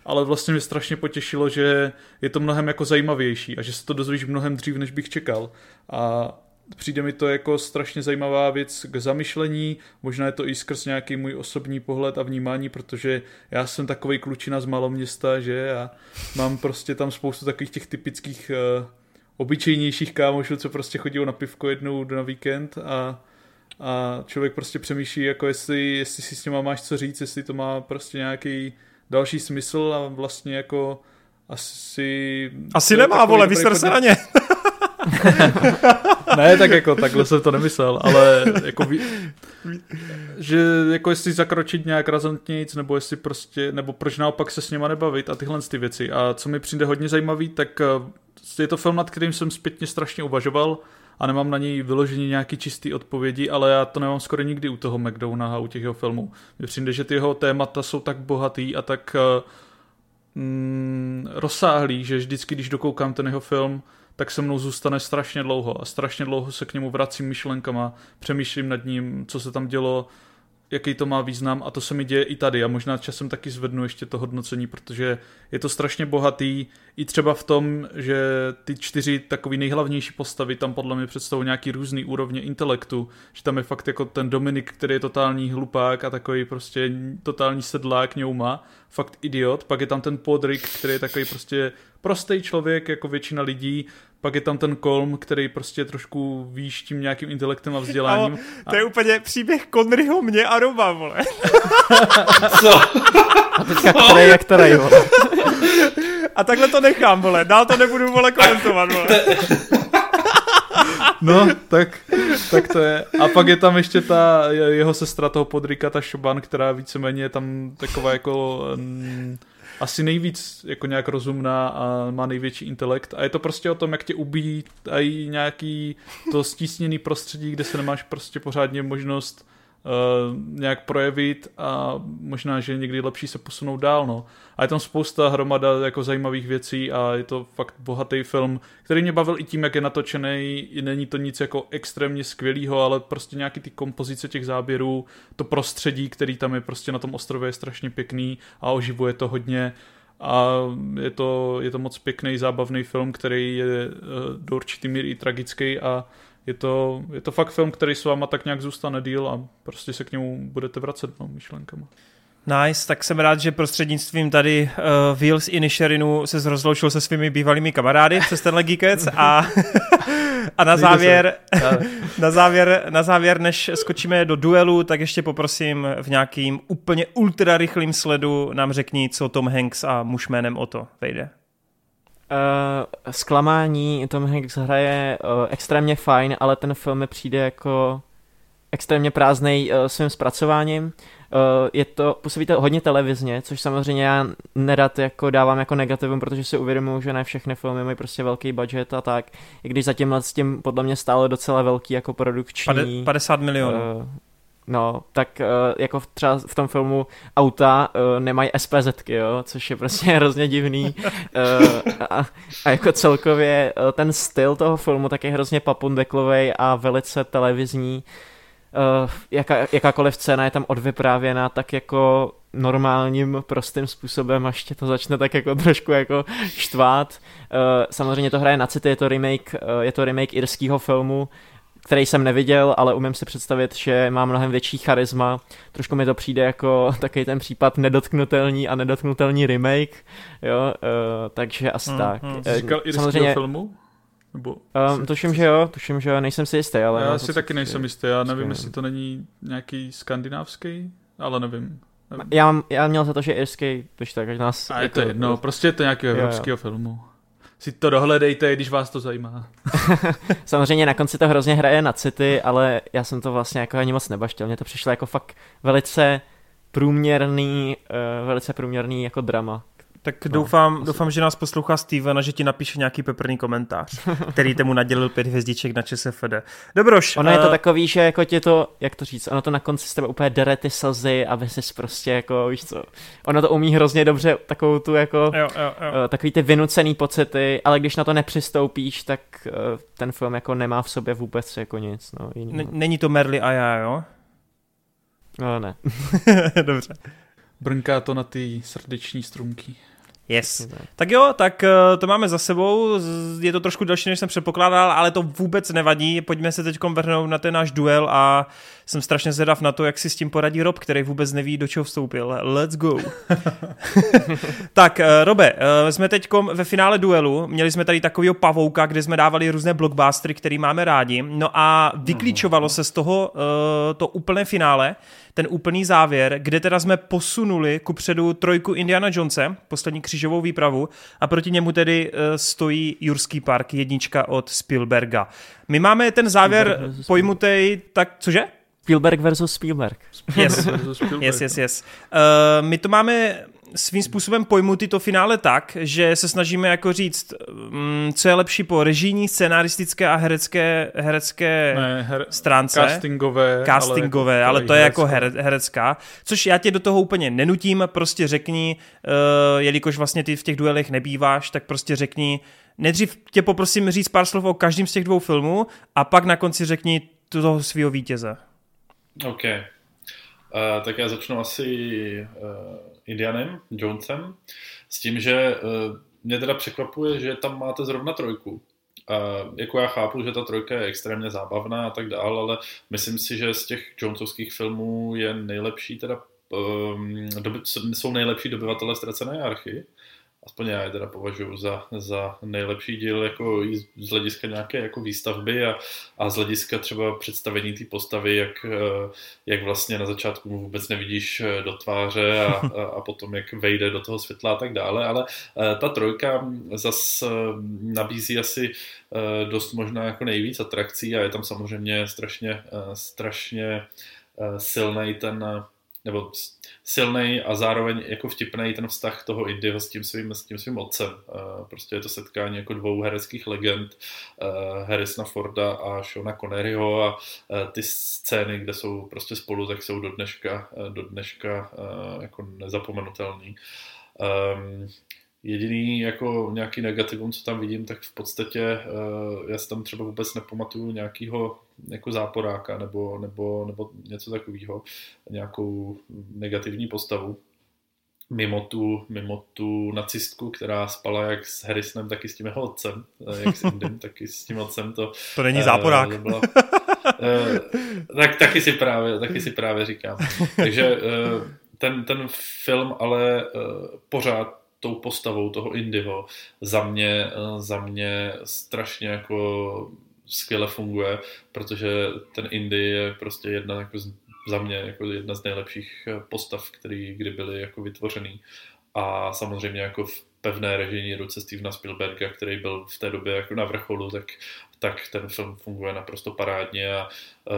ale vlastně mě strašně potěšilo, že je to mnohem jako zajímavější a že se to dozvíš mnohem dřív, než bych čekal. A přijde mi to jako strašně zajímavá věc k zamyšlení, možná je to i skrz nějaký můj osobní pohled a vnímání, protože já jsem takový klučina z maloměsta, že a mám prostě tam spoustu takových těch typických uh, obyčejnějších kámošů, co prostě chodí na pivko jednou na víkend a a člověk prostě přemýšlí, jako jestli, jestli si s něma máš co říct, jestli to má prostě nějaký další smysl a vlastně jako asi... Asi nemá, vole, vysr se na ně. ne, tak jako takhle jsem to nemyslel, ale jako ví, že jako jestli zakročit nějak razantnějc, nebo jestli prostě, nebo proč naopak se s něma nebavit a tyhle ty věci. A co mi přijde hodně zajímavý, tak eh, je to film, nad kterým jsem zpětně strašně uvažoval a nemám na něj vyloženě nějaký čistý odpovědi, ale já to nemám skoro nikdy u toho McDowna a u těch jeho filmů. Mně přijde, že ty jeho témata jsou tak bohatý a tak uh, mm, rozsáhlý, že vždycky, když dokoukám ten jeho film, tak se mnou zůstane strašně dlouho a strašně dlouho se k němu vracím myšlenkama, přemýšlím nad ním, co se tam dělo, jaký to má význam a to se mi děje i tady a možná časem taky zvednu ještě to hodnocení, protože je to strašně bohatý i třeba v tom, že ty čtyři takový nejhlavnější postavy tam podle mě představují nějaký různý úrovně intelektu, že tam je fakt jako ten Dominik, který je totální hlupák a takový prostě totální sedlák ňouma, fakt idiot, pak je tam ten Podrick, který je takový prostě prostý člověk, jako většina lidí, pak je tam ten Kolm, který prostě trošku výš tím nějakým intelektem a vzděláním. to je úplně příběh Conryho, mě a Roba, vole. Co? A teďka který je který, vole. A takhle to nechám, vole. Dál to nebudu, vole, komentovat, vole. No, tak, tak to je. A pak je tam ještě ta jeho sestra toho Podrika, ta Šoban, která víceméně je tam taková jako... Mm, asi nejvíc jako nějak rozumná a má největší intelekt. A je to prostě o tom, jak tě ubíjí i nějaký to stísněný prostředí, kde se nemáš prostě pořádně možnost nějak projevit a možná, že někdy lepší se posunout dál, no. A je tam spousta hromada jako zajímavých věcí a je to fakt bohatý film, který mě bavil i tím, jak je natočený, není to nic jako extrémně skvělého, ale prostě nějaký ty kompozice těch záběrů, to prostředí, který tam je prostě na tom ostrově je strašně pěkný a oživuje to hodně a je to, je to moc pěkný, zábavný film, který je uh, do určitý míry i tragický a je to, je to fakt film, který s váma tak nějak zůstane díl a prostě se k němu budete vracet no, myšlenkama. Nice, tak jsem rád, že prostřednictvím tady uh, Wheels i Nisherinu se rozloučil se svými bývalými kamarády přes tenhle Geekec a, a na závěr, na závěr, na závěr, než skočíme do duelu, tak ještě poprosím v nějakým úplně ultra rychlým sledu nám řekni, co Tom Hanks a muž jménem Oto vejde. Uh, zklamání, Tom Hanks hraje uh, extrémně fajn, ale ten film mi přijde jako extrémně prázdnej uh, svým zpracováním. Uh, je to, působí to hodně televizně, což samozřejmě já nerad jako dávám jako negativum, protože si uvědomuji, že ne všechny filmy mají prostě velký budget a tak, i když zatím s tím podle mě stálo docela velký jako produkční... 50 milionů. Uh, No, tak uh, jako třeba v tom filmu auta uh, nemají SPZky, jo, což je prostě hrozně divný. Uh, a, a jako celkově ten styl toho filmu tak je hrozně papundeklovej a velice televizní. Jaká, jakákoliv scéna je tam odvyprávěna tak jako normálním, prostým způsobem, až tě to začne tak jako trošku jako štvát. Samozřejmě to hraje na city, je to remake, je to remake irského filmu, který jsem neviděl, ale umím si představit, že má mnohem větší charisma. Trošku mi to přijde jako takový ten případ nedotknutelný a nedotknutelný remake, jo, uh, takže asi mm, tak. Mm. Jsi říkal Samozřejmě, filmu? Nebo um, tuším, že jo, tuším, že jo, nejsem si jistý, ale... Já si taky nejsem jistý, já nevím, jestli to není nějaký skandinávský, ale nevím. nevím. Já, já měl za to, že irský, když tak, nás... A je to jedno, prostě je to nějakého evropského filmu si to dohledejte, když vás to zajímá. Samozřejmě na konci to hrozně hraje na city, ale já jsem to vlastně jako ani moc nebaštil. Mně to přišlo jako fakt velice průměrný, uh, velice průměrný jako drama. Tak no, doufám, asi. doufám, že nás poslouchá Steven a že ti napíše nějaký peprný komentář, který temu nadělil pět hvězdiček na ČSFD. Dobroš. Ono uh... je to eh, takový, že jako ti to, jak to říct, ono to na konci s tebe úplně dere ty slzy, aby jsi prostě jako, víš co, ono to umí hrozně dobře takovou tu jako, jo, jo, jo. Uh, takový ty vynucený pocity, ale když na to nepřistoupíš, tak uh, ten film jako nemá v sobě vůbec jako nic, no. N- není to Merly a já, jo? No, ne. Dobře. Brnká to na ty srdeční strunky. Yes. Tak jo, tak eh, to máme za sebou. Je to trošku delší, než jsem předpokládal, ale to vůbec nevadí. Pojďme se teď vrhnout na ten náš duel a jsem strašně zvědav na to, jak si s tím poradí Rob, který vůbec neví, do čeho vstoupil. Let's go. tak, eh, Robe, eh, jsme teď ve finále duelu. Měli jsme tady takového pavouka, kde jsme dávali různé blockbustery, který máme rádi. No a vyklíčovalo se z toho to úplné finále ten úplný závěr, kde teda jsme posunuli ku předu trojku Indiana Jonese, poslední kříž křížovou výpravu a proti němu tedy uh, stojí Jurský park, jednička od Spielberga. My máme ten závěr pojmutý, tak cože? Spielberg versus Spielberg. Yes, yes, yes, yes. Uh, my to máme svým způsobem pojmutý to finále tak, že se snažíme jako říct, um, co je lepší po režijní, scenaristické a herecké, herecké ne, her, stránce. Castingové. Castingové, ale, jako, ale to je jako her, herecká. Což já tě do toho úplně nenutím, prostě řekni, uh, jelikož vlastně ty v těch duelech nebýváš, tak prostě řekni, nejdřív tě poprosím říct pár slov o každém z těch dvou filmů a pak na konci řekni toho svého vítěze. OK. Uh, tak já začnu asi uh, Indianem, Jonesem, s tím, že uh, mě teda překvapuje, že tam máte zrovna trojku. Uh, jako já chápu, že ta trojka je extrémně zábavná a tak dál, ale myslím si, že z těch Jonesovských filmů je nejlepší teda um, doby, jsou nejlepší dobyvatele ztracené archy aspoň já je teda považuji za, za nejlepší díl jako z hlediska nějaké jako výstavby a, a z hlediska třeba představení té postavy, jak, eh, jak vlastně na začátku mu vůbec nevidíš eh, do tváře a, a, potom jak vejde do toho světla a tak dále, ale eh, ta trojka zas nabízí asi dost možná jako nejvíc atrakcí a je tam samozřejmě strašně, strašně silný ten nebo silný a zároveň jako vtipný ten vztah toho Indyho s tím svým, s tím svým otcem. Uh, prostě je to setkání jako dvou hereckých legend, uh, Harrisona Forda a Shona Conneryho a uh, ty scény, kde jsou prostě spolu, tak jsou do dneška, do dneška jako nezapomenutelný. Um, Jediný jako nějaký negativum, co tam vidím, tak v podstatě uh, já si tam třeba vůbec nepamatuju nějakýho jako záporáka nebo, nebo, nebo něco takového, nějakou negativní postavu. Mimo tu, mimo tu nacistku, která spala jak s Harrisonem, tak i s tím jeho otcem, eh, jak s Indem, tak i s tím otcem. To, to není záporák. Uh, bylo, uh, tak taky si, právě, taky si právě říkám. Takže ten, ten film ale pořád tou postavou toho Indyho za mě, za mě strašně jako skvěle funguje, protože ten Indy je prostě jedna jako z, za mě jako jedna z nejlepších postav, které kdy byly jako vytvořený. A samozřejmě jako v pevné režijní ruce Stevena Spielberga, který byl v té době jako na vrcholu, tak, tak ten film funguje naprosto parádně a uh,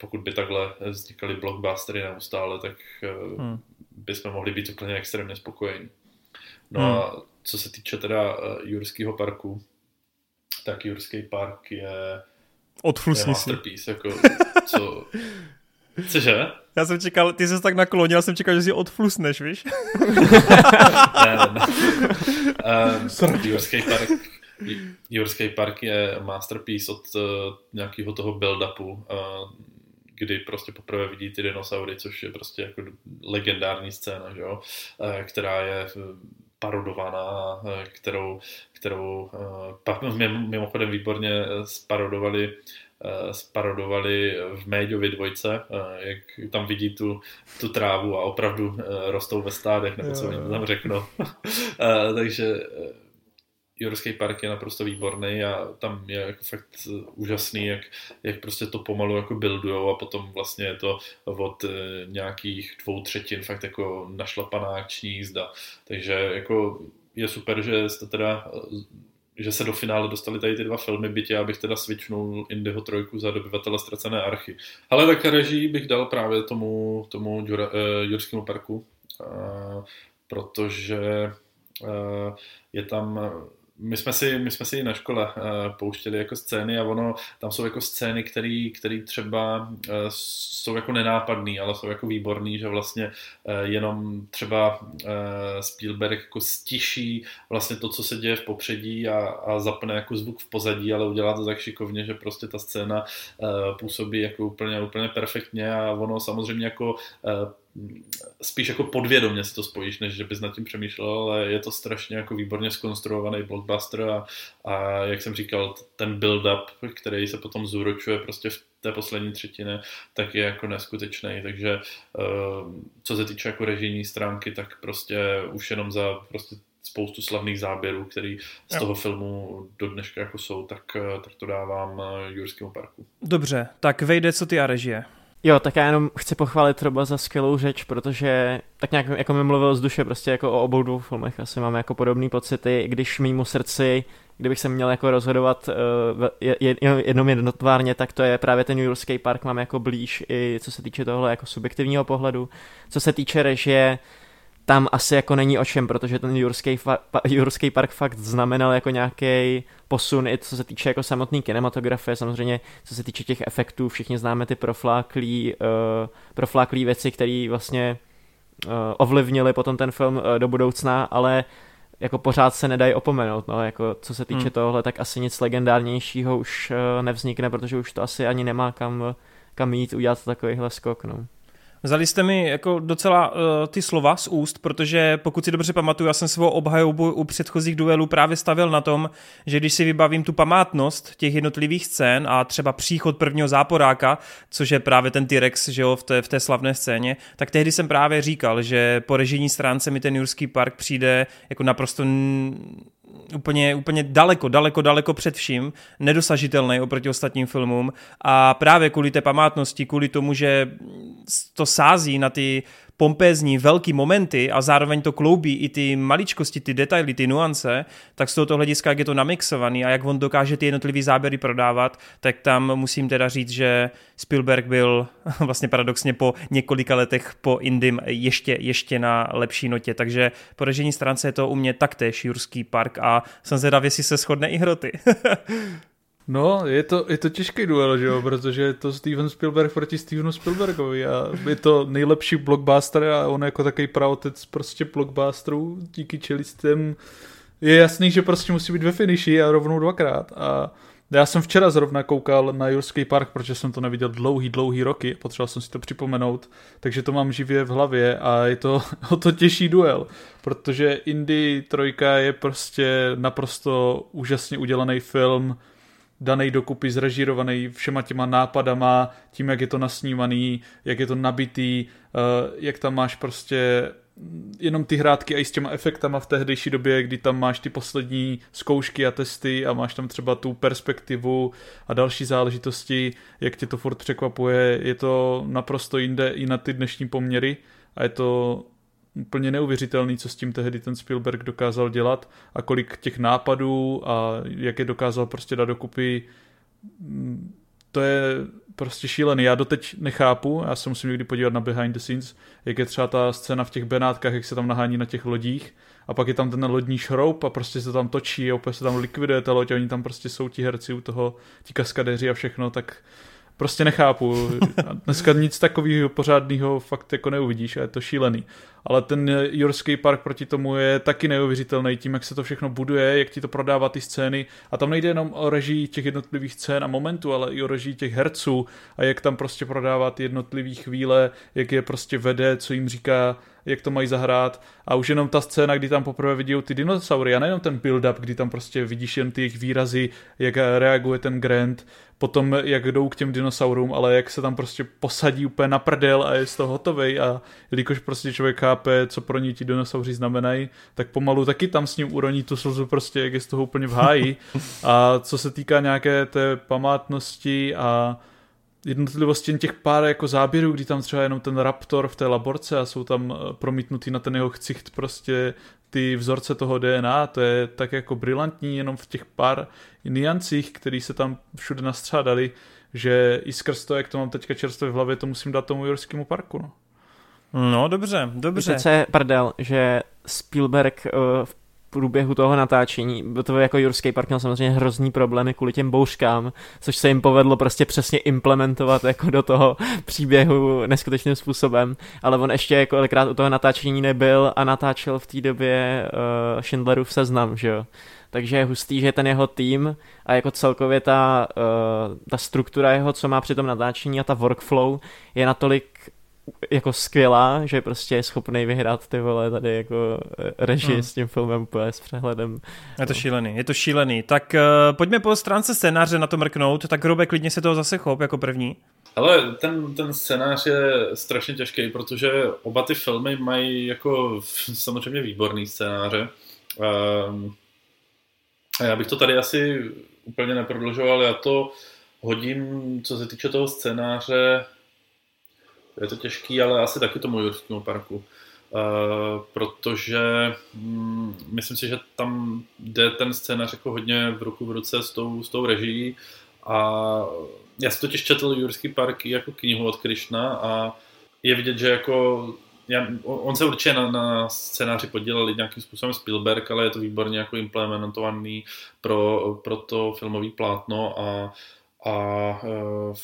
pokud by takhle vznikaly blockbustery neustále, tak uh, hmm. bychom mohli být úplně extrémně spokojení. No hmm. a co se týče teda uh, Jurského parku, tak Jurský park je, Odflusni masterpiece, jako co... Cože? Já jsem čekal, ty jsi tak naklonil, já jsem čekal, že si odflusneš, víš? ne, ne, ne. Um, Jurský park Jurský park je masterpiece od uh, nějakého toho build-upu, uh, kdy prostě poprvé vidí ty dinosaury, což je prostě jako legendární scéna, že jo? Uh, která je parodovaná, eh, kterou, kterou eh, mimochodem výborně sparodovali eh, sparodovali v Méďovi dvojce, jak tam vidí tu, tu trávu a opravdu rostou ve stádech, nebo co oni tam řeknou. Takže Jurský park je naprosto výborný a tam je jako fakt úžasný, jak, jak prostě to pomalu jako buildujou a potom vlastně je to od eh, nějakých dvou třetin fakt jako našlapaná akční jízda. Takže jako je super, že jste teda že se do finále dostali tady ty dva filmy, bytě já bych teda switchnul Indyho trojku za dobyvatele ztracené archy. Ale tak režii bych dal právě tomu, tomu Jura, uh, Jurskému parku, uh, protože uh, je tam my jsme si, my jsme si na škole uh, pouštěli jako scény a ono, tam jsou jako scény, které třeba uh, jsou jako nenápadný, ale jsou jako výborný, že vlastně uh, jenom třeba uh, Spielberg jako stiší vlastně to, co se děje v popředí a, a zapne jako zvuk v pozadí, ale udělá to tak šikovně, že prostě ta scéna uh, působí jako úplně, úplně perfektně a ono samozřejmě jako uh, spíš jako podvědomě si to spojíš, než že bys nad tím přemýšlel, ale je to strašně jako výborně skonstruovaný blockbuster a, a jak jsem říkal, ten build-up, který se potom zúročuje prostě v té poslední třetině, tak je jako neskutečný, takže eh, co se týče jako režijní stránky, tak prostě už jenom za prostě spoustu slavných záběrů, který z toho filmu do dneška jako jsou, tak, eh, tak to dávám eh, Jurskému parku. Dobře, tak vejde co ty a režie? Jo, tak já jenom chci pochválit Roba za skvělou řeč, protože tak nějak jako mi mluvil z duše prostě jako o obou dvou filmech, asi mám jako podobné pocity, když mýmu srdci, kdybych se měl jako rozhodovat uh, jednom jednotvárně, tak to je právě ten New Yorkský park, mám jako blíž i co se týče tohle jako subjektivního pohledu. Co se týče režie, tam asi jako není o čem, protože ten Jurský, fa- Jurský park fakt znamenal jako nějaký posun i co se týče jako samotné kinematografie, samozřejmě co se týče těch efektů, všichni známe ty profláklý, uh, profláklý věci, které vlastně uh, ovlivnili potom ten film uh, do budoucna, ale jako pořád se nedají opomenout, no, jako co se týče hmm. tohle, tak asi nic legendárnějšího už uh, nevznikne, protože už to asi ani nemá kam, kam jít udělat takovýhle skok, no. Vzali jste mi jako docela uh, ty slova z úst, protože pokud si dobře pamatuju, já jsem svou obhajobu u předchozích duelů právě stavil na tom, že když si vybavím tu památnost těch jednotlivých scén a třeba příchod prvního záporáka, což je právě ten T-Rex, že jo, v té, v té slavné scéně, tak tehdy jsem právě říkal, že po režijní stránce mi ten Jurský park přijde jako naprosto úplně, úplně daleko, daleko, daleko před vším, nedosažitelný oproti ostatním filmům. A právě kvůli té památnosti, kvůli tomu, že to sází na ty pompézní, velký momenty a zároveň to kloubí i ty maličkosti, ty detaily, ty nuance, tak z tohoto hlediska, jak je to namixovaný a jak on dokáže ty jednotlivý záběry prodávat, tak tam musím teda říct, že Spielberg byl vlastně paradoxně po několika letech po Indym ještě, ještě na lepší notě, takže po režení stránce je to u mě taktéž Jurský park a jsem zvědavý, jestli se shodne i hroty. No, je to, je to těžký duel, že jo, protože je to Steven Spielberg proti Stevenu Spielbergovi a je to nejlepší blockbuster a on jako takový praotec prostě blockbusterů díky čelistem. Je jasný, že prostě musí být ve finiši a rovnou dvakrát a já jsem včera zrovna koukal na Jurský park, protože jsem to neviděl dlouhý, dlouhý roky, potřeboval jsem si to připomenout, takže to mám živě v hlavě a je to o to těžší duel, protože Indy trojka je prostě naprosto úžasně udělaný film, daný dokupy, zrežírovaný všema těma nápadama, tím, jak je to nasnívaný, jak je to nabitý, uh, jak tam máš prostě jenom ty hrátky a i s těma efektama v tehdejší době, kdy tam máš ty poslední zkoušky a testy a máš tam třeba tu perspektivu a další záležitosti, jak tě to furt překvapuje, je to naprosto jinde i na ty dnešní poměry a je to úplně neuvěřitelný, co s tím tehdy ten Spielberg dokázal dělat a kolik těch nápadů a jak je dokázal prostě dát dokupy, mm, to je prostě šílený. Já doteď nechápu, já se musím někdy podívat na behind the scenes, jak je třeba ta scéna v těch Benátkách, jak se tam nahání na těch lodích a pak je tam ten lodní šroub a prostě se tam točí a úplně se tam likviduje ta loď a oni tam prostě jsou ti herci u toho, ti kaskadeři a všechno, tak prostě nechápu. Dneska nic takového pořádného fakt jako neuvidíš a je to šílený. Ale ten Jurský park proti tomu je taky neuvěřitelný tím, jak se to všechno buduje, jak ti to prodává ty scény. A tam nejde jenom o režii těch jednotlivých scén a momentů, ale i o režii těch herců a jak tam prostě prodává ty jednotlivé chvíle, jak je prostě vede, co jim říká, jak to mají zahrát. A už jenom ta scéna, kdy tam poprvé vidí ty dinosaury a nejenom ten build-up, kdy tam prostě vidíš jen ty jejich výrazy, jak reaguje ten Grant, potom jak jdou k těm dinosaurům, ale jak se tam prostě posadí úplně na prdel a je z toho hotovej a jelikož prostě člověk chápe, co pro ní ti dinosauři znamenají, tak pomalu taky tam s ním uroní tu slzu prostě, jak je z toho úplně v háji. A co se týká nějaké té památnosti a jednotlivosti těch pár jako záběrů, kdy tam třeba jenom ten raptor v té laborce a jsou tam eh, promítnutý na ten jeho ksicht prostě ty vzorce toho DNA, to je tak jako brilantní jenom v těch pár niancích, který se tam všude nastřádali, že i skrz to, jak to mám teďka čerstvě v hlavě, to musím dát tomu Jorskému parku, no. No, dobře, dobře. Víte, co je prdel, že Spielberg uh, v průběhu toho natáčení, to jako Jurský park měl samozřejmě hrozný problémy kvůli těm bouřkám, což se jim povedlo prostě přesně implementovat jako do toho příběhu neskutečným způsobem, ale on ještě kolikrát u toho natáčení nebyl a natáčel v té době uh, Schindlerův seznam, že jo. Takže je hustý, že ten jeho tým a jako celkově ta, uh, ta struktura jeho, co má při tom natáčení a ta workflow je natolik jako skvělá, že prostě je schopný vyhrát ty vole tady jako eh, režii hmm. s tím filmem úplně s přehledem. Je to šílený, je to šílený. Tak uh, pojďme po stránce scénáře na to mrknout, tak Robe, klidně se toho zase chop jako první. Ale ten, ten scénář je strašně těžký, protože oba ty filmy mají jako samozřejmě výborný scénáře. Um, a já bych to tady asi úplně neprodlužoval, já to hodím, co se týče toho scénáře, Je to těžký, ale asi taky tomu Jurskému parku. Uh, protože mm, myslím si, že tam jde ten scénář jako hodně v ruku v ruce s tou, s tou režií a já jsem totiž četl Jurský park jako knihu od Krišna a je vidět, že jako já, on se určitě na, na scénáři podílel nějakým způsobem Spielberg, ale je to výborně jako implementovaný pro, pro to filmové plátno a, a uh,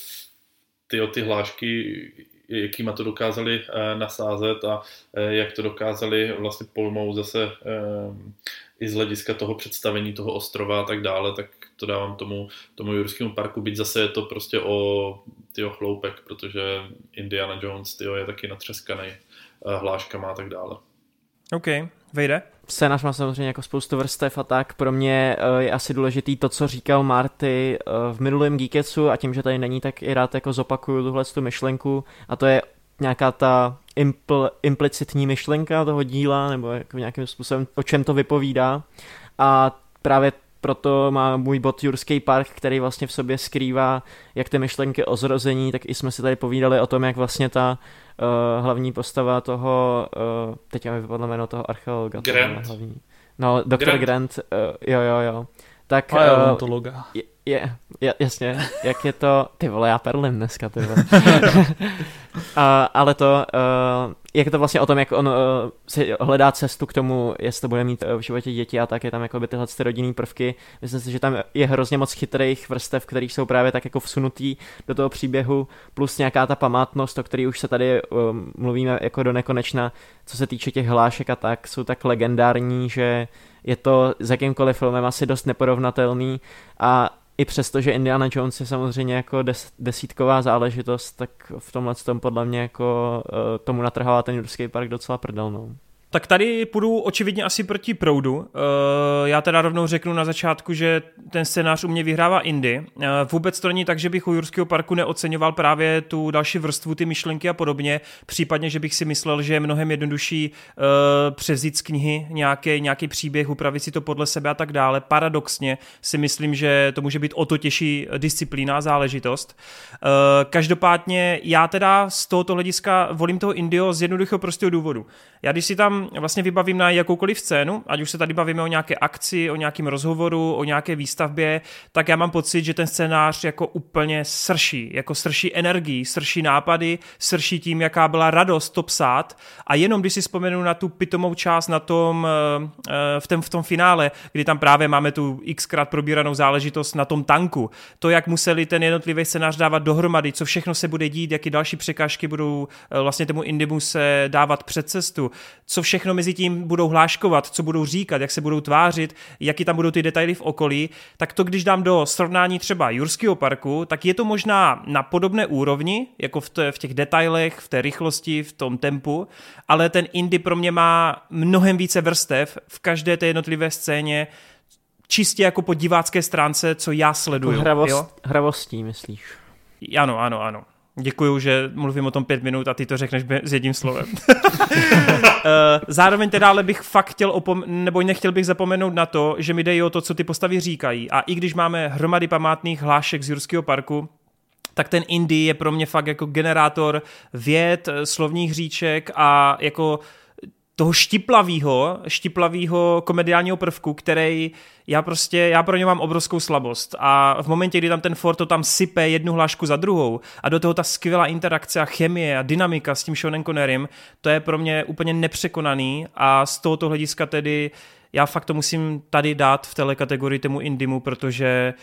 ty, ty hlášky jakýma to dokázali uh, nasázet a uh, jak to dokázali vlastně pojmout zase uh, i z hlediska toho představení toho ostrova a tak dále, tak to dávám tomu, tomu Jurskému parku, byť zase je to prostě o tyho chloupek, protože Indiana Jones tyjo, je taky natřeskaný hláškama a tak dále. OK, vejde. Scénář má samozřejmě jako spoustu vrstev a tak. Pro mě je asi důležitý to, co říkal Marty v minulém Geeketsu a tím, že tady není, tak i rád jako zopakuju tuhle tu myšlenku a to je nějaká ta impl, implicitní myšlenka toho díla, nebo jako nějakým způsobem, o čem to vypovídá. A právě proto má můj bot Jurský park, který vlastně v sobě skrývá jak ty myšlenky o zrození, tak i jsme si tady povídali o tom, jak vlastně ta uh, hlavní postava toho, uh, teď mi vypadlo jméno toho archeologa. Grant. Hlavní. No, doktor Grant, Grant uh, jo, jo, jo. Tak, uh, je, je, je, jasně, jak je to, ty vole, já perlim dneska, ty vole. uh, ale to, uh, jak je to vlastně o tom, jak on uh, si hledá cestu k tomu, jestli to bude mít v životě děti a tak je tam jako by tyhle ty rodinný prvky. Myslím si, že tam je hrozně moc chytrých vrstev, které jsou právě tak jako vsunutý do toho příběhu, plus nějaká ta památnost, o který už se tady um, mluvíme jako do nekonečna, co se týče těch hlášek a tak, jsou tak legendární, že je to s jakýmkoliv filmem asi dost neporovnatelný a i přesto, že Indiana Jones je samozřejmě jako des, desítková záležitost, tak v tomhle tom podle mě jako uh, tomu natrhává ten Jurský park docela prdelnou. Tak tady půjdu očividně asi proti proudu. Eh, já teda rovnou řeknu na začátku, že ten scénář u mě vyhrává Indy. Eh, vůbec to není tak, že bych u Jurského parku neoceňoval právě tu další vrstvu, ty myšlenky a podobně. Případně, že bych si myslel, že je mnohem jednodušší eh, převzít z knihy nějaký, nějaký příběh, upravit si to podle sebe a tak dále. Paradoxně si myslím, že to může být o to těžší disciplína, záležitost. Každopádně já teda z tohoto hlediska volím toho Indio z jednoduchého prostého důvodu. Já když si tam vlastně vybavím na jakoukoliv scénu, ať už se tady bavíme o nějaké akci, o nějakém rozhovoru, o nějaké výstavbě, tak já mám pocit, že ten scénář jako úplně srší, jako srší energii, srší nápady, srší tím, jaká byla radost to psát. A jenom když si vzpomenu na tu pitomou část na tom, eh, eh, v, tom, v tom finále, kdy tam právě máme tu xkrát probíranou záležitost na tom tanku, to, jak museli ten jednotlivý scénář dávat dohromady, co všechno se bude dít, jaký další překážky budou eh, vlastně tomu Indimu se dávat před cestu, co všechno mezi tím budou hláškovat, co budou říkat, jak se budou tvářit, jaký tam budou ty detaily v okolí, tak to, když dám do srovnání třeba Jurského parku, tak je to možná na podobné úrovni, jako v, v těch detailech, v té rychlosti, v tom tempu, ale ten indie pro mě má mnohem více vrstev v každé té jednotlivé scéně, čistě jako po divácké stránce, co já sleduju. Jako hravost, jo? Hravostí, myslíš? Ano, ano, ano. Děkuju, že mluvím o tom pět minut a ty to řekneš s jedním slovem. Eh, zároveň teda ale bych fakt chtěl opom- nebo nechtěl bych zapomenout na to, že mi jde i o to, co ty postavy říkají. A i když máme hromady památných hlášek z Jurského parku, tak ten Indie je pro mě fakt jako generátor věd, slovních říček a jako toho štiplavého, štiplavého komediálního prvku, který já prostě, já pro ně mám obrovskou slabost a v momentě, kdy tam ten Ford to tam sype jednu hlášku za druhou a do toho ta skvělá interakce a chemie a dynamika s tím Seanem Connerym, to je pro mě úplně nepřekonaný a z tohoto hlediska tedy já fakt to musím tady dát v téhle kategorii tomu Indimu, protože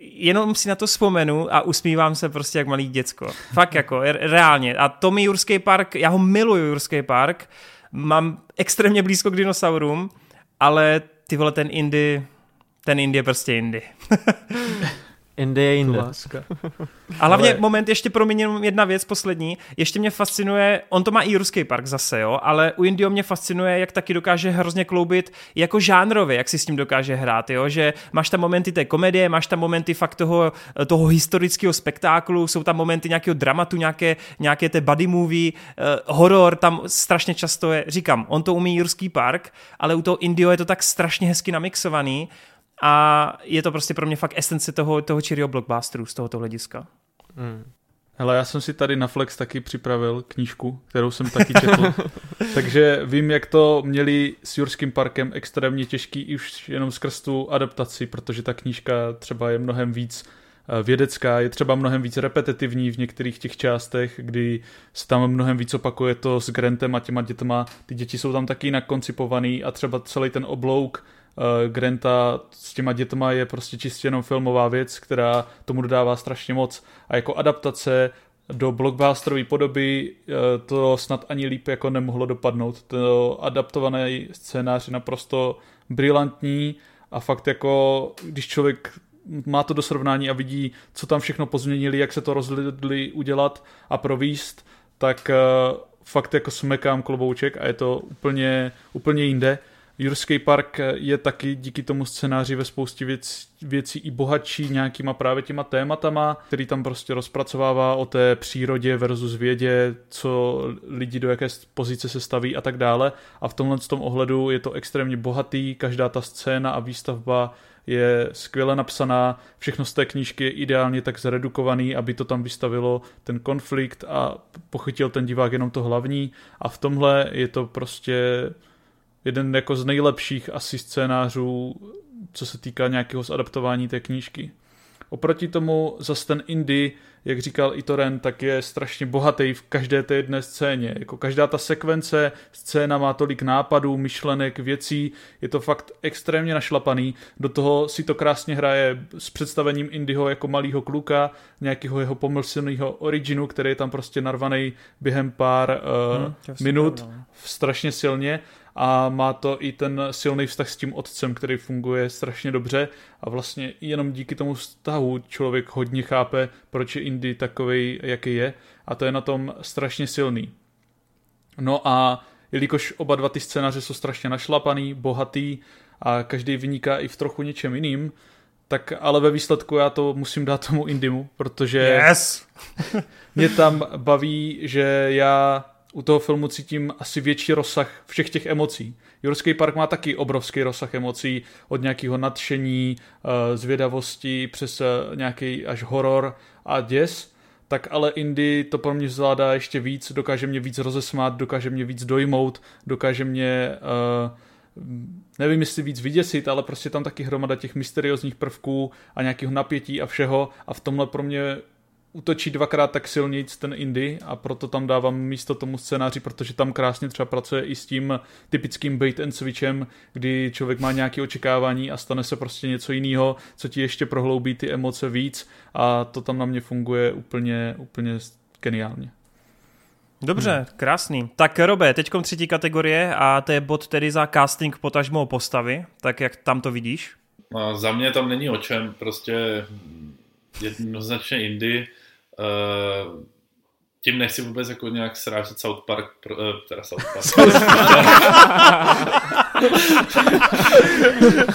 jenom si na to vzpomenu a usmívám se prostě jak malý děcko. Fakt jako, reálně. A to mi Jurský park, já ho miluju Jurský park, mám extrémně blízko k dinosaurům, ale ty vole ten Indy, ten Indy je prostě Indy. Indy je Indy. A hlavně ale... moment, ještě pro mě jedna věc poslední, ještě mě fascinuje, on to má i ruský park zase, jo, ale u Indio mě fascinuje, jak taky dokáže hrozně kloubit jako žánrově, jak si s tím dokáže hrát, jo, že máš tam momenty té komedie, máš tam momenty fakt toho, toho historického spektáklu, jsou tam momenty nějakého dramatu, nějaké, nějaké té buddy movie, uh, horor, tam strašně často je, říkám, on to umí Jurský park, ale u toho Indio je to tak strašně hezky namixovaný, a je to prostě pro mě fakt esence toho, toho čirého blockbusteru z tohoto hlediska. Hmm. Hele, já jsem si tady na Flex taky připravil knížku, kterou jsem taky četl. Takže vím, jak to měli s Jurským parkem extrémně těžký už jenom skrz tu adaptaci, protože ta knížka třeba je mnohem víc eh, vědecká, je třeba mnohem víc repetitivní v některých těch částech, kdy se tam mnohem víc opakuje to s Grantem a těma dětma. Ty děti jsou tam taky jinak koncipovaný a třeba celý ten oblouk Granta s těma dětma je prostě čistě jenom filmová věc, která tomu dodává strašně moc. A jako adaptace do blockbusterové podoby uh, to snad ani líp jako nemohlo dopadnout. To adaptovaný scénář je naprosto brilantní a fakt jako, když člověk má to do srovnání a vidí, co tam všechno pozměnili, jak se to rozhodli udělat a províst, tak uh, fakt jako smekám klobouček a je to úplně, úplně jinde. Jurský park je taky díky tomu scénáři ve spoustě věc, věcí i bohatší nějakýma právě těma tématama, který tam prostě rozpracovává o té přírodě versus vědě, co lidi do jaké pozice se staví a tak dále. A v tomhle tom ohledu je to extrémně bohatý, každá ta scéna a výstavba je skvěle napsaná, všechno z té knížky je ideálně tak zredukovaný, aby to tam vystavilo ten konflikt a pochytil ten divák jenom to hlavní a v tomhle je to prostě jeden jako z nejlepších asi scénářů, co se týká nějakého zadaptování té knížky. Oproti tomu zase ten indie, jak říkal i Toren, tak je strašně bohatý v každé té jedné scéně. Jako každá ta sekvence, scéna má tolik nápadů, myšlenek, věcí, je to fakt extrémně našlapaný. Do toho si to krásně hraje s představením Indyho jako malého kluka, nějakého jeho pomyslného originu, který je tam prostě narvaný během pár uh, hmm, minut, pravda. strašně silně a má to i ten silný vztah s tím otcem, který funguje strašně dobře a vlastně jenom díky tomu vztahu člověk hodně chápe, proč je Indy takový, jaký je a to je na tom strašně silný. No a jelikož oba dva ty scénáře jsou strašně našlapaný, bohatý a každý vyniká i v trochu něčem jiným, tak ale ve výsledku já to musím dát tomu Indimu, protože yes! mě tam baví, že já u toho filmu cítím asi větší rozsah všech těch emocí. Jurský park má taky obrovský rozsah emocí, od nějakého nadšení, eh, zvědavosti přes eh, nějaký až horor a děs, tak ale Indy to pro mě zvládá ještě víc, dokáže mě víc rozesmát, dokáže mě víc dojmout, dokáže mě, uh, nevím jestli víc vyděsit, ale prostě tam taky hromada těch mysteriózních prvků a nějakého napětí a všeho a v tomhle pro mě útočí dvakrát tak silnic ten Indy a proto tam dávám místo tomu scénáři, protože tam krásně třeba pracuje i s tím typickým bait and switchem, kdy člověk má nějaké očekávání a stane se prostě něco jiného, co ti ještě prohloubí ty emoce víc a to tam na mě funguje úplně, úplně geniálně. Dobře, hmm. krásný. Tak Robe, teď třetí kategorie a to je bod tedy za casting potažmo postavy, tak jak tam to vidíš? No, za mě tam není o čem, prostě jednoznačně Indy Uh, tím nechci vůbec jako nějak srážet South Park, pro, uh, teda South Park.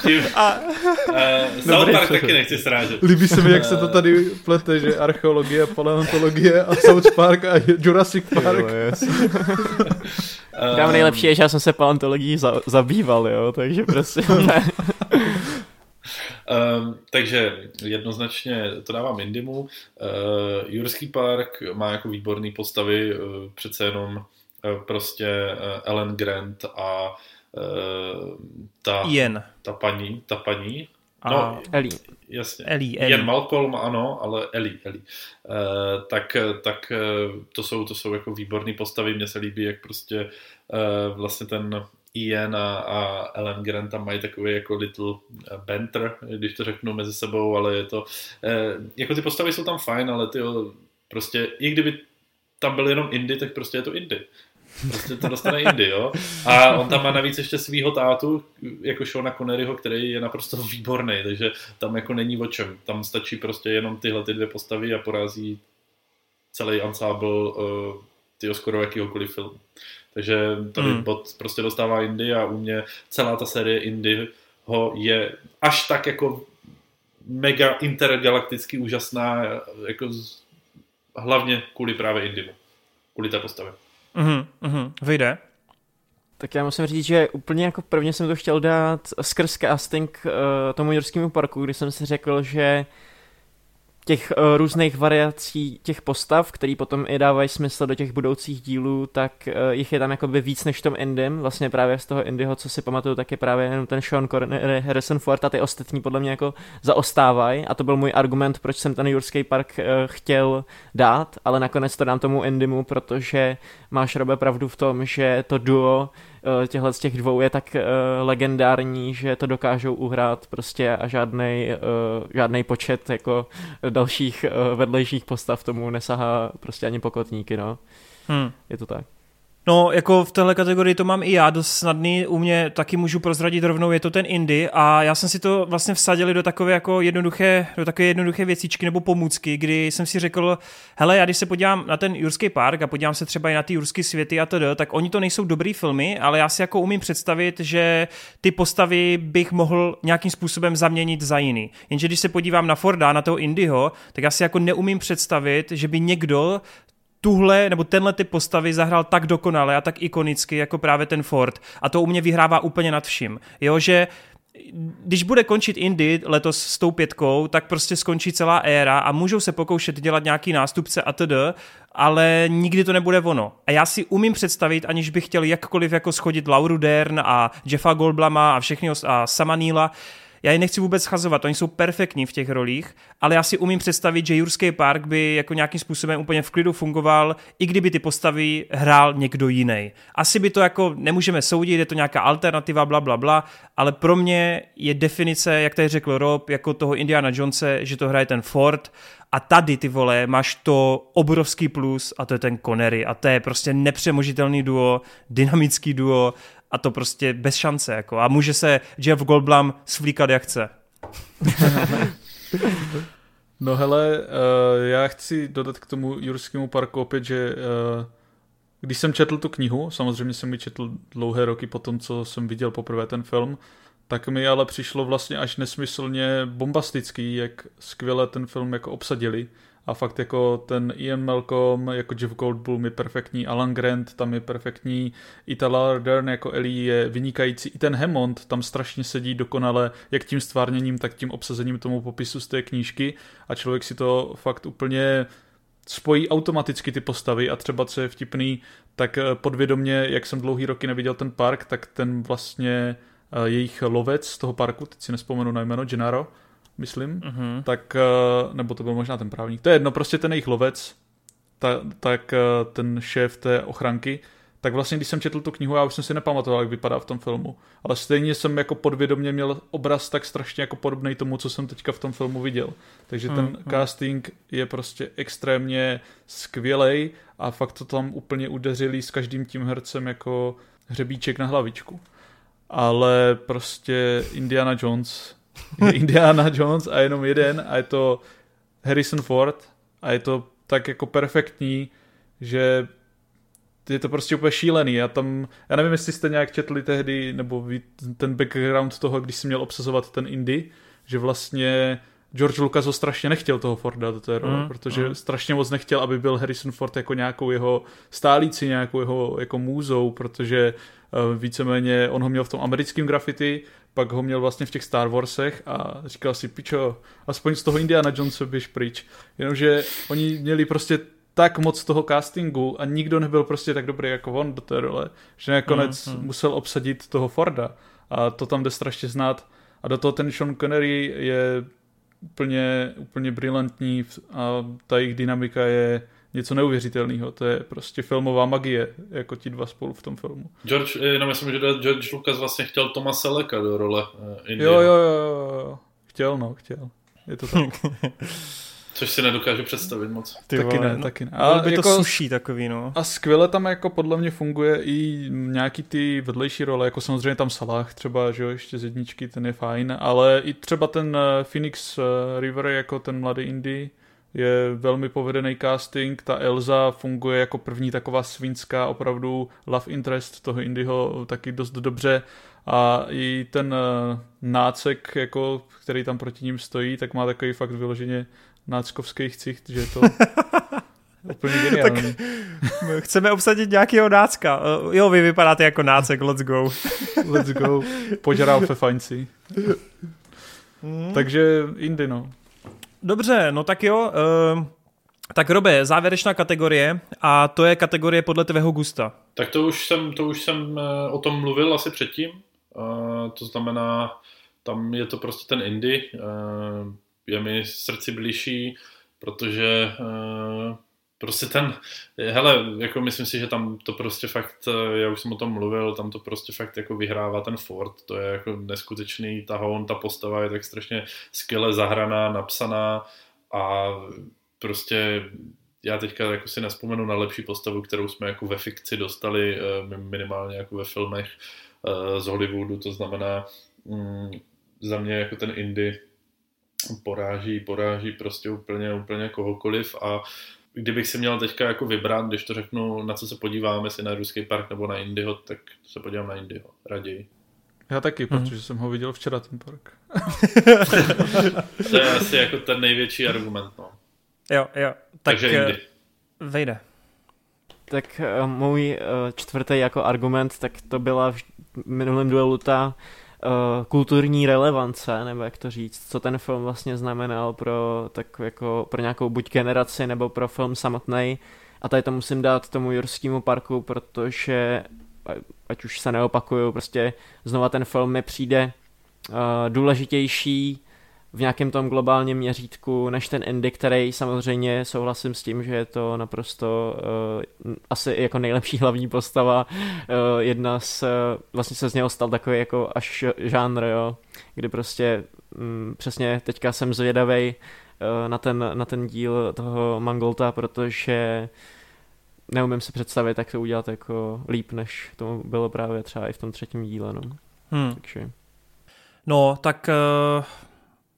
tím, a, uh, South Park taky nechci srážet. Líbí se mi, jak se to tady plete, že archeologie, paleontologie a South Park a Jurassic Park. Jo, yes. Tam nejlepší je, že já jsem se paleontologií za, zabýval, jo, takže prostě Um, takže jednoznačně to dávám Indimu. Uh, Jurský park má jako výborný postavy, uh, přece jenom uh, prostě uh, Ellen Grant a uh, ta, Ian. ta paní, ta paní, a no, Ellie. Jasně. Ellie, Ellie. Jen Malcolm, ano, ale Ellie, Ellie. Uh, tak, tak to jsou, to jsou jako výborné postavy, mně se líbí, jak prostě uh, vlastně ten Ian a, a Ellen Grant tam mají takový jako little eh, banter, když to řeknu mezi sebou, ale je to, eh, jako ty postavy jsou tam fajn, ale ty prostě, i kdyby tam byl jenom Indy, tak prostě je to Indy. Prostě to dostane Indy, jo. A on tam má navíc ještě svýho tátu, jako Shona Conneryho, který je naprosto výborný, takže tam jako není o čem. Tam stačí prostě jenom tyhle ty dvě postavy a porazí celý ensemble uh, tyho skoro jakýhokoliv filmu. Takže tady hmm. bot prostě dostává Indy a u mě celá ta série Indy ho je až tak jako mega intergalakticky úžasná, jako z, hlavně kvůli právě Indymu, kvůli té postavě. Mhm, mhm, vyjde. Tak já musím říct, že úplně jako prvně jsem to chtěl dát skrz casting uh, tomu Jurskému parku, kdy jsem si řekl, že těch uh, různých variací těch postav, který potom i dávají smysl do těch budoucích dílů, tak uh, jich je tam jakoby víc než tom Indym. Vlastně právě z toho Indyho, co si pamatuju, tak je právě jenom ten Sean Connery, Harrison Ford a ty ostatní podle mě jako zaostávají. A to byl můj argument, proč jsem ten Jurský park uh, chtěl dát, ale nakonec to dám tomu Indymu, protože máš Robe pravdu v tom, že to duo Eh, těchhle z těch dvou je tak uh, legendární, že to dokážou uhrát prostě a žádný uh, žádnej počet jako dalších vedlejších postav tomu nesahá prostě ani pokotníky, no. Hmm. Je to tak. No, jako v téhle kategorii to mám i já dost snadný, u mě taky můžu prozradit rovnou, je to ten Indy a já jsem si to vlastně vsadili do takové jako jednoduché, do takové jednoduché věcičky nebo pomůcky, kdy jsem si řekl, hele, já když se podívám na ten Jurský park a podívám se třeba i na ty Jurský světy a td., tak oni to nejsou dobrý filmy, ale já si jako umím představit, že ty postavy bych mohl nějakým způsobem zaměnit za jiný. Jenže když se podívám na Forda, na toho Indyho, tak já si jako neumím představit, že by někdo tuhle nebo tenhle ty postavy zahrál tak dokonale a tak ikonicky jako právě ten Ford a to u mě vyhrává úplně nad vším. Jo, že když bude končit Indy letos s tou pětkou, tak prostě skončí celá éra a můžou se pokoušet dělat nějaký nástupce a td., ale nikdy to nebude ono. A já si umím představit, aniž bych chtěl jakkoliv jako schodit Lauru Dern a Jeffa Goldblama a všechny a Samanila, já je nechci vůbec schazovat, oni jsou perfektní v těch rolích, ale já si umím představit, že Jurský park by jako nějakým způsobem úplně v klidu fungoval, i kdyby ty postavy hrál někdo jiný. Asi by to jako nemůžeme soudit, je to nějaká alternativa, bla, bla, bla, ale pro mě je definice, jak tady řekl Rob, jako toho Indiana Jonese, že to hraje ten Ford a tady, ty vole, máš to obrovský plus a to je ten Connery a to je prostě nepřemožitelný duo, dynamický duo a to prostě bez šance. Jako. A může se Jeff Goldblum svlíkat jak chce. no hele, uh, já chci dodat k tomu Jurskému parku opět, že uh, když jsem četl tu knihu, samozřejmě jsem ji četl dlouhé roky po tom, co jsem viděl poprvé ten film, tak mi ale přišlo vlastně až nesmyslně bombastický, jak skvěle ten film jako obsadili a fakt jako ten Ian Malcolm jako Jeff Goldblum je perfektní, Alan Grant tam je perfektní, i ta Laura Dern jako Ellie je vynikající, i ten Hammond tam strašně sedí dokonale, jak tím stvárněním, tak tím obsazením tomu popisu z té knížky. A člověk si to fakt úplně spojí automaticky ty postavy. A třeba co je vtipný, tak eh, podvědomně, jak jsem dlouhý roky neviděl ten park, tak ten vlastně eh, jejich lovec z toho parku, teď si nespomenu na jméno, Gennaro, myslím, uh-huh. tak, eh, nebo to byl možná ten právník, to je jedno, prostě ten jejich lovec, ta, tak eh, ten šéf té ochranky, tak vlastně když jsem četl tu knihu, já už jsem si nepamatoval, jak vypadá v tom filmu, ale stejně jsem jako podvědomě měl obraz tak strašně jako podobný tomu, co jsem teďka v tom filmu viděl. Takže ten uh-huh. casting je prostě extrémně skvělej a fakt to tam úplně udeřili s každým tím hercem jako hřebíček na hlavičku. Ale prostě Indiana Jones je Indiana Jones a jenom jeden a je to Harrison Ford a je to tak jako perfektní, že je to prostě úplně šílený. Já tam, já nevím, jestli jste nějak četli tehdy, nebo ten background toho, když jsi měl obsazovat ten Indy, že vlastně George Lucas ho strašně nechtěl toho Forda do té role, mm, protože mm. strašně moc nechtěl, aby byl Harrison Ford jako nějakou jeho stálící, nějakou jeho jako můzou, protože uh, víceméně on ho měl v tom americkém graffiti, pak ho měl vlastně v těch Star Warsech a říkal si, pičo, aspoň z toho Indiana Jonesa běž pryč. Jenomže oni měli prostě tak moc toho castingu a nikdo nebyl prostě tak dobrý jako on do té role, že nakonec mm, mm. musel obsadit toho Forda a to tam jde strašně znát a do toho ten Sean Connery je úplně, úplně brilantní a ta jejich dynamika je něco neuvěřitelného. To je prostě filmová magie, jako ti dva spolu v tom filmu. George, jenom myslím, že George Lucas vlastně chtěl Toma Seleka do role uh, Jo, jo, jo, jo. Chtěl, no, chtěl. Je to tak. Což si nedokážu představit moc. Ty taky vole, ne, no, taky ne. A by jako, to suší takový, no. A skvěle tam jako podle mě funguje i nějaký ty vedlejší role, jako samozřejmě tam Salah třeba, že jo, ještě z jedničky, ten je fajn, ale i třeba ten eh, Phoenix eh, River jako ten mladý Indie, je velmi povedený casting, ta Elza funguje jako první taková svinská opravdu love interest toho Indyho taky dost dobře a i ten uh, nácek, jako, který tam proti ním stojí, tak má takový fakt vyloženě náckovský chcicht, že je to úplně geniální. tak chceme obsadit nějakého nácka. Uh, jo, vy vypadáte jako nácek, let's go. let's go. Pojď Ralfe. Mm. Takže Indy, no. Dobře, no tak jo. Uh, tak Robe, závěrečná kategorie a to je kategorie podle tvého gusta. Tak to už jsem, to už jsem uh, o tom mluvil asi předtím. Uh, to znamená, tam je to prostě ten indie. Uh, je mi srdci blížší, protože uh, prostě ten, hele, jako myslím si, že tam to prostě fakt, já už jsem o tom mluvil, tam to prostě fakt jako vyhrává ten Ford, to je jako neskutečný tahoun, ta postava je tak strašně skvěle zahraná, napsaná a prostě já teďka jako si nespomenu na lepší postavu, kterou jsme jako ve fikci dostali eh, minimálně jako ve filmech eh, z Hollywoodu, to znamená mm, za mě jako ten indie poráží, poráží prostě úplně, úplně kohokoliv a kdybych si měl teďka jako vybrat, když to řeknu, na co se podíváme, jestli na Ruský park nebo na Indyho, tak se podívám na Indyho raději. Já taky, hmm. protože jsem ho viděl včera ten park. to je asi jako ten největší argument, no. Jo, jo. Tak, Takže Indy. Eh, vejde. Tak uh, můj uh, čtvrtý jako argument, tak to byla v minulém duelu ta uh, kulturní relevance, nebo jak to říct, co ten film vlastně znamenal pro, tak jako pro nějakou buď generaci, nebo pro film samotný. A tady to musím dát tomu Jurskému parku, protože ať už se neopakuju, prostě znova ten film mi přijde uh, důležitější v nějakém tom globálním měřítku než ten Indy, který samozřejmě souhlasím s tím, že je to naprosto uh, asi jako nejlepší hlavní postava. Uh, jedna z, uh, vlastně se z něho stal takový jako až žánr, jo, kdy prostě um, přesně teďka jsem zvědavej uh, na, ten, na ten díl toho Mangolta, protože neumím si představit, jak to udělat jako líp, než to bylo právě třeba i v tom třetím díle, no. Hmm. Takže... No, tak uh,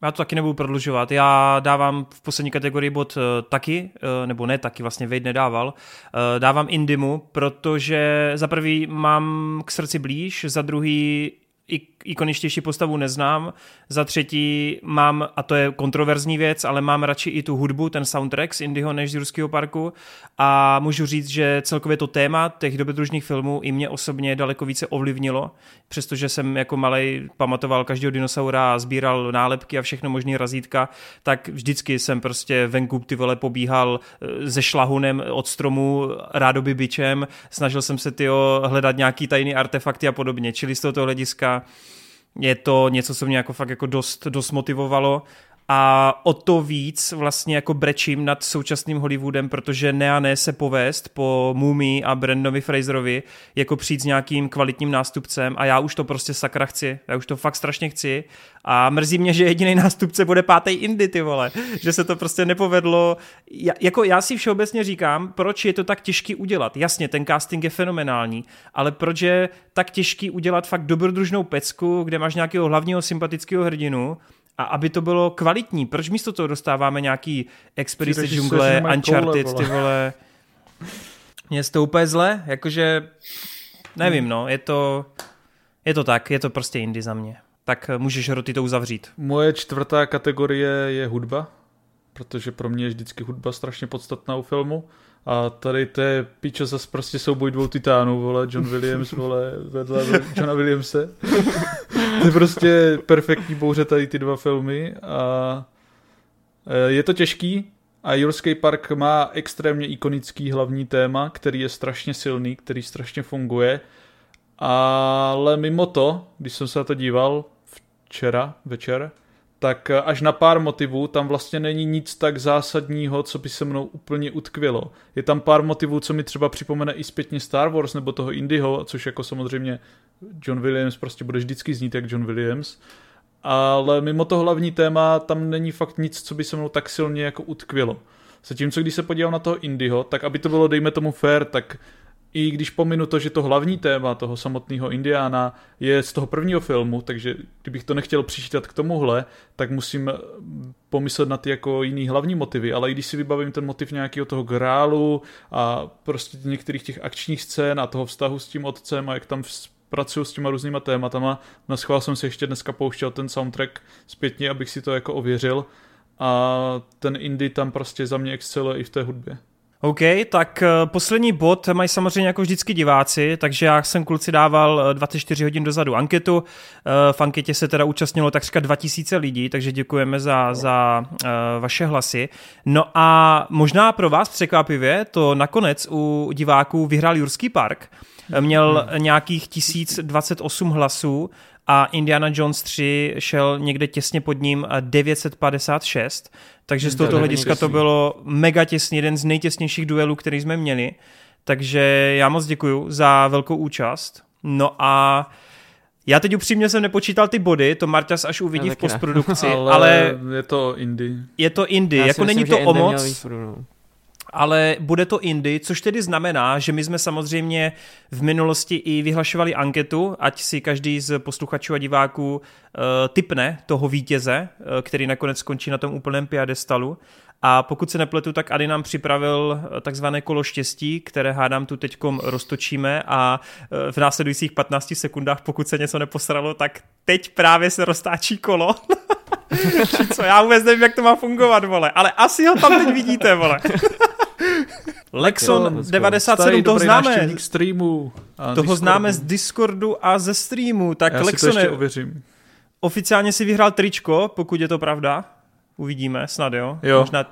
já to taky nebudu prodlužovat. Já dávám v poslední kategorii bod uh, taky, uh, nebo ne taky, vlastně Wade nedával. Uh, dávám Indimu, protože za prvý mám k srdci blíž, za druhý ikoničtější postavu neznám. Za třetí mám, a to je kontroverzní věc, ale mám radši i tu hudbu, ten soundtrack z Indyho než z Jurského parku. A můžu říct, že celkově to téma těch dobrodružných filmů i mě osobně daleko více ovlivnilo, přestože jsem jako malej pamatoval každého dinosaura a sbíral nálepky a všechno možný razítka, tak vždycky jsem prostě venku ty vole pobíhal eh, se šlahunem od stromu, rádoby bičem, snažil jsem se tyjo, hledat nějaký tajný artefakty a podobně, čili z tohoto hlediska je to něco, co mě jako fakt jako dost, dost motivovalo a o to víc vlastně jako brečím nad současným Hollywoodem, protože ne a ne se povést po Mumii a Brandonovi Fraserovi jako přijít s nějakým kvalitním nástupcem a já už to prostě sakra chci, já už to fakt strašně chci a mrzí mě, že jediný nástupce bude pátý Indy, ty vole, že se to prostě nepovedlo. Já, jako já si všeobecně říkám, proč je to tak těžký udělat. Jasně, ten casting je fenomenální, ale proč je tak těžký udělat fakt dobrodružnou pecku, kde máš nějakého hlavního sympatického hrdinu, a aby to bylo kvalitní. Proč místo toho dostáváme nějaký Expedice džungle, Uncharted, koule, ty vole. Mně to úplně zle, jakože nevím, no, je to, je to tak, je to prostě indie za mě. Tak můžeš Roty to uzavřít. Moje čtvrtá kategorie je hudba, protože pro mě je vždycky hudba strašně podstatná u filmu. A tady to je pičo zase prostě souboj dvou titánů, vole, John Williams, vole, vedle Johna Williamse. To je prostě perfektní bouře tady ty dva filmy a e, je to těžký a Jurský park má extrémně ikonický hlavní téma, který je strašně silný, který strašně funguje, ale mimo to, když jsem se na to díval včera večer, tak až na pár motivů tam vlastně není nic tak zásadního, co by se mnou úplně utkvilo. Je tam pár motivů, co mi třeba připomene i zpětně Star Wars nebo toho Indyho, což jako samozřejmě John Williams prostě bude vždycky znít jak John Williams, ale mimo to hlavní téma tam není fakt nic, co by se mnou tak silně jako utkvilo. Zatímco když se podívám na toho Indyho, tak aby to bylo, dejme tomu fair, tak i když pominu to, že to hlavní téma toho samotného Indiana je z toho prvního filmu, takže kdybych to nechtěl přičítat k tomuhle, tak musím pomyslet na ty jako jiný hlavní motivy, ale i když si vybavím ten motiv nějakého toho grálu a prostě některých těch akčních scén a toho vztahu s tím otcem a jak tam pracuju s těma různýma tématama, na schvál jsem si ještě dneska pouštěl ten soundtrack zpětně, abych si to jako ověřil a ten indie tam prostě za mě exceluje i v té hudbě. OK, tak eh, poslední bod mají samozřejmě jako vždycky diváci, takže já jsem kluci dával 24 hodin dozadu anketu. V anketě se teda účastnilo takřka 2000 lidí, takže děkujeme za, za vaše hlasy. No a možná pro vás překvapivě to nakonec u diváků vyhrál Jurský park. Měl hmm. nějakých 1028 hlasů a Indiana Jones 3 šel někde těsně pod ním 956, takže z tohoto hlediska to bylo mega těsný, jeden z nejtěsnějších duelů, který jsme měli, takže já moc děkuju za velkou účast. No a já teď upřímně jsem nepočítal ty body, to Marťas až uvidí v postprodukci, ale, ale je to indie. Je to indie, jako myslím, není to o moc ale bude to Indy, což tedy znamená, že my jsme samozřejmě v minulosti i vyhlašovali anketu, ať si každý z posluchačů a diváků uh, typne toho vítěze, uh, který nakonec skončí na tom úplném piadestalu. A pokud se nepletu, tak Ady nám připravil eh, takzvané kolo štěstí, které hádám tu teďkom roztočíme a v následujících 15 sekundách, pokud se něco neposralo, tak teď právě se roztáčí kolo. Co, já vůbec nevím, jak to má fungovat, vole, ale asi ho tam teď vidíte, vole. Lexon 97, toho známe. streamu. Toho Discordu. známe z Discordu a ze streamu. Tak Já Lexone, si to ještě ověřím. Oficiálně si vyhrál tričko, pokud je to pravda. Uvidíme, snad jo. Jo. Možná...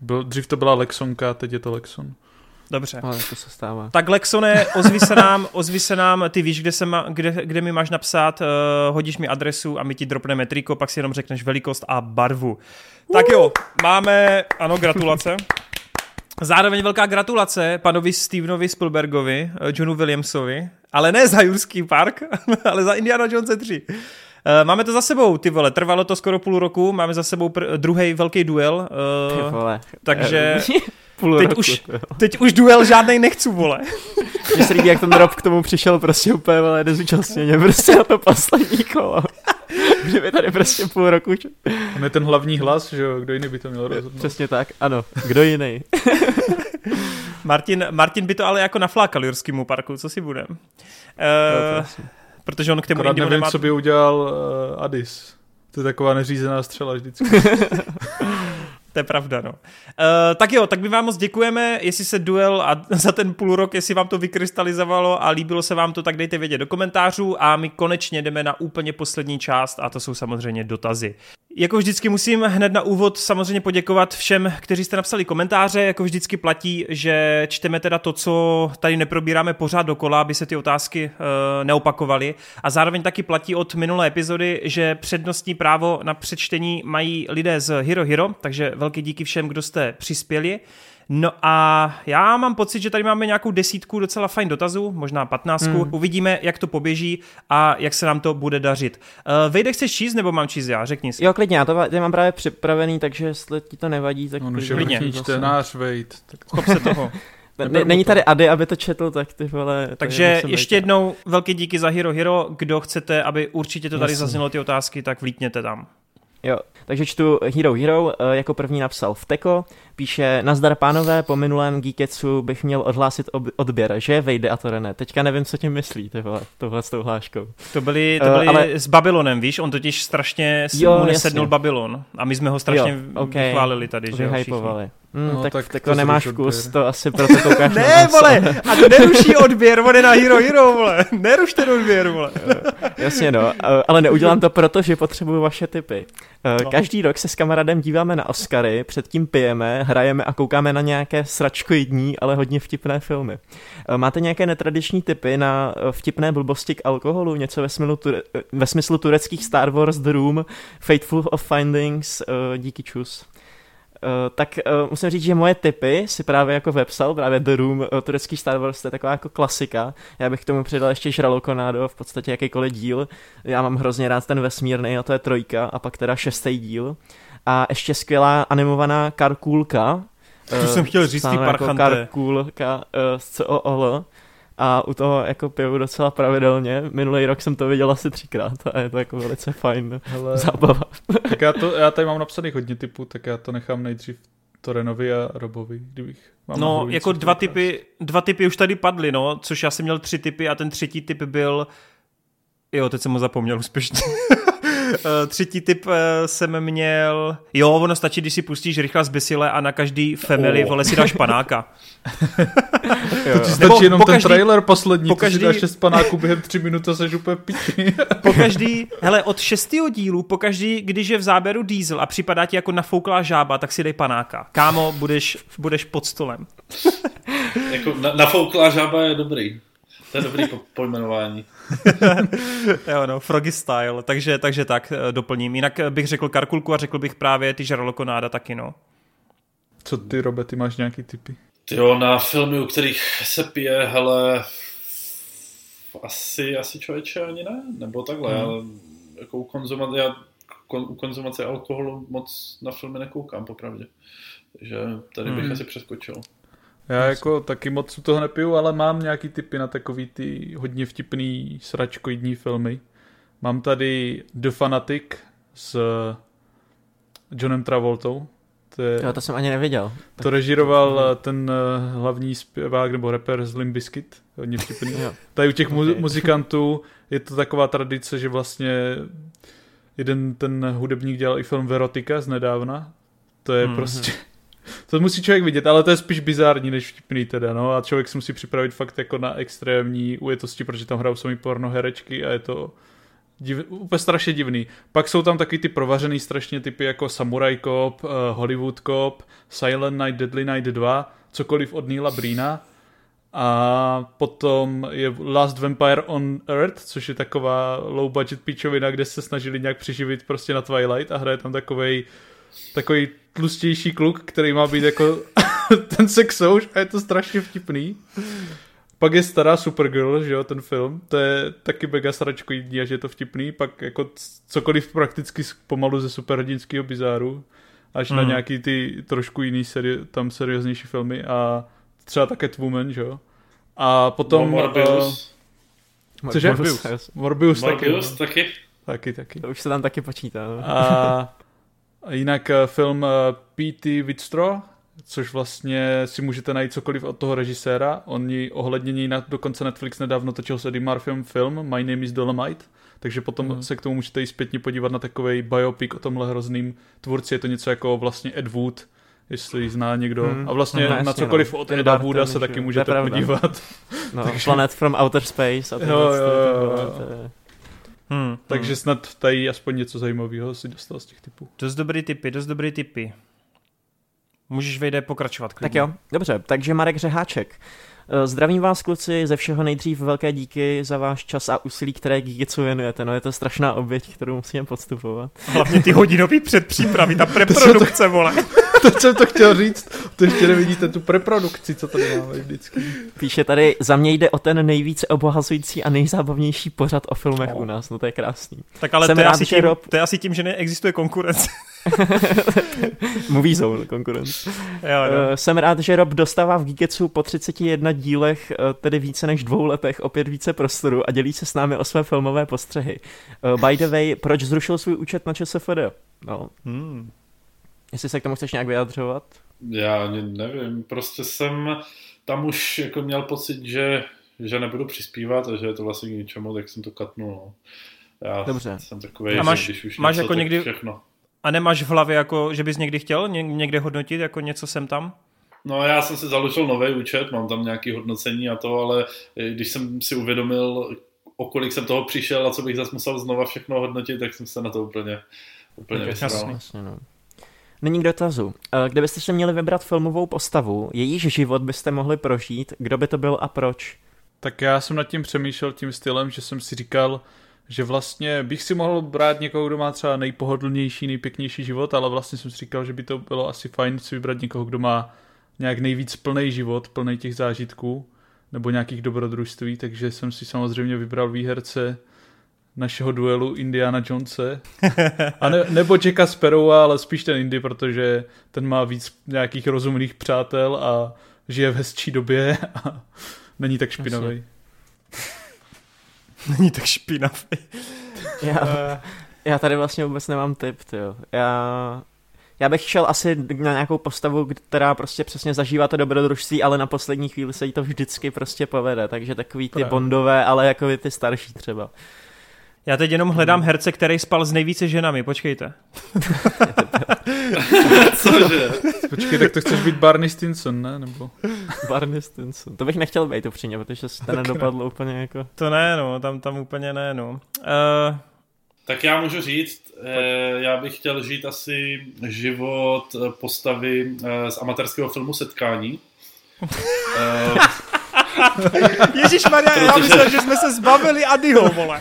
Byl, dřív to byla Lexonka, teď je to Lexon. Dobře. Ale to se stává. Tak Lexone, ozvi se nám, ozvi se nám, ty víš, kde, se ma, kde, kde mi máš napsat, uh, hodíš mi adresu a my ti dropneme triko, pak si jenom řekneš velikost a barvu. Uh. Tak jo, máme, ano, gratulace. Zároveň velká gratulace panovi Stevenovi Spielbergovi, eh, Johnu Williamsovi, ale ne za Jurský park, ale za Indiana Jones 3. Eh, máme to za sebou, ty vole, trvalo to skoro půl roku, máme za sebou pr- druhý velký duel, uh, ty vole. takže půl teď, roku, už, teď už duel žádnej nechci, vole. Mně se líbí, jak ten drop k tomu přišel prostě úplně, vole, nezúčastněně, prostě na to poslední kolo. Kdyby tady prostě půl roku. On je ten hlavní hlas, že jo, kdo jiný by to měl rozhodnout. Přesně tak, ano, kdo jiný. Martin, Martin by to ale jako naflákal Jurskému parku, co si budem. Uh, no, protože on k tomu nevím, nemá... co by udělal uh, Adis. To je taková neřízená střela vždycky. to je pravda, no. Uh, tak jo, tak my vám moc děkujeme, jestli se duel a za ten půl rok, jestli vám to vykrystalizovalo a líbilo se vám to, tak dejte vědět do komentářů a my konečně jdeme na úplně poslední část a to jsou samozřejmě dotazy. Jako vždycky musím hned na úvod samozřejmě poděkovat všem, kteří jste napsali komentáře. Jako vždycky platí, že čteme teda to, co tady neprobíráme pořád dokola, aby se ty otázky uh, neopakovaly. A zároveň taky platí od minulé epizody, že přednostní právo na přečtení mají lidé z Hero Hero, takže velký díky všem, kdo jste přispěli. No a já mám pocit, že tady máme nějakou desítku docela fajn dotazů, možná patnáctku. Hmm. Uvidíme, jak to poběží a jak se nám to bude dařit. Uh, Vejde, chceš číst nebo mám číst já? Řekni si. Jo, klidně, já to já mám právě připravený, takže jestli ti to nevadí, tak je klidně. čtenář, Vejt. Tak... se toho. Není tady Ady, aby to četl, tak ty vole. Takže ještě jednou velký díky za Hero Hero. Kdo chcete, aby určitě to tady Jasně. zaznělo ty otázky, tak vlítněte tam. Jo, takže čtu Hero Hero, eh, jako první napsal Vteko, píše, nazdar pánové, po minulém Geeketsu bych měl odhlásit odběr, že vejde a to René. Teďka nevím, co tím myslí, tyhle, tohle s tou hláškou. To byly, to eh, byly uh, ale... s Babylonem, víš, on totiž strašně jo, mu nesednul Babylon a my jsme ho strašně jo, okay. vychválili tady, že Vyhypovali. Mm, no, tak, tak, tak to nemáš vkus, to asi proto koukáš Ne, vole, a to neruší odběr, vole, na Hero Hero, vole, neruš ten odběr, vole. Jasně no, ale neudělám to proto, že potřebuju vaše tipy. Eh, no. Každý rok se s kamarádem díváme na Oscary, předtím pijeme, hrajeme a koukáme na nějaké sračkoidní, ale hodně vtipné filmy. Eh, máte nějaké netradiční typy na eh, vtipné blbosti k alkoholu? Něco ve smyslu, ture- ve smyslu tureckých Star Wars, The Room, Fateful of Findings, díky čus. Uh, tak uh, musím říct, že moje typy si právě jako vepsal, právě The Room, uh, turecký Star Wars, to je taková jako klasika. Já bych k tomu přidal ještě Žralokonádo, v podstatě jakýkoliv díl. Já mám hrozně rád ten vesmírný, a to je trojka, a pak teda šestý díl. A ještě skvělá animovaná karkulka. To jsem chtěl říct, ty Jako karkulka uh, z COOL a u toho jako piju docela pravidelně. Minulý rok jsem to viděl asi třikrát a je to jako velice fajn Hele, zábava. Tak já, to, já tady mám napsaných hodně typů, tak já to nechám nejdřív Torenovi a Robovi, kdybych mám No, jako dva typy, dva typy už tady padly, no, což já jsem měl tři typy a ten třetí typ byl Jo, teď jsem ho zapomněl úspěšně. Uh, třetí typ uh, jsem měl... Jo, ono stačí, když si pustíš rychle z Besile a na každý family, oh. vole, si dáš panáka. to ti stačí jenom ten trailer poslední, po každý... ty si dáš šest panáků během tři minut a seš úplně piči. po každý, hele, od šestého dílu, po každý, když je v záběru diesel a připadá ti jako nafouklá žába, tak si dej panáka. Kámo, budeš, budeš pod stolem. jako na, nafouklá žába je dobrý. To je dobrý po, pojmenování. jo, no, Froggy style, takže, takže tak eh, doplním. Jinak eh, bych řekl Karkulku a řekl bych právě ty Žralokonáda taky, no. Co ty, Robe, ty máš nějaký typy? Jo, na filmy, u kterých se pije, hele, asi, asi člověče ani ne, nebo takhle, hmm. ale jako u konzumace, já u konzumace alkoholu moc na filmy nekoukám, popravdě. Takže tady bych hmm. asi přeskočil. Já jako taky moc toho nepiju, ale mám nějaký typy na takový ty hodně vtipný sračkoidní filmy. Mám tady The Fanatic s Johnem Travoltou. To, je, jo, to jsem ani neviděl. To režiroval to ten eh, hlavní zpěvák nebo rapper z Limp Bizkit. Hodně vtipný. Tady u těch okay. muzikantů je to taková tradice, že vlastně jeden ten hudebník dělal i film Verotika z nedávna. To je mm-hmm. prostě to musí člověk vidět, ale to je spíš bizární než vtipný teda, no a člověk si musí připravit fakt jako na extrémní ujetosti, protože tam hrajou porno herečky a je to div, úplně strašně divný. Pak jsou tam taky ty provařený strašně typy jako Samurai Cop, uh, Hollywood Cop, Silent Night, Deadly Night 2, cokoliv od Neila Brina. A potom je Last Vampire on Earth, což je taková low budget píčovina, kde se snažili nějak přiživit prostě na Twilight a hraje tam takovej takový tlustější kluk, který má být jako ten sexouš a je to strašně vtipný. Pak je stará Supergirl, že jo, ten film, to je taky mega sračkoidní a že je to vtipný, pak jako cokoliv prakticky pomalu ze superhrdinského bizáru, až mm. na mhm. nějaký ty trošku jiný seri- tam serióznější filmy a třeba také Woman, že jo. A potom... No, Morbius. Uh, cože? Morbius. Morbius, Morbius taky. taky. Taky, taky. To už se tam taky počítá. No. A Jinak eh, film eh, P.T. Witstro, což vlastně si můžete najít cokoliv od toho režiséra. Oni ohlednění na, dokonce Netflix nedávno točil s Eddie Murphyem film My Name is Dolomite, takže potom mm. se k tomu můžete i zpětně podívat na takový biopic o tomhle hrozným tvůrci. Je to něco jako vlastně Ed Wood, jestli ji zná někdo. Hmm. A vlastně no, na cokoliv no. od Eda Wooda se taky můžete podívat. No, Takže... Planet from Outer Space. A jo, jo, jo, jo. Hmm, Takže hmm. snad tady aspoň něco zajímavého si dostal z těch typů. Dost dobrý typy, dost dobrý typy. Můžeš vejde pokračovat. Klidně. Tak jo, dobře, takže Marek Řeháček. Eh, zdravím vás, kluci, ze všeho nejdřív velké díky za váš čas a úsilí, které Gigicu věnujete. No je to strašná oběť, kterou musíme podstupovat. Hlavně ty hodinový předpřípravy, ta preprodukce, vole. To jsem to chtěl říct, to ještě nevidíte tu preprodukci, co tady máme vždycky. Píše tady, za mě jde o ten nejvíce obohazující a nejzábavnější pořad o filmech no. u nás, no to je krásný. Tak ale to je, asi tím, Rob... to je asi tím, že neexistuje konkurence. Movie zone konkurence. Jo, no. uh, jsem rád, že Rob dostává v Geeketsu po 31 dílech, uh, tedy více než dvou letech, opět více prostoru a dělí se s námi o své filmové postřehy. Uh, by the way, proč zrušil svůj účet na ČSFD? No. Hmm. Jestli se k tomu chceš nějak vyjadřovat? Já ani nevím, prostě jsem tam už jako měl pocit, že, že nebudu přispívat a že je to vlastně k ničemu, tak jsem to katnul. No. Já Dobře. jsem takový, a máš, když už máš něco, jako někdy, všechno. A nemáš v hlavě, jako, že bys někdy chtěl někde hodnotit, jako něco sem tam? No já jsem si založil nový účet, mám tam nějaké hodnocení a to, ale když jsem si uvědomil, o kolik jsem toho přišel a co bych zase musel znova všechno hodnotit, tak jsem se na to úplně, úplně vysral. Jasně, jasně, no. Není k dotazu. Eh, kdybyste se měli vybrat filmovou postavu, jejíž život byste mohli prožít, kdo by to byl a proč? Tak já jsem nad tím přemýšlel tím stylem, že jsem si říkal, že vlastně bych si mohl brát někoho, kdo má třeba nejpohodlnější, nejpěknější život, ale vlastně jsem si říkal, že by to bylo asi fajn si vybrat někoho, kdo má nějak nejvíc plný život, plný těch zážitků nebo nějakých dobrodružství, takže jsem si samozřejmě vybral výherce našeho duelu Indiana Jonese. A ne, nebo Jacka Sparrowa, ale spíš ten Indy, protože ten má víc nějakých rozumných přátel a žije v hezčí době a není tak špinavý. není tak špinavý. já, já tady vlastně vůbec nemám tip, tyjo. Já, já bych šel asi na nějakou postavu, která prostě přesně zažívá to dobrodružství, ale na poslední chvíli se jí to vždycky prostě povede, takže takový ty Právě. bondové, ale jako ty starší třeba. Já teď jenom hledám herce, který spal s nejvíce ženami, počkejte. Cože? Počkej, tak to chceš být Barney Stinson, ne? Nebo... Barney Stinson. To bych nechtěl být upřímně, protože se to nedopadlo úplně jako... To ne, no, tam, tam úplně ne, no. Uh, Tak já můžu říct, eh, já bych chtěl žít asi život eh, postavy eh, z amatérského filmu Setkání. Eh, Ježíš Maria, já myslel, že jsme se zbavili Adyho, vole.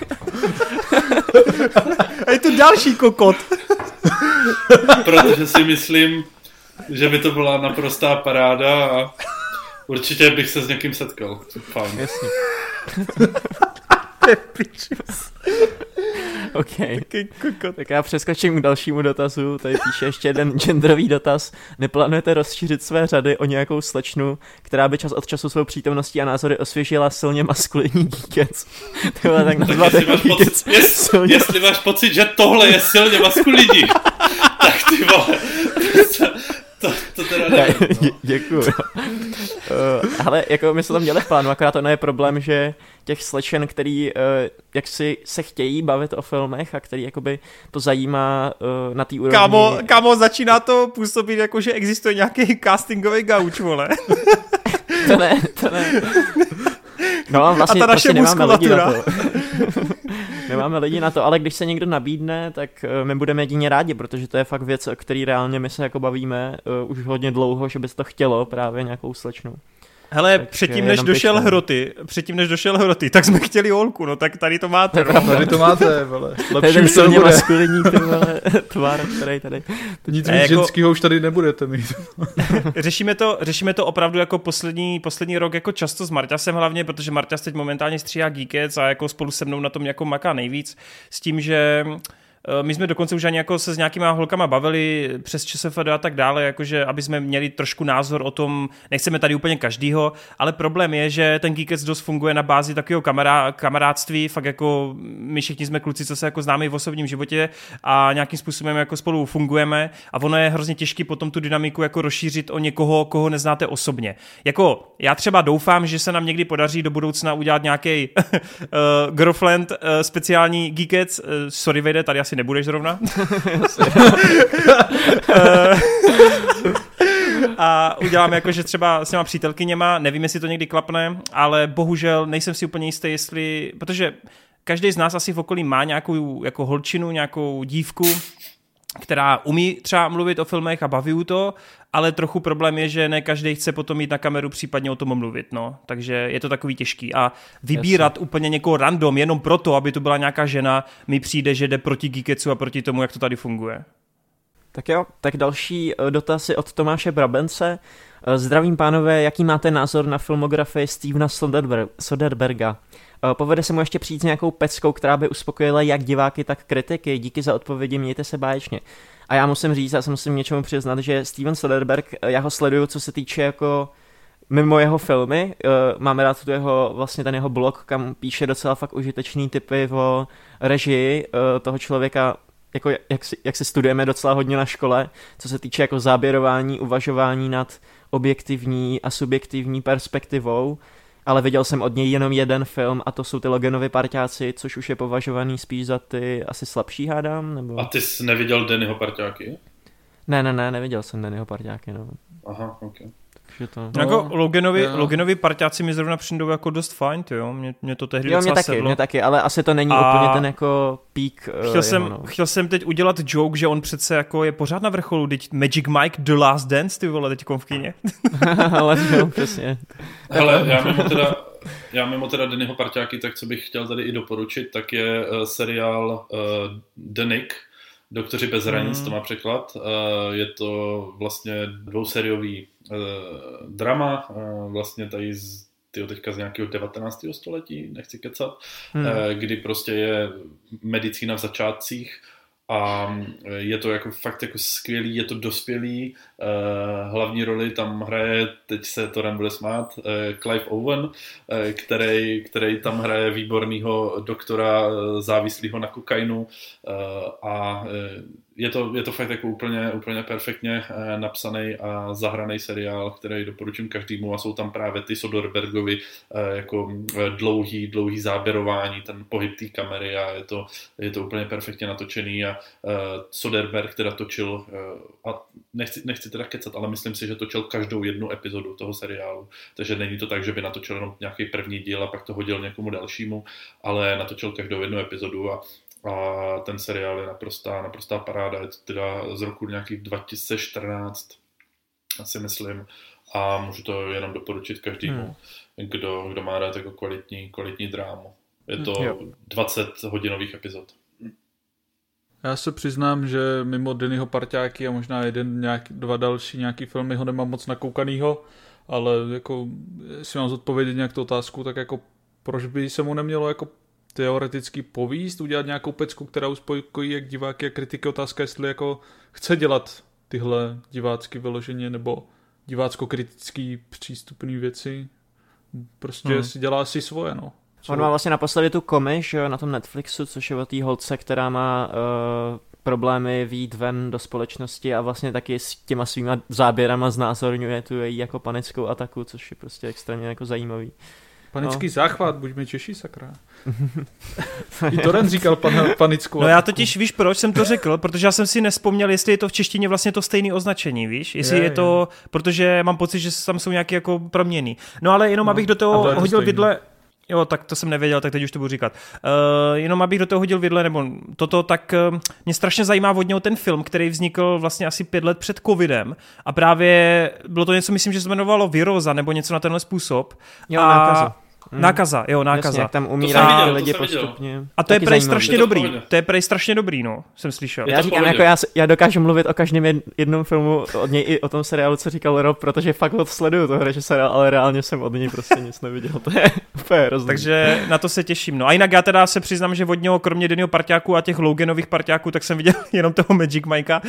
A je tu další kokot. protože si myslím, že by to byla naprostá paráda a určitě bych se s někým setkal. Fajn. Jasně. OK. Tak já přeskočím k dalšímu dotazu. Tady píše ještě jeden genderový dotaz. Neplánujete rozšířit své řady o nějakou slečnu, která by čas od času svou přítomností a názory osvěžila silně maskulinní díkec? Tyhle, tak Tak nazvat jestli jako máš, díkec pocit, jest, silně jestli máš pocit, že tohle je silně maskulinní, tak ty vole, to, to teda nevím. No. Dě- Děkuju. Uh, ale jako my jsme to měli v plánu, akorát ono je problém, že těch slečen, který uh, jak si se chtějí bavit o filmech a který jakoby to zajímá uh, na té úrovni. Kámo, kámo, začíná to působit jako, že existuje nějaký castingový gauč, vole. To ne, to ne. No, vlastně, A ta naše prostě nemáme lidi na muskulatura. to. Nemáme lidi na to, ale když se někdo nabídne, tak uh, my budeme jedině rádi, protože to je fakt věc, o který reálně my se jako bavíme uh, už hodně dlouho, že by to chtělo právě nějakou slečnu. Hele, Takže předtím než jenom došel pičme. Hroty, předtím než došel Hroty, tak jsme chtěli holku, no tak tady to máte. No. Tady to máte, vole. To Lepší už to nebude. maskulinní tvar, který tady... Nic Ne, víc jako- ženskýho už tady nebudete mít. Řešíme to, řešíme to opravdu jako poslední, poslední rok jako často s Marťasem hlavně, protože Marťas teď momentálně stříhá Geekets a jako spolu se mnou na tom jako maká nejvíc s tím, že eh, my jsme dokonce už ani jako se s nějakýma holkama bavili přes ČSFD a tak dále, jakože aby jsme měli trošku názor o tom, nechceme tady úplně každýho, ale problém je, že ten Geekets dost funguje na bázi takového kamará, kamarádství, fakt jako my všichni jsme kluci, co se jako známe v osobním životě a nějakým způsobem jako spolu fungujeme a ono je hrozně těžké potom tu dynamiku jako rozšířit o někoho, koho neznáte osobně. Jako já třeba doufám, že se nám někdy podaří do budoucna udělat nějaký uh, girlfriend uh, speciální Geekets, uh, sorry Vejde, tady asi nebudeš zrovna. Eh, a uděláme jako, že třeba s těma přítelkyněma, nevím, jestli to někdy klapne, ale bohužel nejsem si úplně jistý, jestli, protože každý z nás asi v okolí má nějakou jako holčinu, nějakou dívku, která umí třeba mluvit o filmech a baví to, ale trochu problém je, že ne každý chce potom jít na kameru případně o tom mluvit, no. Takže je to takový těžký. A vybírat Jasně. úplně někoho random jenom proto, aby to byla nějaká žena, mi přijde, že jde proti Geeketsu a proti tomu, jak to tady funguje. Tak jo, tak další eh, dotaz je od Tomáše Brabence. Eh, Zdravím pánové, jaký máte názor na filmografii Stevena Soderber- Soderberga? Eh, Povede se mu ještě přijít s nějakou peckou, která by uspokojila jak diváky, tak kritiky. Díky za odpovědi, mějte se báječně. A já musím říct, já se musím něčemu přiznat, že Steven Soderberg, eh, já ho sleduju, co se týče jako mimo jeho filmy, uh, máme rád tu jeho, vlastně ten jeho blog, kam píše docela fakt užitečný typy o režii toho člověka, jako jak si, jak si studujeme docela hodně na škole, co se týče jako záběrování, uvažování nad objektivní a subjektivní perspektivou, ale viděl jsem od něj jenom jeden film a to jsou ty Loganovi parťáci, což už je považovaný spíš za ty asi slabší hádám, nebo... A ty jsi neviděl Dennyho parťáky? Ne, ne, ne, neviděl jsem Dannyho parťáky, no. Aha, ok. Takže to... No, jako Loganovi, jo. Loganovi parťáci mi zrovna přijdou jako dost fajn, ty jo, mě, mě to tehdy Jo, mě docela taky, sedlo. mě taky, ale asi to není A- úplně ten jako pík uh, Chtěl jsem, jeho, no. chtěl jsem teď udělat joke, že on přece jako je pořád na vrcholu, teď Magic Mike The Last Dance, ty vole, teď v kině. ale jo, přesně. Hele, já mimo teda, já mimo teda Dennyho parťáky, tak co bych chtěl tady i doporučit, tak je uh, seriál uh, The Nick, Doktoři bez hranic, Hmm. to má překlad. Uh, je to vlastně dvouseriový uh, drama, uh, vlastně tady z tyjo, teďka z nějakého 19. století, nechci kecat, Hmm. eh, kdy prostě je medicína v začátcích a eh, je to jako fakt jako skvělý, je to dospělý, eh, hlavní roli tam hraje, teď se to nebude smát, eh, Clive Owen, eh, který, který tam hraje výborného doktora eh, závislého na kokainu eh, a eh, je to, je to fakt jako úplně, úplně perfektně eh, napsaný a zahraný seriál, který doporučím každému a jsou tam právě ty Soderbergovi eh, jako eh, dlouhý, dlouhý záběrování, ten pohyb té kamery a je to, je to úplně perfektně natočený a Soderberg teda točil a nechci, nechci teda kecat, ale myslím si, že točil každou jednu epizodu toho seriálu, takže není to tak, že by natočil jenom nějaký první díl a pak to hodil někomu dalšímu, ale natočil každou jednu epizodu a a ten seriál je naprostá, naprostá paráda, je to teda z roku nějakých 2014, asi myslím, a můžu to jenom doporučit každému, hmm. kdo, kdo má rád jako kvalitní, kvalitní drámu. Je to hmm, 20 hodinových epizod. Já se přiznám, že mimo Dennyho parťáky a možná jeden, nějak, dva další nějaký filmy ho nemám moc nakoukanýho, ale jako, jestli mám zodpovědět nějak tu otázku, tak jako proč by se mu nemělo jako teoreticky povíst, udělat nějakou pecku, která uspokojí jak diváky a kritiky. Otázka, jestli jako chce dělat tyhle divácky vyloženě nebo divácko-kritický přístupný věci. Prostě hmm. si dělá si svoje, no. Co? On má vlastně naposledy tu komi, že na tom Netflixu, což je o té holce, která má uh, problémy výjít ven do společnosti a vlastně taky s těma svýma záběrama znázorňuje tu její jako panickou ataku, což je prostě extrémně jako zajímavý. Panický no. záchvat, buďme Češi, sakra. I Toren říkal pan, panickou. No já totiž víš, proč jsem to řekl, protože já jsem si nespomněl, jestli je to v češtině vlastně to stejné označení, víš? Jestli je, je to, je. protože mám pocit, že tam jsou nějaké jako proměny. No ale jenom no, abych do toho hodil vidle, Jo, tak to jsem nevěděl, tak teď už to budu říkat. Uh, jenom abych do toho hodil vidle, nebo toto, tak uh, mě strašně zajímá vodně ten film, který vznikl vlastně asi pět let před covidem a právě bylo to něco, myslím, že se jmenovalo Viroza, nebo něco na tenhle způsob. Jo, a, nákaza. Hmm. Nákaza, jo, nákaza. Jasně, jak tam umírá lidi postupně. A to je prej strašně dobrý. To je prej strašně dobrý, no, jsem slyšel. Já říkám, jako já, já dokážu mluvit o každém jednom filmu od něj i o tom seriálu, co říkal Rob, protože fakt ho sleduju toho režiséra, ale reálně jsem od něj prostě nic neviděl. To je úplně rozdíl. Takže na to se těším. No a jinak já teda se přiznám, že od něho, kromě Dennyho parťáků a těch Loganových parťáků, tak jsem viděl jenom toho Magic Mikea,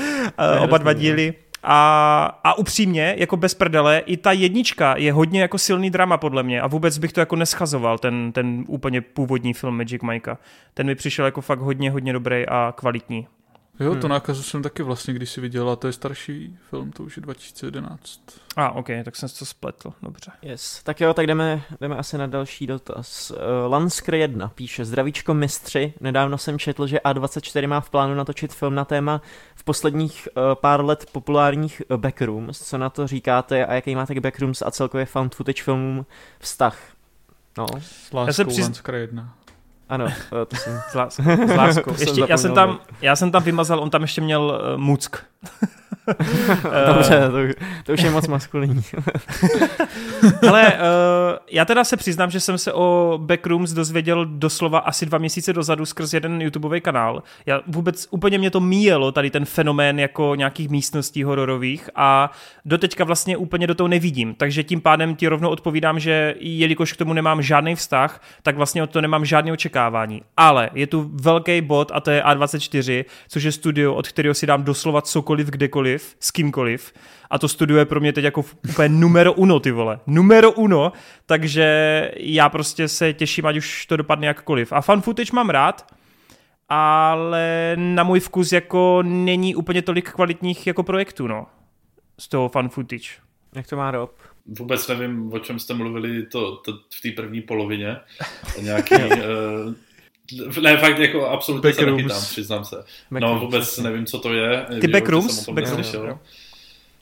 uh, oba dva díly. A, a upřímně, jako bez prdele, i ta jednička je hodně jako silný drama podle mě a vůbec bych to jako neschazoval, ten, ten úplně původní film Magic Mikea. Ten mi přišel jako fakt hodně, hodně dobrý a kvalitní. Jo, to hmm. nákazu jsem taky vlastně když si viděl, a to je starší film, to už je 2011. A, ah, ok, tak jsem to spletl, dobře. Yes, tak jo, tak jdeme, jdeme asi na další dotaz. Uh, Lanskr 1 píše, zdravíčko mistři, nedávno jsem četl, že A24 má v plánu natočit film na téma v posledních uh, pár let populárních uh, backrooms. Co na to říkáte a jaký máte k backrooms a celkově found footage filmům vztah? No. S láskou Já se přiz... Lanskr 1. Ano, to jsem... S, lás, s láskou. ještě, já, jsem tam, já jsem tam vymazal, on tam ještě měl uh, muck. Dobře, to, to už je moc maskulinní. Ale uh, já teda se přiznám, že jsem se o Backrooms dozvěděl doslova asi dva měsíce dozadu skrz jeden YouTubeový kanál. Já vůbec úplně mě to míjelo, tady ten fenomén jako nějakých místností hororových a doteďka vlastně úplně do toho nevidím. Takže tím pádem ti rovnou odpovídám, že jelikož k tomu nemám žádný vztah, tak vlastně od toho nemám žádné očekávání. Ale je tu velký bod a to je A24, což je studio, od kterého si dám doslova cokoliv kdekoliv, s kýmkoliv. A to studio je pro mě teď jako úplně numero uno, ty vole. Numero uno, takže já prostě se těším, ať už to dopadne jakkoliv. A fan footage mám rád, ale na můj vkus jako není úplně tolik kvalitních jako projektů, no. Z toho fan footage. Jak to má Rob? Vůbec nevím, o čem jste mluvili to, to v té první polovině. Nějaký... uh, ne, fakt jako absolutně backrooms. se nechytám, přiznám se. Backrooms, no vůbec nevím, co to je. Ty backrooms? Back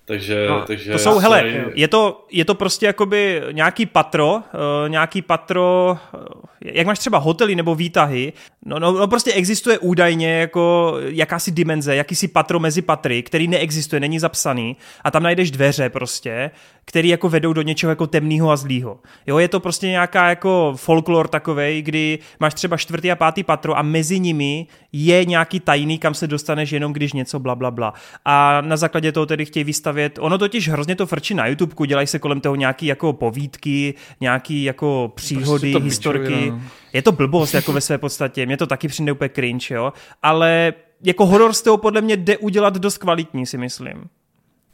takže, no, takže to jsou, hele, se... je, to, je to prostě jakoby nějaký patro, uh, nějaký patro, uh, jak máš třeba hotely nebo výtahy, no, no, no prostě existuje údajně jako jakási dimenze, jakýsi patro mezi patry, který neexistuje, není zapsaný a tam najdeš dveře prostě, který jako vedou do něčeho jako temného a zlýho. Jo, je to prostě nějaká jako folklor takovej, kdy máš třeba čtvrtý a pátý patro a mezi nimi je nějaký tajný, kam se dostaneš jenom když něco bla bla bla. A na základě toho tedy chtějí vystavět, ono totiž hrozně to frčí na YouTube, dělají se kolem toho nějaký jako povídky, nějaký jako příhody, prostě historky. No. Je to blbost jako ve své podstatě, mě to taky přijde úplně cringe, jo, ale jako horor z toho podle mě jde udělat dost kvalitní, si myslím.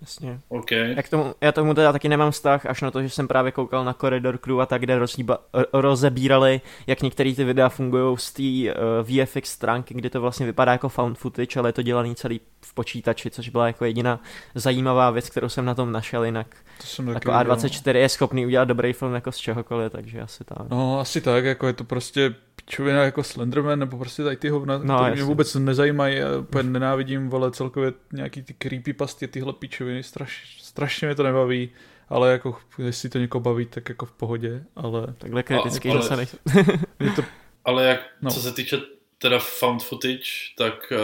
Jasně. Okay. Jak tomu, já tomu teda taky nemám vztah, až na to, že jsem právě koukal na Corridor Crew a tak, kde rozjíba, rozebírali, jak některé ty videa fungují z té uh, VFX stránky, kdy to vlastně vypadá jako found footage, ale je to dělaný celý v počítači, což byla jako jediná zajímavá věc, kterou jsem na tom našel, jinak To jsem jako taky A24 je schopný udělat dobrý film jako z čehokoliv, takže asi tak. No, asi tak, jako je to prostě pičovina jako Slenderman, nebo prostě tady ty hovna, No, které mě vůbec nezajímají, já úplně nenávidím, vole, celkově nějaký ty creepypasty, tyhle pičoviny, straš, strašně mě to nebaví, ale jako, jestli to někoho baví, tak jako v pohodě, ale Takhle kritický ale- zase nejsem. je to, Ale jak, no. co se týče teda found footage, tak uh,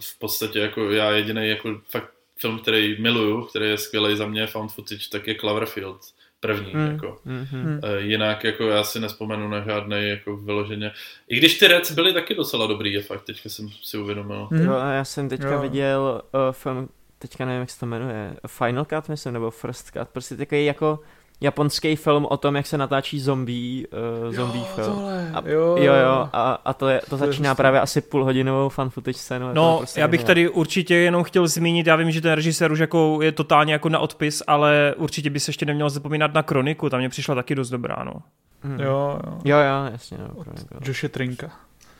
v podstatě jako já jediný jako fakt film, který miluju, který je skvělý za mě found footage, tak je Cloverfield první, Mm, jako. mhm. Uh, jinak jako já si nespomenu na žádný jako vyloženě. I když ty Reds byly taky docela dobrý, je fakt, teďka jsem si uvědomil. hm, Jo, a já jsem teďka Jo. viděl uh, film, teďka nevím, jak se to jmenuje, Final Cut, myslím, nebo First Cut, prostě takový jako japonský film o tom, jak se natáčí zombie, uh, zombie jo, film. tohle, A, jo, jo, jo, a, a to, je, to To je začíná hustý. právě asi půlhodinovou fan footage scénou. je to No, prostě já bych geniální. tady určitě jenom chtěl zmínit, já vím, že ten režisér už jako je totálně jako na odpis, ale určitě by se ještě neměl zapomínat na Kroniku, tam mě přišla taky dost dobrá, no. Mhm. jo, jo, Jo, jo, jasně, no. Joshe Trinka.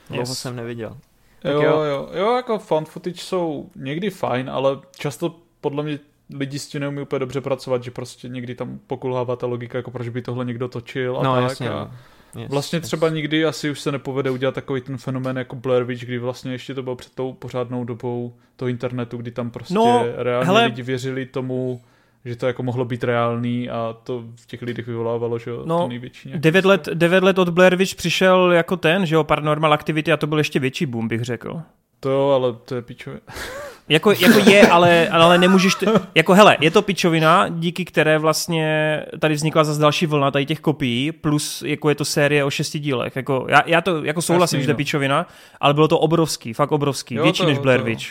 Dlouho Yes. jsem neviděl. Tak Jo, jo. jo, jo, jako found footage jsou někdy fajn, ale často podle mě lidi s tím neumí úplně dobře pracovat, že prostě někdy tam pokulhává ta logika, jako proč by tohle někdo točil a No, tak. jasně, a no. Yes, vlastně yes. třeba nikdy asi už se nepovede udělat takový ten fenomén jako Blair Witch, kdy vlastně ještě to bylo před tou pořádnou dobou toho internetu, kdy tam prostě No, reálně hele- lidi věřili tomu, že to jako mohlo být reálný a to v těch lidech vyvolávalo, že jo, No, to největší. Devět let, devět let od Blair Witch přišel jako ten, že jo, Paranormal Activity a to byl ještě větší boom, bych řekl. To jo, ale to je pičově. Jako, jako je, ale, ale nemůžeš, t- jako hele, je to pičovina, díky které vlastně tady vznikla zase další vlna tady těch kopií, plus jako je to série o šesti dílech. Jako, já, já to jako souhlasím, Jasný, že to je no. pičovina, ale bylo to obrovský, fakt obrovský, Jo, větší to než Blair. Witch.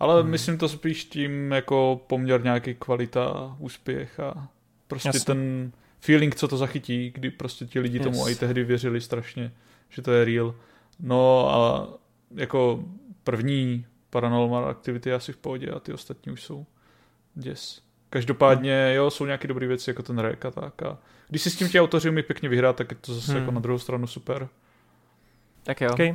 Ale Hmm. myslím to spíš tím jako poměr nějaký kvalita, úspěch a prostě Jasně. ten feeling, co to zachytí, kdy prostě ti lidi tomu Yes. i tehdy věřili strašně, že to je real. No a jako první Paranormal Activity je asi v pohodě a ty ostatní už jsou děs. Každopádně, jo, jsou nějaké dobré věci, jako ten rek a tak. A když si s tím ti autoři umí pěkně vyhrát, tak je to zase Hmm. jako na druhou stranu super. Tak jo. Okay. Uh,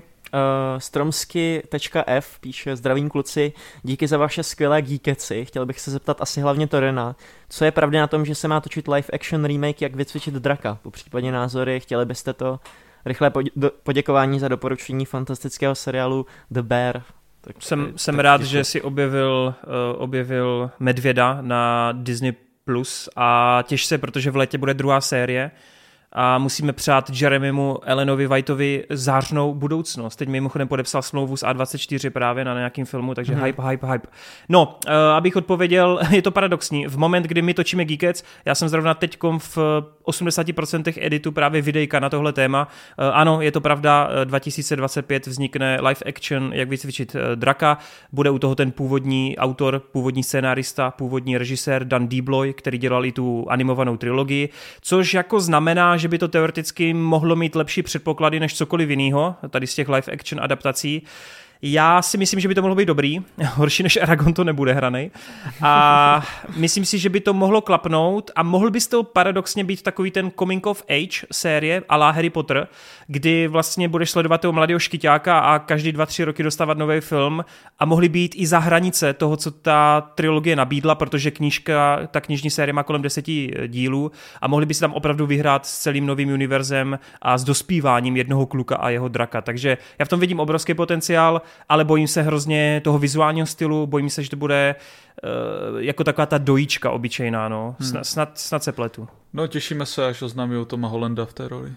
Stromsky.f píše Zdravím kluci, díky za vaše skvělé geekeci. Chtěl bych se zeptat asi hlavně Torena, co je pravda na tom, že se má točit live action remake Jak vycvičit draka? Po případě názory, chtěli byste to? Rychlé podě- do- poděkování za doporučení fantastického seriálu The Bear. Tak, Jsem, tak- jsem tak rád, ticho. že si objevil, uh, objevil Medvěda na Disney Plus a těž se, protože v létě bude druhá série a musíme přát Jeremymu Elenovi Whiteovi zářnou budoucnost. Teď mimochodem podepsal smlouvu s A24 právě na nějakým filmu, takže Mhm. mm-hmm. hype, hype, hype. No, uh, abych odpověděl, je to paradoxní. V moment, kdy my točíme Geekets, já jsem zrovna teďkom v 80% editu právě videjka na tohle téma. Uh, ano, je to pravda, uh, 2025 vznikne live action, jak vycvičit uh, draka. Bude u toho ten původní autor, původní scénárista, původní režisér Dan Dibloy, který dělal i tu animovanou trilogii, což jako znamená, že by to teoreticky mohlo mít lepší předpoklady než cokoliv jiného, tady z těch live action adaptací. Já si myslím, že by to mohlo být dobrý. Horší než Aragon to nebude hranej. A myslím si, že by to mohlo klapnout a mohl by to paradoxně být takový ten coming of age série a la Harry Potter, kdy vlastně budeš sledovat toho mladého škyťáka a každý dva, tři roky dostávat nový film a mohli být i za hranice toho, co ta trilogie nabídla, protože knížka, ta knižní série má kolem deseti dílů a mohli by si tam opravdu vyhrát s celým novým univerzem a s dospíváním jednoho kluka a jeho draka. Takže já v tom vidím obrovský potenciál, ale bojím se hrozně toho vizuálního stylu, bojím se, že to bude uh, jako taková ta dojíčka obyčejná, no. Snad, snad, snad se pletu. No těšíme se, až oznámí Toma Hollanda v té roli.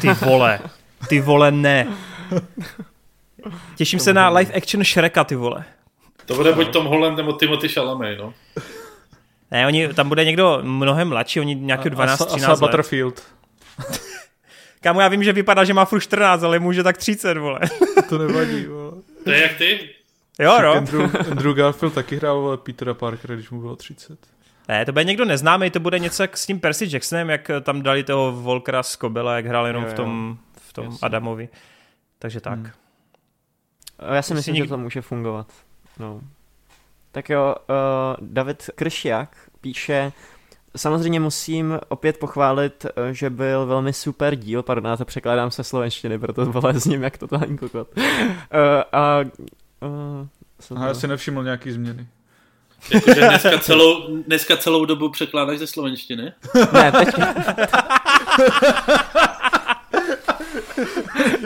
Ty vole, ty vole ne. Těším se na live action Shreka, ty vole. To bude buď Tom Holland nebo Timothy Chalamet, no. Ne, oni, tam bude někdo mnohem mladší, oni nějaký 12, a, 13 a let. Butterfield. Kámo, já vím, že vypadá, že má furt 14, ale může tak 30, vole. To nevadí, vole. To je jak ty? Jo, no. Andrew, Andrew Garfield taky hrál vole, Petera Parkera, když mu bylo 30. Ne, to bude někdo neznámý, to bude něco jak s tím Percy Jacksonem, jak tam dali toho Volkera z Kobela, jak hrál jenom Jo, v jo. tom, v tom Jasně. Adamovi. Takže tak. Hmm. Já si myslím, Jestli že to může fungovat. No. Tak jo, uh, David Kršiak píše, Samozřejmě musím opět pochválit, eh, že byl velmi super díl, pardon, já to překládám se slovenštiny, proto vole s ním jak totální kokot. Uh, a, uh, a já si nevšiml nějaký změny. Jakože dneska celou, dneska celou dobu překládáš ze slovenštiny? Ne, teď...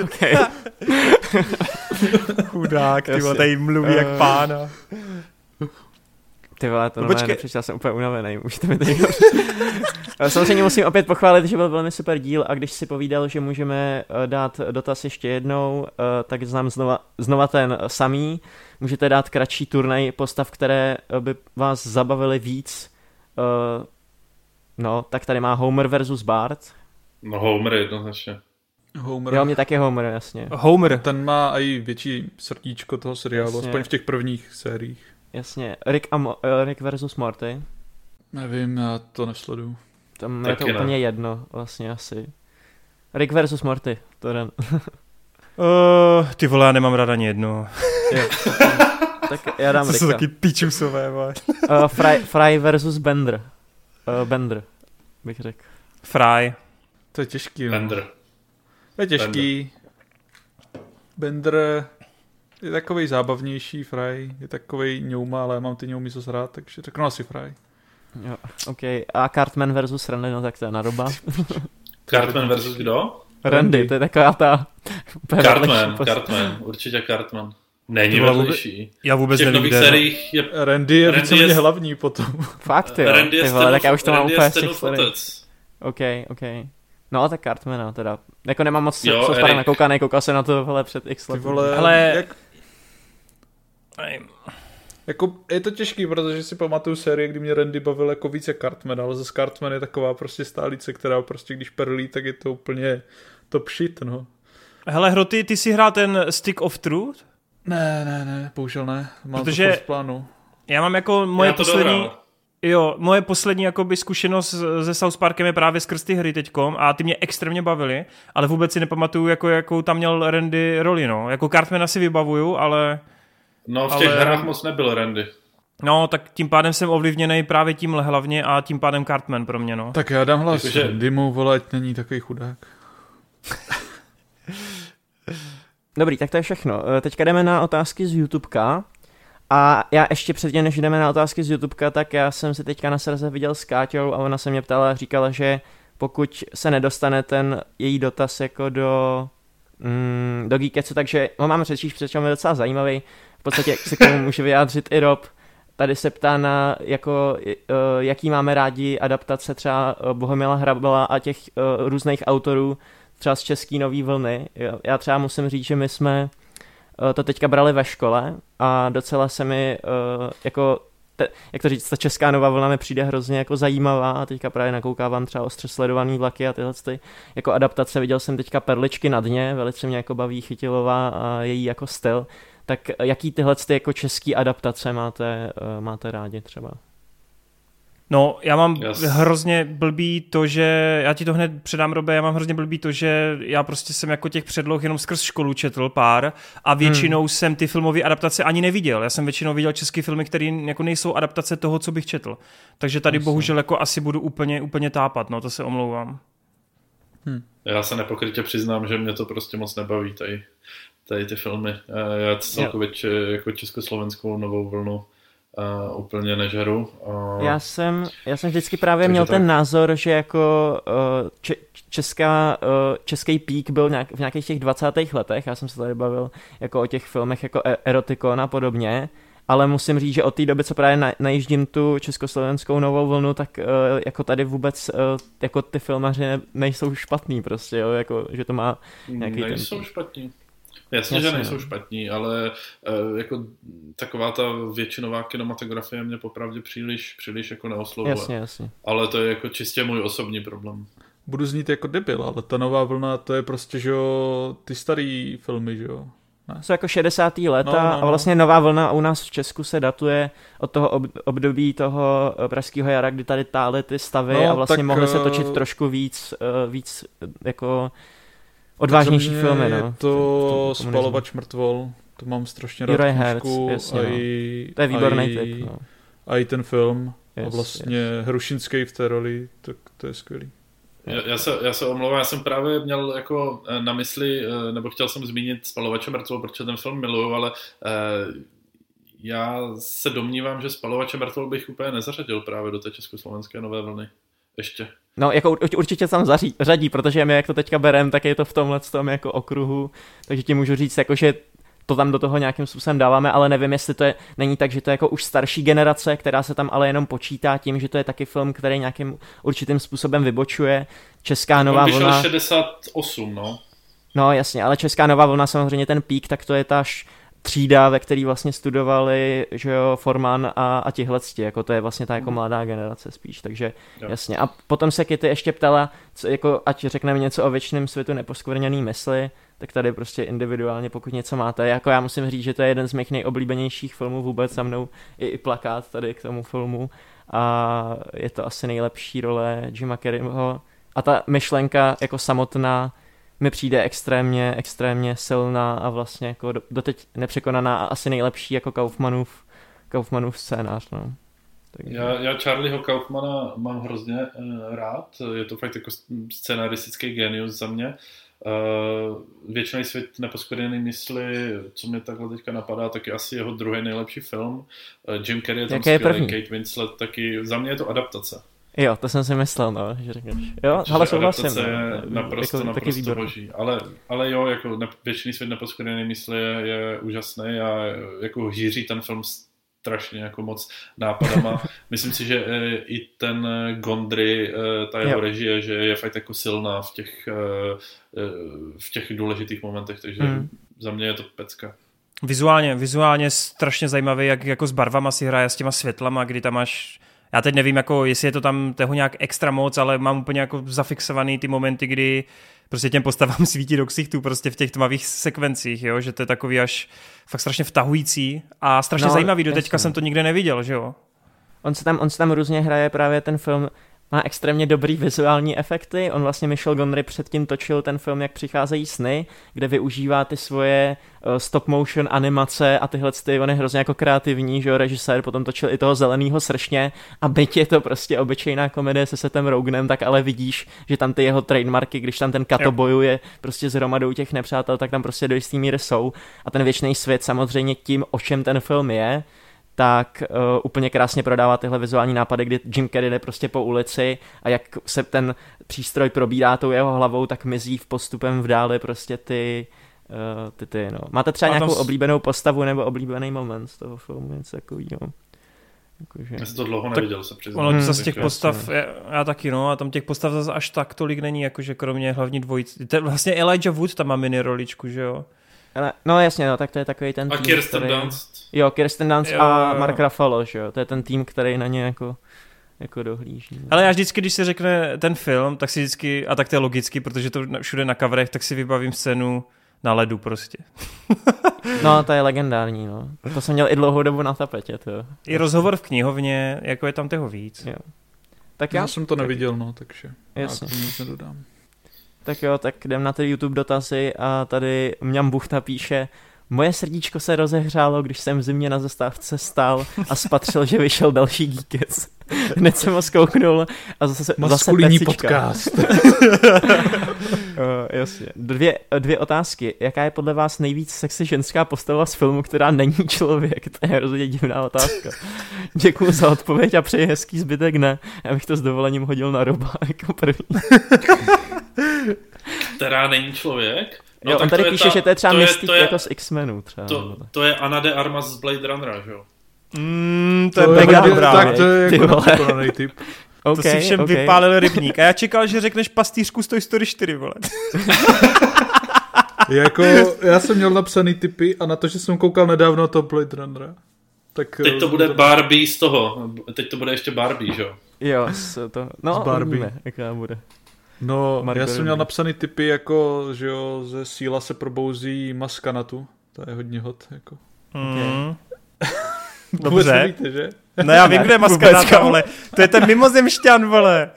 okay. Chudák, ty tady mluví uh... jak pána. Ty vole, to no počkej. nepřečtal jsem úplně unavený, můžete mi tady Samozřejmě musím opět pochválit, že byl velmi super díl a když si povídal, že můžeme eh, dát dotaz ještě jednou, eh, tak znám znova, znova ten samý. Můžete dát kratší turnaj postav, které eh, by vás zabavily víc. No, tak tady má Homer versus Bart. No Homer jednoznačně. Homer. Jo, mě taky Homer, jasně. Homer. Ten má i větší srdíčko toho seriálu, jasně. aspoň v těch prvních sériích. Jasně. Rick, a Mo- uh, Rick versus Morty. Nevím, já to nesleduju. Tam je to ne. úplně jedno, vlastně asi. Rick versus Morty, to jdem. uh, ty vole, já nemám ráda ani jedno. tak já dám To jsou taky pičusové, uh, Fry, Fry versus Bender. Uh, Bender, bych řekl. Fry. To je těžký. No. Bender. To je těžký. Bender. Bender je takový zábavnější Fry, je takový ňouma, ale já mám ty ňoumy co rád, takže řeknu asi Fry. Jo, OK. A Cartman versus Randy, no tak to je na doba. Cartman versus kdo? Randy, to je taková ta... Cartman, Cartman, určitě Cartman. Není vedlejší. Já vůbec nevím, seriích je... Randy je Randy je... hlavní potom. Fakt jo, Randy je ty vole, tak já už to mám úplně z OK, OK. No, tak Cartmana teda. Jako nemám moc jo, co spadá nakoukaný, koukal se na to vole, před x let. Ale... Jak... Jako, je to těžký, protože si pamatuju série, kdy mě Randy bavil jako více Cartman, ale zase Cartman je taková prostě stálice, která prostě když perlí, tak je to úplně to pšit, no. Hele, Hroty, ty jsi hrál ten Stick of Truth? Ne, ne, ne, bohužel ne. Mám Protože to v plánu. Já mám jako moje poslední... Jo, moje poslední jakoby, zkušenost se South Parkem je právě skrz ty hry teďkom a ty mě extrémně bavily, ale vůbec si nepamatuju, jako, jakou tam měl Randy roli, no. Jako Cartmana si vybavuju, ale... No v těch ale... hrách moc nebyl Randy. No, tak tím pádem jsem ovlivněný právě tím hlavně a tím pádem Cartman pro mě, no. Tak já dám hlas Jakože... Randymu, vole, ať není takový chudák. Dobrý, tak to je všechno. E, teďka jdeme na otázky z YouTubeka. A já ještě předtím, než jdeme na otázky z YouTubeka, tak já jsem si teďka na srdce viděl s Káťou a ona se mě ptala, říkala, že pokud se nedostane ten její dotaz jako do, mm, do Geeketsu, takže ho mám přečíst, protože je docela zajímavý. V podstatě se k tomu může vyjádřit i Rob. Tady se ptá na, jako, uh, jaký máme rádi adaptace třeba uh, Bohumila Hrabala a těch uh, různých autorů, třeba z český nový vlny. Já třeba musím říct, že my jsme to teďka brali ve škole a docela se mi jako te, jak to říct, ta česká nová vlna mi přijde hrozně jako zajímavá a teďka právě nakoukávám třeba ostře sledovaný vlaky a tyhle ty jako adaptace, viděl jsem teďka Perličky na dně, velice mě jako baví Chytilová a její jako styl, tak jaký tyhle ty jako český adaptace máte, uh, máte rádi třeba? No, já mám yes. hrozně blbý to, že, já ti to hned předám, Robe, já mám hrozně blbý to, že já prostě jsem jako těch předloh jenom skrz školu četl pár a většinou hmm. jsem ty filmové adaptace ani neviděl. Já jsem většinou viděl české filmy, které jako nejsou adaptace toho, co bych četl. Takže tady Myslím. bohužel jako asi budu úplně, úplně tápat, no to se omlouvám. Hmm. Já se nepokrytě přiznám, že mě to prostě moc nebaví tady, tady ty filmy. Já celkově jako československou novou vlnu uh, úplně nežeru. Uh, já, jsem, já jsem vždycky právě měl tak. ten názor, že jako uh, če, česká, uh, český pík byl nějak, v nějakých těch 20. letech, já jsem se tady bavil jako o těch filmech jako e- Erotikon a podobně, ale musím říct, že od té doby, co právě na, najíždím tu československou novou vlnu, tak uh, jako tady vůbec uh, jako ty filmaři ne, nejsou špatný prostě, jo, jako, že to má nějaký Nejsou ten... špatní. Jasně, Jasně, že nejsou no. špatní, ale uh, jako taková ta většinová kinematografie mě popravdě příliš, příliš jako neoslovuje. Jasně, jasně. Ale to je jako čistě můj osobní problém. Budu znít jako debil, ale ta nová vlna, to je prostě, že jo, ty starý filmy, že jo. Ne. Jsou jako 60. leta no, no, no. a vlastně nová vlna u nás v Česku se datuje od toho období toho eh, pražského jara, kdy tady tály ty stavy no, a vlastně tak, mohly se točit eh, trošku víc, víc jako odvážnější filmy, no. Je to Spalovač mrtvol, To mám strašně rád Hearts, knížku jasně, a no. i, To je výborný a i, typ. No. A i ten film. Yes, a vlastně Hrušinský v té roli, tak to je skvělý. Já, já, se, já se omlouvám, já jsem právě měl jako eh, na mysli, eh, nebo chtěl jsem zmínit Spalovače mrtvol, protože ten film miluju, ale eh, já se domnívám, že Spalovače mrtvol bych úplně nezařadil právě do té československé nové vlny. Ještě. No, jako ur- určitě tam zaří, řadí, protože my jak to teďka berem, tak je to v tomhle tom jako okruhu, takže ti můžu říct, jako, že to tam do toho nějakým způsobem dáváme, ale nevím, jestli to je, není tak, že to je jako už starší generace, která se tam ale jenom počítá tím, že to je taky film, který nějakým určitým způsobem vybočuje. Česká nová On vlna. 68, no. No jasně, ale Česká nová vlna samozřejmě ten pík, tak to je ta š- třída, ve který vlastně studovali, že jo, Forman a, a tihleti, jako to je vlastně ta jako mladá generace spíš, takže Jo. jasně. A potom se Kitty ještě ptala, co, jako ať řekneme něco o věčném světu neposkvrněný mysli, tak tady prostě individuálně, pokud něco máte. Jako já musím říct, že to je jeden z mých nejoblíbenějších filmů vůbec za mnou, i, i plakát tady k tomu filmu a je to asi nejlepší role Jima Carreyho a ta myšlenka jako samotná mi přijde extrémně, extrémně silná a vlastně jako do- doteď nepřekonaná a asi nejlepší jako Kaufmanův, Kaufmanův scénář, no. Takže... Já, já Charlieho Kaufmana mám hrozně uh, rád, je to fakt jako scenaristický genius za mě. Uh, Věčný svět neposkvrněný mysli, co mě takhle teďka napadá, tak je asi jeho druhý nejlepší film. Uh, Jim Carrey je tam Jaký je skvělý, první? Kate Winslet taky, za mě je to adaptace. Jo, to jsem si myslel, no, že řekneš. Jo, Protože ale souhlasím. adaptace no. je naprosto, jako, taky naprosto výborný. boží. Ale, ale jo, jako ne, věčný svět neposkvrněný mysli je, je úžasný a jako hýří ten film strašně jako moc nápadama. Myslím si, že e, i ten Gondry, e, ta jeho Jo. režie, že je fakt jako silná v těch, e, v těch důležitých momentech, takže Hmm. za mě je to pecka. Vizuálně, vizuálně strašně zajímavý, jak jako s barvama si hraje s těma světlama, kdy tam máš já teď nevím, jako, jestli je to tam toho nějak extra moc, ale mám úplně jako zafixovaný ty momenty, kdy prostě těm postavám svítí do ksichtů prostě v těch tmavých sekvencích, jo? že to je takový až fakt strašně vtahující a strašně No, zajímavý, do teďka jsem to nikde neviděl, že jo? On se, tam, on se tam různě hraje právě ten film, má extrémně dobrý vizuální efekty. On vlastně Michel Gondry předtím točil ten film Jak přicházejí sny, kde využívá ty svoje uh, stop motion animace a tyhle ty, on je hrozně jako kreativní, že jo, režisér, potom točil i toho zeleného sršně a byť je to prostě obyčejná komedie se Setem Rogenem, tak ale vidíš, že tam ty jeho trademarky, když tam ten Kato Jo. bojuje prostě s hromadou těch nepřátel, tak tam prostě do jistý míry jsou a ten věčný svět samozřejmě tím, o čem ten film je, tak uh, úplně krásně prodává tyhle vizuální nápady, kdy Jim Carrey jde prostě po ulici a jak se ten přístroj probírá tou jeho hlavou, tak mizí v postupem v dále prostě ty, uh, ty, ty no. Máte třeba nějakou s- oblíbenou postavu nebo oblíbený moment z toho filmu, něco takového? Jakože... Já jsem to dlouho Tak neviděl, se přiznám. Ono Hmm, zase těch postav, já, já taky no, a tam těch postav zase až tak tolik není, jakože kromě hlavní dvojice. Vlastně Elijah Wood tam má mini roličku, že jo? Ale, no jasně, no, tak to je takový ten A tým, Kirsten který... Dunst. Jo, Kirsten Dunst Jo, a jo. Mark Ruffalo, že jo, to je ten tým, který na ně jako, jako dohlíží. Ale já vždycky, když se řekne ten film, tak si vždycky, a tak to je logicky, protože to všude na coverech, tak si vybavím scénu na ledu prostě. No, to je legendární, no. To jsem měl i dlouhou dobu na tapetě, to. I rozhovor v knihovně, jako je tam toho víc. Jo. Tak Já já, jsem to neviděl, no, takže Jasně. já nic nedodám. Tak jo, tak jdem na ty YouTube dotazy a tady Mňam Buchta píše, Moje srdíčko se rozehřálo, když jsem v zimě na zastávce stál a spatřil, že vyšel další Geekec. Hned jsem ho zkouknul a zase, zase podcast. Uh, jasně. Dvě, dvě otázky. Jaká je podle vás nejvíc sexy ženská postava z filmu, která není člověk? To je hrozně divná otázka. Děkuji za odpověď a přeji hezký zbytek ne. Já bych to s dovolením hodil na Roba jako první. Která není člověk. No, jo, on tak tady to je píše, ta- že to je třeba to je- Mystique to je- jako z X-Menů třeba. To, to je Anna de Armas z Blade Runnera, že jo? Mm, to, je je mega dobrá. Tak to je jako typ. to okay, si všem okay. vypálil rybník. A já čekal, že řekneš pastýřku z Toy Story 4, vole. Jako, já jsem měl napsaný typy a na to, že jsem koukal nedávno to Blade Runnera. Tak, Teď to eh, bude Barbie z toho. Teď to bude ještě Barbie, že jo? Jo, s to, no, Z Barbie. uvidíme, jaká bude. No, Margot já jsem měl napsaný typy jako, že jo, ze síla se probouzí maska na tu. To je hodně hot, jako. Mm. Dobře. nevíte, že? No já vím, kde je kámo. vole. To je ten mimozemšťan, vole.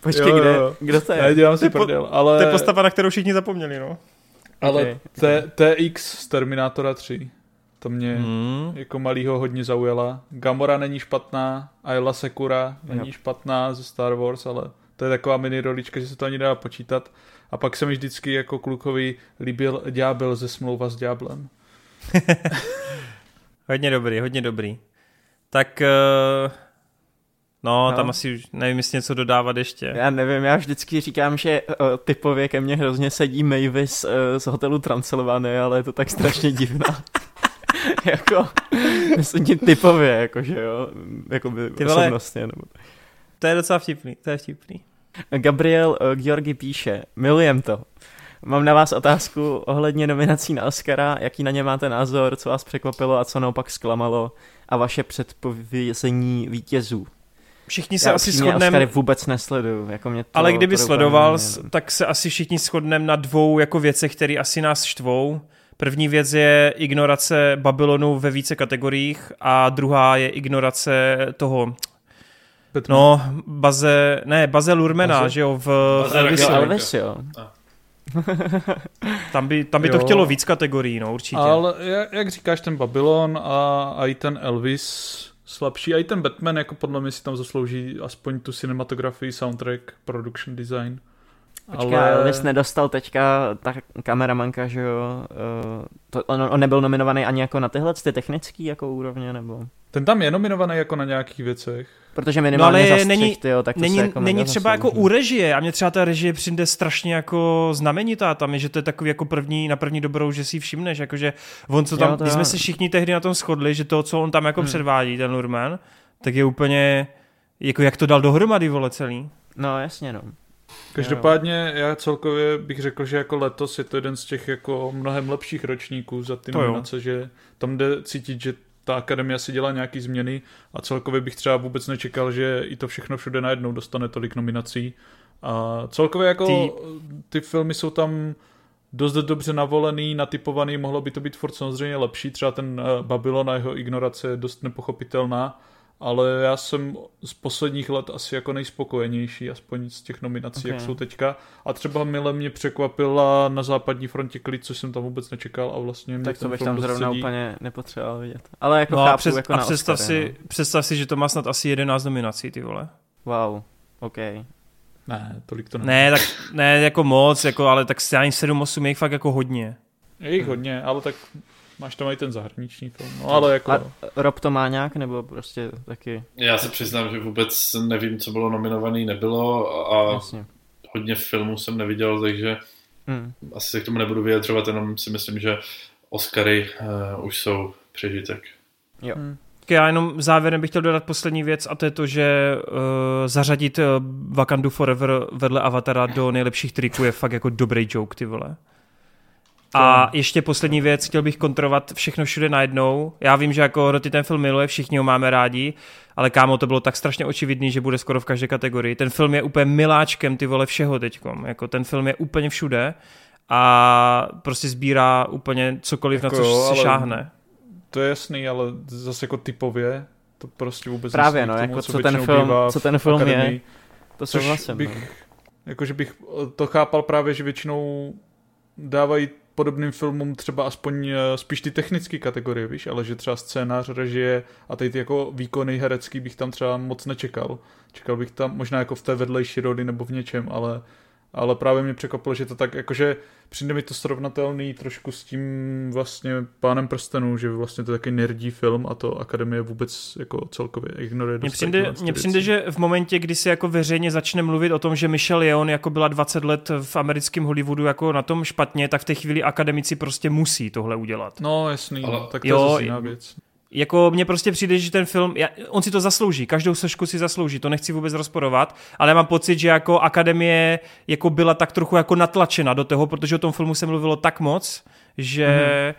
Počkej, Jo, jo, kde, jo. kdo to je? Já dělám si po- prdel, ale... To je postava, na kterou všichni zapomněli, no. Ale Okay. T- TX z Terminátora 3, to mě Hmm. jako malýho hodně zaujala. Gamora není špatná, Ayla Sekura není Jo. špatná ze Star Wars, ale to je taková mini rolička, že se to ani nedá počítat. A pak se mi vždycky jako klukovi líbil Ďábel ze Smlouva s Ďáblem. Hodně dobrý, hodně dobrý. Tak, uh, no, No. tam asi už nevím, jestli něco dodávat ještě. Já nevím, já vždycky říkám, že uh, typově ke mně hrozně sedí Mavis uh, z hotelu Transylvanie, ale je to tak strašně divná. jako, myslím tím typově, jako, že jo, jako by Ty vole. osobnostně. Nebo... To je docela vtipný, to je vtipný. Gabriel uh, Georgi píše, milujem to. Mám na vás otázku ohledně nominací na Oscara, jaký na ně máte názor, co vás překvapilo a co naopak zklamalo a vaše předpovězení vítězů. Všichni se Já asi shodneme, Oscary vůbec nesleduju, jako mě to, ale kdyby to sledoval, nevím. tak se asi všichni shodneme na dvou jako věcech, které asi nás štvou. První věc je ignorace Babylonu ve více kategoriích a druhá je ignorace toho, Batman. no, Baze, ne, Baze Lurmana, Baze? že jo, v Baze Elvisu. Elvis, jo. Tam by, tam by to Jo. chtělo víc kategorií, no, určitě. Ale jak, říkáš, ten Babylon a, a i ten Elvis slabší, a i ten Batman jako podle mě si tam zaslouží aspoň tu cinematografii, soundtrack, production design. Počkej, ale... Elvis nedostal teďka ta kameramanka, že jo, uh, to, on, on nebyl nominovaný ani jako na tyhle ty technický jako úrovně, nebo... Ten tam je nominovaný jako na nějakých věcech. Protože minimálně No, ale není- tyjo, tak to není, se jako není třeba jako u režie a mě třeba ta režie přijde strašně jako znamenitá tam je, že to je takový jako první, na první dobrou, že si ji všimneš, jakože on co tam, Jo, to jo. jsme se všichni tehdy na tom shodli, že to, co on tam jako Hmm. předvádí, ten Lurman, tak je úplně, jako jak to dal dohromady, vole, celý. No jasně, no. Každopádně já celkově bych řekl, že jako letos je to jeden z těch jako mnohem lepších ročníků za ty nominace, že tam jde cítit, že ta akademie si dělá nějaký změny a celkově bych třeba vůbec nečekal, že i to všechno všude najednou dostane tolik nominací. A celkově jako ty, Ty- filmy jsou tam dost dobře navolený, natypovaný, mohlo by to být furt samozřejmě lepší, třeba ten eh, Babylon a jeho ignorace je dost nepochopitelná, ale já jsem z posledních let asi jako nejspokojenější, aspoň z těch nominací, okay. jak jsou teďka. A třeba mile mě překvapila na západní frontě klid, což jsem tam vůbec nečekal a vlastně mě Tak to bych tam zrovna sedí. úplně nepotřeboval vidět. Ale jako No chápu, a, přes, jako a na představ, Oscary, si, představ si, že to má snad asi 11 nominací, ty vole. no. Wow, OK. Ne, tolik to ne. Ne, tak ne jako moc, jako, ale tak ani 7-8 je jich fakt jako hodně. Je jich hodně, ale tak máš tam i ten zahraniční film. No ale jako... A Rob to má nějak, nebo prostě taky, Já se přiznám, že vůbec nevím, co bylo nominovaný, nebylo a jasně. hodně filmů jsem neviděl, takže Hmm. asi se k tomu nebudu vyjadřovat, jenom si myslím, že Oscary uh, už jsou přežitek. Jo. Hmm. Já jenom závěrem bych chtěl dodat poslední věc a to je to, že uh, zařadit uh, Wakandu Forever vedle Avatara do nejlepších triků je fakt jako dobrý joke, ty vole. A ještě poslední věc, chtěl bych kontrovat všechno všude najednou. Já vím, že jako Roty ten film miluje, všichni ho máme rádi, ale kámo, to bylo tak strašně očividný, že bude skoro v každé kategorii. Ten film je úplně miláčkem ty vole všeho teďkom. Jako ten film je úplně všude a prostě sbírá úplně cokoliv, Jako na co jo, se šáhne. To je jasný, ale zase jako typově to prostě vůbec Právě, no, tomu, jako co co ten film- co ten film je, akademii. To Což souhlasím. bych, no. jakože bych to chápal právě, že většinou dávají podobným filmům třeba aspoň eh, spíš ty technické kategorie, víš, ale že třeba scénář, režie a tady ty jako výkony herecký bych tam třeba moc nečekal. Čekal bych tam možná jako v té vedlejší roli nebo v něčem, ale, ale právě mě překvapilo, že to tak, jakože přijde mi to srovnatelný trošku s tím vlastně Pánem prstenů, že vlastně to je taky nerdí film a to Akademie vůbec jako celkově ignoruje Mně přijde, mně přijde, že v momentě, kdy se jako veřejně začne mluvit o tom, že Michelle Yeoh jako byla 20 let v americkém Hollywoodu jako na tom špatně, tak v té chvíli akademici prostě musí tohle udělat. No jasný, Ale- ale, tak to Jo, je zase jiná věc. Jako mně prostě přijde, že ten film, já, on si to zaslouží, každou sošku si zaslouží, to nechci vůbec rozporovat, ale já mám pocit, že jako akademie jako byla tak trochu jako natlačena do toho, protože o tom filmu se mluvilo tak moc, že...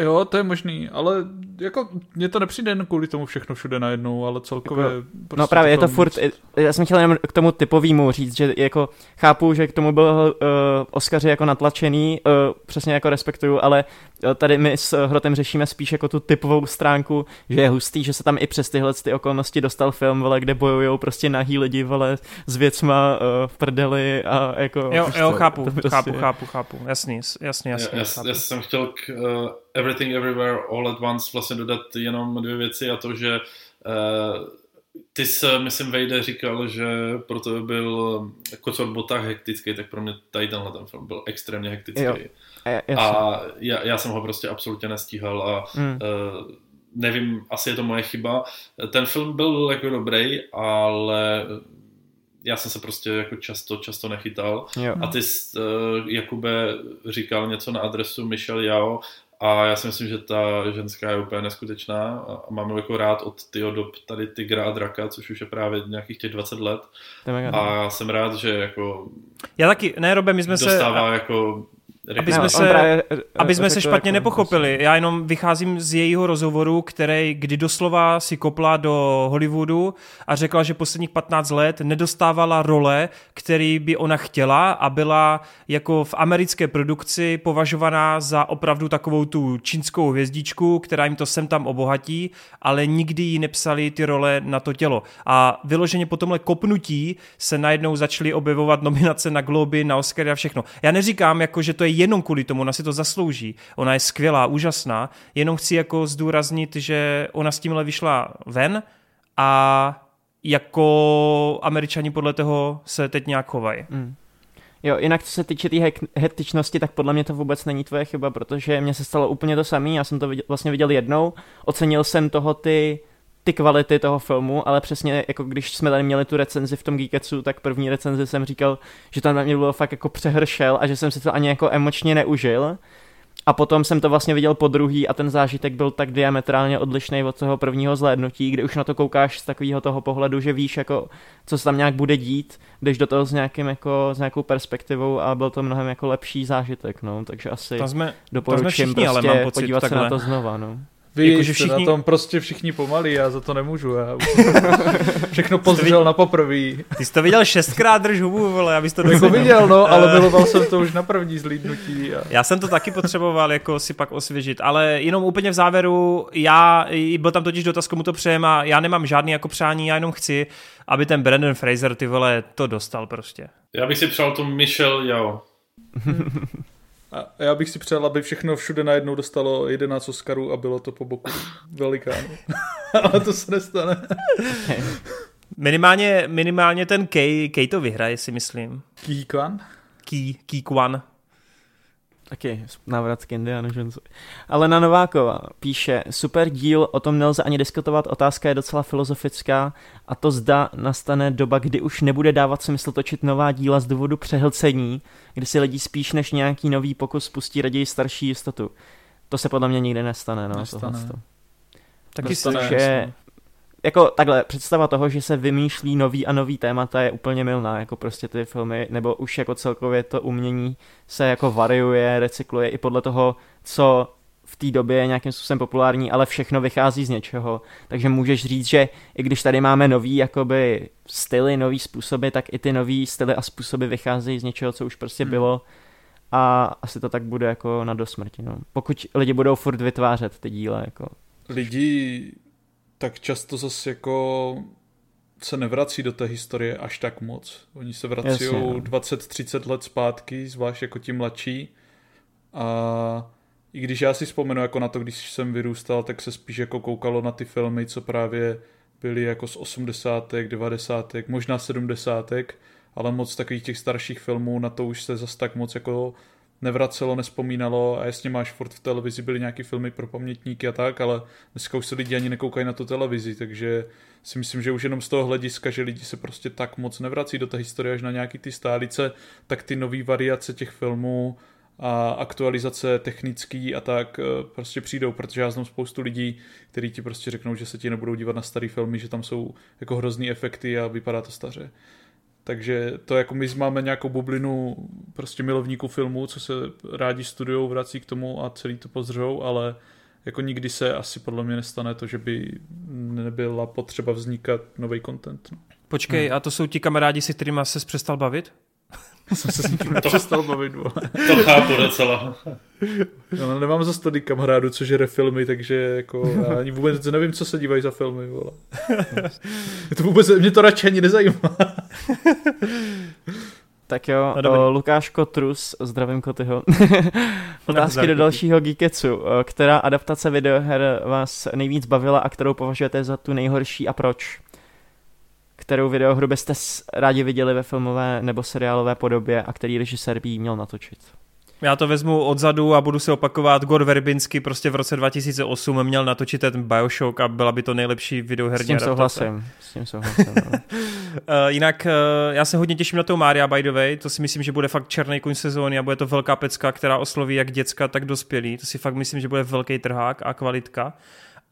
Jo, to je možný, ale jako mně to nepřijde jen kvůli tomu všechno všude najednou, ale celkově... Jako, prostě no právě je to furt, já jsem chtěl jenom k tomu typovýmu říct, že jako chápu, že k tomu byl uh, Oscaři jako natlačený, uh, přesně jako respektuju, ale uh, tady my s Hrotem řešíme spíš jako tu typovou stránku, že je hustý, že se tam i přes tyhle ty okolnosti dostal film, vole, kde bojujou prostě nahý lidi, vole, s věcma uh, v prdeli a jako... Jo, prostě, jo, chápu, to prostě- chápu, chápu, chápu, jasný, jasný, jasný, Já, já, já jsem chtěl k uh, Everything Everywhere All at Once vlastně dodat jenom dvě věci a to, že uh, ty jsi, myslím, Vejde říkal, že pro to byl Kocor Botách hektický, tak pro mě tady tenhle ten film byl extrémně hektický. Jo, a, a já, já jsem ho prostě absolutně nestíhal a Mm. uh, nevím, asi je to moje chyba. Ten film byl jako dobrý, ale já jsem se prostě jako často, často nechytal. Jo. A ty jsi, uh, Jakube, říkal něco na adresu Michelle Yao a já si myslím, že ta ženská je úplně neskutečná a mám jako rád od tyho dob tady Tigra a Draka, což už je právě nějakých těch 20 let. A jsem rád, že jako Já taky, ne Robe, my jsme se... dostává jako Aby jsme No, se- právě, Aby jsme se špatně jako- nepochopili, já jenom vycházím z jejího rozhovoru, který kdy doslova si kopla do Hollywoodu a řekla, že posledních 15 let nedostávala role, který by ona chtěla a byla jako v americké produkci považovaná za opravdu takovou tu čínskou hvězdičku, která jim to sem tam obohatí, ale nikdy jí nepsali ty role na to tělo. A vyloženě po tomhle kopnutí se najednou začaly objevovat nominace na Globy, na Oscary a všechno. Já neříkám, jako, že to je jenom kvůli tomu, ona si to zaslouží. Ona je skvělá, úžasná, jenom chci jako zdůraznit, že ona s tímhle vyšla ven a jako američani podle toho se teď nějak chovají. Mm. Jo, jinak co se týče té hek- hektičnosti, tak podle mě to vůbec není tvoje chyba, protože mně se stalo úplně to samé, já jsem to viděl, vlastně viděl jednou, ocenil jsem toho ty, ty kvality toho filmu, ale přesně jako když jsme tady měli tu recenzi v tom Geeketsu, tak první recenzi jsem říkal, že tam na mě bylo fakt jako přehršel a že jsem si to ani jako emočně neužil. A potom jsem to vlastně viděl po druhý a ten zážitek byl tak diametrálně odlišný od toho prvního zhlédnutí, kde už na to koukáš z takového toho pohledu, že víš, jako, co se tam nějak bude dít, jdeš do toho s, nějakým, jako, s nějakou perspektivou a byl to mnohem jako lepší zážitek, no, takže asi Tam jsme, doporučím ale prostě mám pocit podívat se takhle. na to znova, no. Vy Jakože jste všichni- na tom prostě všichni pomalí, já za to nemůžu. Já všechno pozřel na poprvý. ty jsi to viděl šestkrát, drž hubu, vole, abys to Jako viděl, no, ale miloval jsem to už na první zlídnutí. A... Já jsem to taky potřeboval jako si pak osvěžit, ale jenom úplně v závěru, já, i byl tam totiž dotaz, komu to přejem a já nemám žádný jako přání, já jenom chci, aby ten Brandon Fraser, ty vole, to dostal prostě. Já bych si přál tu Michelle Yao. a já bych si přál, aby všechno všude najednou dostalo 11 Oscarů a bylo to po boku velikánu. ale to se nestane. Minimálně, minimálně ten Kay, Kay to vyhraje, si myslím. Key, Key Kwan. Taky návrat k Indiana Jonesu. Ale na Novákova píše, super díl, o tom nelze ani diskutovat, otázka je docela filozofická a to zda nastane doba, kdy už nebude dávat smysl točit nová díla z důvodu přehlcení, kdy si lidi spíš než nějaký nový pokus pustí raději starší jistotu. To se podle mě nikdy nestane, no. Nestane. tohleto. Taky si, Nestane. že jako takhle, představa toho, že se vymýšlí nový a nový témata je úplně milná, jako prostě ty filmy, nebo už jako celkově to umění se jako variuje, recykluje i podle toho, co v té době je nějakým způsobem populární, ale všechno vychází z něčeho. Takže můžeš říct, že i když tady máme nový jakoby styly, nový způsoby, tak i ty nový styly a způsoby vycházejí z něčeho, co už prostě Hmm. bylo a asi to tak bude jako na dosmrti. No. Pokud lidi budou furt vytvářet ty díla, jako Lidi tak často zase jako se nevrací do té historie až tak moc. Oni se vrací no. 20-30 let zpátky, zvlášť jako ti mladší. A i když já si vzpomenu jako na to, když jsem vyrůstal, tak se spíš jako koukalo na ty filmy, co právě byly jako z 80. 90. možná 70. ale moc takových těch starších filmů na to už se zas tak moc jako nevracelo, nespomínalo a jasně máš furt v televizi byly nějaký filmy pro pamětníky a tak, ale dneska už se lidi ani nekoukají na tu televizi, takže si myslím, že už jenom z toho hlediska, že lidi se prostě tak moc nevrací do té historie až na nějaký ty stálice, tak ty nové variace těch filmů a aktualizace technický a tak eh, prostě přijdou, protože já znám spoustu lidí, kteří ti prostě řeknou, že se ti nebudou dívat na starý filmy, že tam jsou jako hrozný efekty a vypadá to staře. Takže to jako my máme nějakou bublinu prostě milovníků filmů, co se rádi studujou, vrací k tomu a celý to pozřou, ale jako nikdy se asi podle mě nestane to, že by nebyla potřeba vznikat nový content. No. Počkej, hmm. a to jsou ti kamarádi, se kterými se přestal bavit? Jsem se s nikým nepřestal bavit. To chápu docela. No, nemám za stody kamarádu, co žere filmy, takže jako já ani vůbec nevím, co se dívají za filmy, vole. Mě to vůbec, mě to radši ani nezajímá. Tak jo, no, Lukáš Kotrus, zdravím Kotyho. Otázky do dalšího Geeketsu. Která adaptace videoher vás nejvíc bavila a kterou považujete za tu nejhorší a proč? Kterou videohru byste rádi viděli ve filmové nebo seriálové podobě a který režisér by jí měl natočit? Já to vezmu odzadu a budu se opakovat. Gor Verbinsky prostě v roce 2008 měl natočit ten Bioshock a byla by to nejlepší videoherní S tím souhlasím. S tím souhlasím no. uh, jinak uh, já se hodně těším na toho Mária, by the way. To si myslím, že bude fakt černý kuň sezóny a bude to velká pecka, která osloví jak děcka, tak dospělí. To si fakt myslím, že bude velký trhák a kvalitka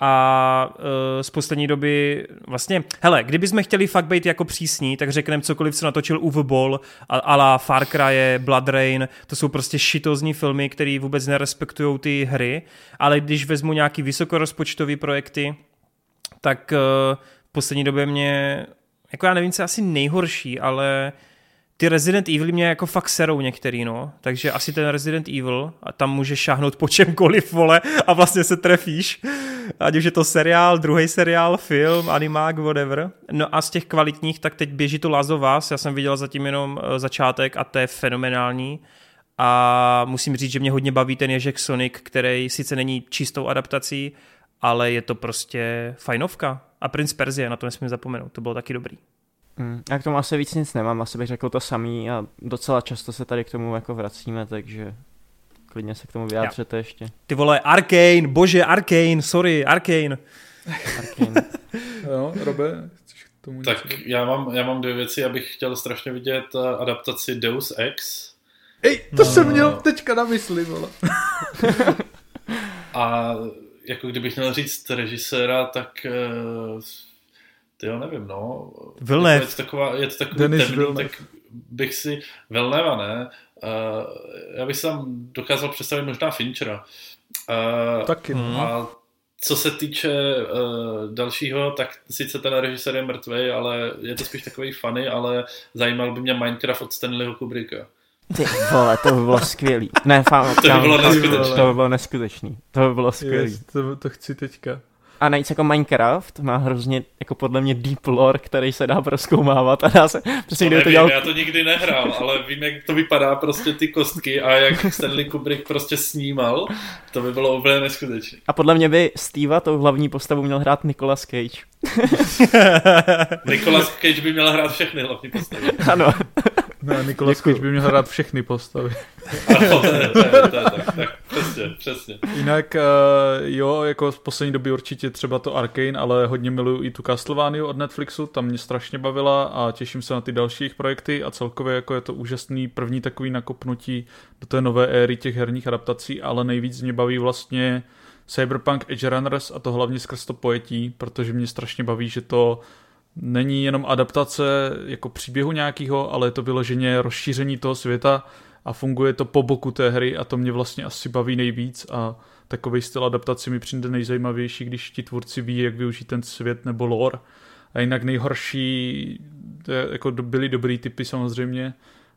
a uh, z poslední doby vlastně, hele, kdybychom chtěli fakt být jako přísní, tak řekneme cokoliv, co natočil Uwe Boll, a, a la Far Cry, Blood Rain, to jsou prostě šitozní filmy, které vůbec nerespektují ty hry, ale když vezmu nějaký vysokorozpočtový projekty, tak uh, v poslední době mě, jako já nevím, co je asi nejhorší, ale ty Resident Evil mě jako fakt serou některý, no. Takže asi ten Resident Evil, a tam můžeš šáhnout po čemkoliv, vole, a vlastně se trefíš. Ať už je to seriál, druhý seriál, film, animák, whatever. No a z těch kvalitních, tak teď běží to Last of Us, já jsem viděl zatím jenom eh, začátek a to je fenomenální. A musím říct, že mě hodně baví ten Ježek Sonic, který sice není čistou adaptací, ale je to prostě fajnovka. A Prince Perzie, na to nesmím zapomenout, to bylo taky dobrý. Mm, já k tomu asi víc nic nemám, asi bych řekl to samý a docela často se tady k tomu jako vracíme, takže klidně se k tomu vyjádřete já. ještě. Ty vole, Arkane, bože, Arkane, sorry, Arkane. Arkane. jo, Robe, k tomu Tak já mám, já mám dvě věci, abych chtěl strašně vidět eh, adaptaci Deus Ex. Ej, to no. jsem měl teďka na mysli, vole. a jako kdybych měl říct režiséra, tak uh, ty jo, nevím, no. Vilnev. Je to, taková, je to takový Denis temný, Vilnev. tak bych si... Vilneva, ne? Uh, já bych si tam dokázal představit možná Finchera. Uh, Taky. No. A co se týče uh, dalšího, tak sice ten režisér je mrtvý, ale je to spíš takový funny, ale zajímal by mě Minecraft od Stanleyho Kubricka. Ty vole, to by bylo skvělý. Ne, fám, to by bylo neskutečný. To by bylo neskutečný. To by bylo skvělý. Yes, to, to chci teďka. A navíc jako Minecraft má hrozně jako podle mě deep lore, který se dá proskoumávat a dá se přesně to nevím, to dělal... já to nikdy nehrál, ale vím, jak to vypadá prostě ty kostky a jak Stanley Kubrick prostě snímal, to by bylo úplně neskutečné. A podle mě by Steva tou hlavní postavu měl hrát Nicolas Cage. Nicolas Cage by měl hrát všechny hlavní postavy. Ano. No, Nikolas Cage by měl hrát všechny postavy. ano, tak, tak, přesně, přesně. Jinak, uh, jo, jako z poslední doby určitě třeba to Arkane, ale hodně miluju i tu Castlevania od Netflixu, tam mě strašně bavila a těším se na ty další projekty a celkově jako je to úžasný první takový nakopnutí do té nové éry těch herních adaptací, ale nejvíc mě baví vlastně Cyberpunk Edge Runners a to hlavně skrz to pojetí, protože mě strašně baví, že to není jenom adaptace jako příběhu nějakého, ale je to vyloženě rozšíření toho světa a funguje to po boku té hry a to mě vlastně asi baví nejvíc a takový styl adaptace mi přijde nejzajímavější, když ti tvůrci ví, jak využít ten svět nebo lore. A jinak nejhorší, jako byly dobrý typy samozřejmě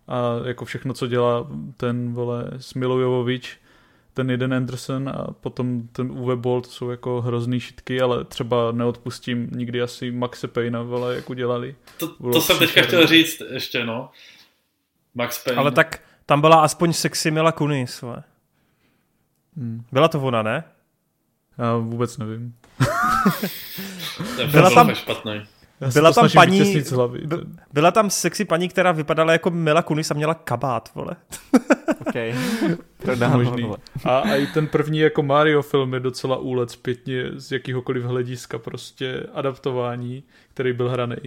a jako všechno, co dělá ten vole Smilojovovič, ten jeden Anderson a potom ten Uwe Boll, to jsou jako hrozný šitky, ale třeba neodpustím nikdy asi Maxe Payna, vole, jak udělali. To, to jsem teďka chtěl říct ještě, no. Max Payne. Ale tak tam byla aspoň sexy Mila Kunis, vole. Hmm. Byla to ona, ne? Já vůbec nevím. byla tam, špatný. Byla tam paní, hlavy. byla tam sexy paní, která vypadala jako Mila Kunis a měla kabát, vole. okay. možný. A, a i ten první jako Mario film je docela úlet zpětně z jakýhokoliv hlediska prostě adaptování, který byl hraný.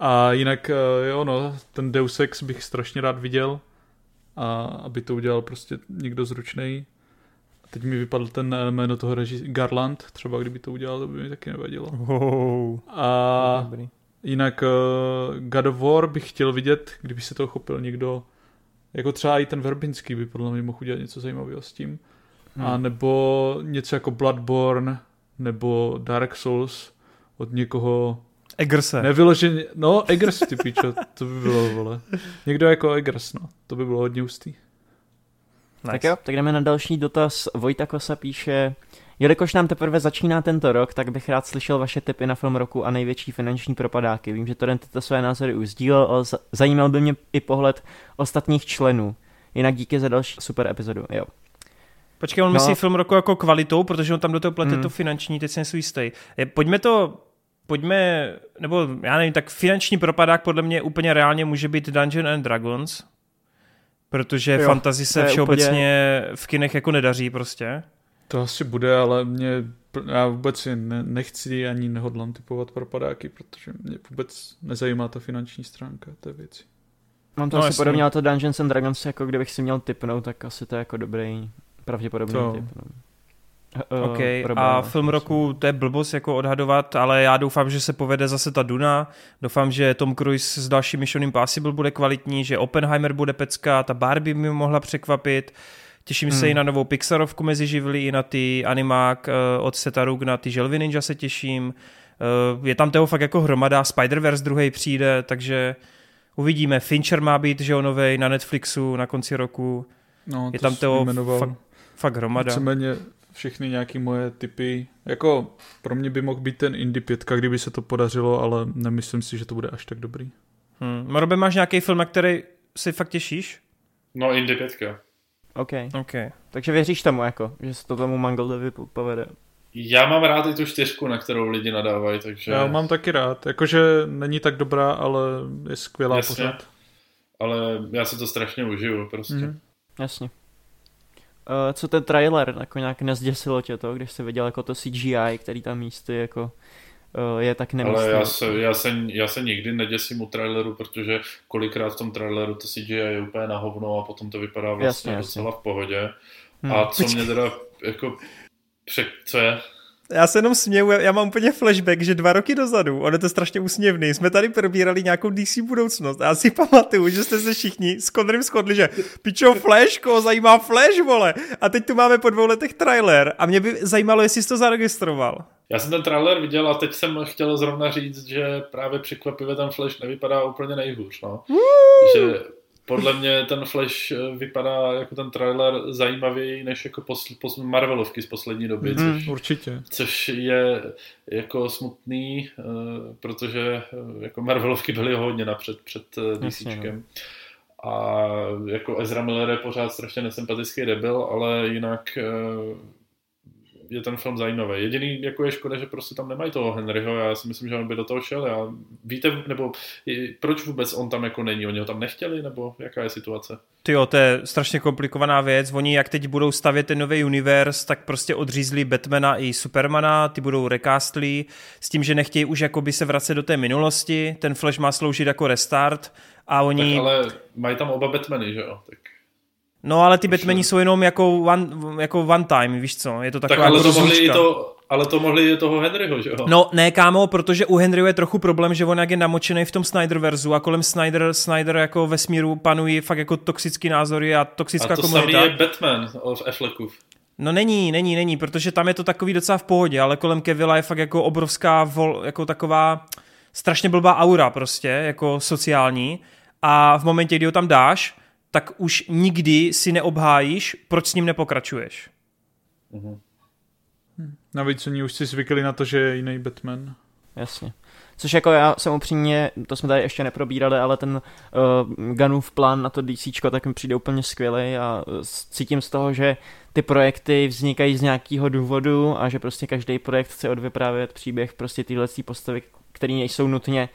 A jinak, eh, jo no, ten Deus Ex bych strašně rád viděl a aby to udělal prostě někdo zručný. Teď mi vypadl ten jméno toho režis Garland, třeba kdyby to udělal, to by mi taky nevadilo. Oh, a, Jinak uh, God of War bych chtěl vidět, kdyby se toho chopil někdo, jako třeba i ten Verbinský by podle mě mohl udělat něco zajímavého s tím. Hmm. A nebo něco jako Bloodborne, nebo Dark Souls od někoho Eggerse. Nevyloženě, no Eggers ty pičo, to by bylo, vole. Někdo jako Eggers, no, to by bylo hodně hustý. Nice. Tak jo, tak jdeme na další dotaz. Vojta Kosa píše, Jelikož nám teprve začíná tento rok, tak bych rád slyšel vaše tipy na film roku a největší finanční propadáky. Vím, že to tyto své názory už sdílel, ale zajímal by mě i pohled ostatních členů. Jinak díky za další super epizodu. Jo. Počkej, on no. myslí film roku jako kvalitou, protože on tam do toho plete hmm. to finanční, teď jsem si jistý. Pojďme to pojďme, nebo já nevím, tak finanční propadák podle mě úplně reálně může být Dungeon and Dragons, protože jo, fantasy se všeobecně úplně... v kinech jako nedaří prostě. To asi bude, ale mě, já vůbec si ne, nechci ani nehodlám typovat propadáky, protože mě vůbec nezajímá ta finanční stránka té věci. Mám to no asi jasný. podobně, ale to Dungeons and Dragons, jako kdybych si měl typnout, tak asi to je jako dobrý, pravděpodobný to. typ. No. Uh, OK, a film roku, to je blbost jako odhadovat, ale já doufám, že se povede zase ta Duna, doufám, že Tom Cruise s dalším Mission Impossible bude kvalitní, že Oppenheimer bude pecka, ta Barbie mi mohla překvapit, těším hmm. se i na novou Pixarovku mezi živly, i na ty animák uh, od Seta na ty Želvy Ninja se těším, uh, je tam toho fakt jako hromada, Spider-Verse druhý přijde, takže uvidíme, Fincher má být, že novej na Netflixu na konci roku, no, to je tam toho fakt, fakt hromada. Víceméně všechny nějaký moje typy. Jako pro mě by mohl být ten Indie 5, kdyby se to podařilo, ale nemyslím si, že to bude až tak dobrý. Hmm. Marobe, máš nějaký film, na který si fakt těšíš? No, Indie 5. OK. okay. Takže věříš tomu, jako, že se to tomu Mangoldovi povede? Já mám rád i tu čtyřku, na kterou lidi nadávají, takže... Já mám taky rád, jakože není tak dobrá, ale je skvělá Jasně. pořád. Ale já si to strašně užiju, prostě. Mm. Jasně. Uh, co ten trailer, jako nějak nezděsilo tě to, když jsi viděl jako to CGI, který tam místy jako uh, je tak nemyslný. Ale já se, já, se, já se nikdy neděsím u traileru, protože kolikrát v tom traileru to CGI je úplně na hovno a potom to vypadá vlastně jasně, docela jasně. v pohodě. Hmm. A co mě teda jako pře- co je? Já se jenom směju, já mám úplně flashback, že dva roky dozadu, ono je to strašně úsměvný, jsme tady probírali nějakou DC budoucnost a já si pamatuju, že jste se všichni s Connerem shodli, že pičo Flash, koho zajímá Flash, vole. A teď tu máme po dvou letech trailer a mě by zajímalo, jestli jsi to zaregistroval. Já jsem ten trailer viděl a teď jsem chtěl zrovna říct, že právě překvapivě ten Flash nevypadá úplně nejhůř, no. Že podle mě ten Flash eh, vypadá jako ten trailer zajímavěji než jako posl, posl, Marvelovky z poslední doby. Mm, což, určitě. Což je jako smutný, uh, protože uh, jako Marvelovky byly hodně napřed před uh, DCčkem. No. A jako Ezra Miller je pořád strašně nesympatický debil, ale jinak uh, je ten film zajímavý. Jediný jako je škoda, že prostě tam nemají toho Henryho, já si myslím, že on by do toho šel. Já, víte, nebo proč vůbec on tam jako není? Oni ho tam nechtěli, nebo jaká je situace? Ty jo, to je strašně komplikovaná věc. Oni jak teď budou stavět ten nový univerz, tak prostě odřízli Batmana i Supermana, ty budou recastlí, s tím, že nechtějí už jakoby se vracet do té minulosti. Ten Flash má sloužit jako restart a oni... Tak ale mají tam oba Batmany, že jo? Tak... No ale ty Batmani jsou jenom jako one, jako one time, víš co, je to taková tak ale to mohli i to, ale to mohli i toho Henryho, že jo? No ne, kámo, protože u Henryho je trochu problém, že on jak je namočený v tom Snyderverzu a kolem Snyder, Snyder jako vesmíru panují fakt jako toxický názory a toxická a to komunita. Je Batman v Affleckův. No není, není, není, protože tam je to takový docela v pohodě, ale kolem Kevila je fakt jako obrovská, vol, jako taková strašně blbá aura prostě, jako sociální a v momentě, kdy ho tam dáš, tak už nikdy si neobhájíš, proč s ním nepokračuješ. Hm. Navíc oni už si zvykli na to, že je jiný Batman. Jasně. Což jako já jsem upřímně, to jsme tady ještě neprobírali, ale ten uh, Gunův plán na to DC tak mi přijde úplně skvělý a uh, cítím z toho, že ty projekty vznikají z nějakého důvodu a že prostě každý projekt chce odvyprávět příběh prostě tyhle postavy, které nejsou nutně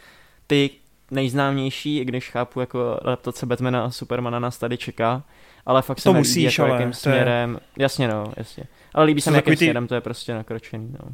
ty, nejznámější, i když chápu, jako adaptace Batmana a Supermana nás tady čeká, ale fakt se to musíš, líbí, jako ale jakým směrem, je... jasně no, jasně, ale líbí se mi, jakým ty... směrem to je prostě nakročený, no.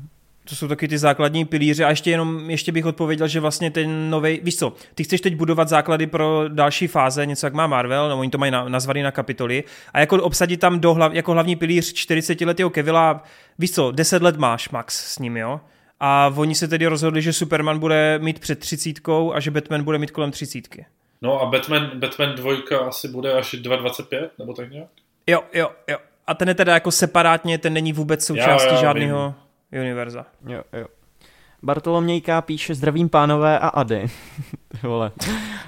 To jsou taky ty základní pilíře a ještě jenom, ještě bych odpověděl, že vlastně ten nový, víš co, ty chceš teď budovat základy pro další fáze, něco jak má Marvel, no oni to mají na, nazvaný na kapitoly a jako obsadit tam do hlav, jako hlavní pilíř 40 letého Kevila, víš co, 10 let máš max s ním, jo, a oni se tedy rozhodli, že Superman bude mít před třicítkou a že Batman bude mít kolem třicítky. No a Batman, Batman 2 asi bude až 2.25, nebo tak nějak? Jo, jo, jo. A ten je teda jako separátně, ten není vůbec součástí žádného univerza. Jo, jo. Bartolomějka píše zdravím pánové a Ady. Vole.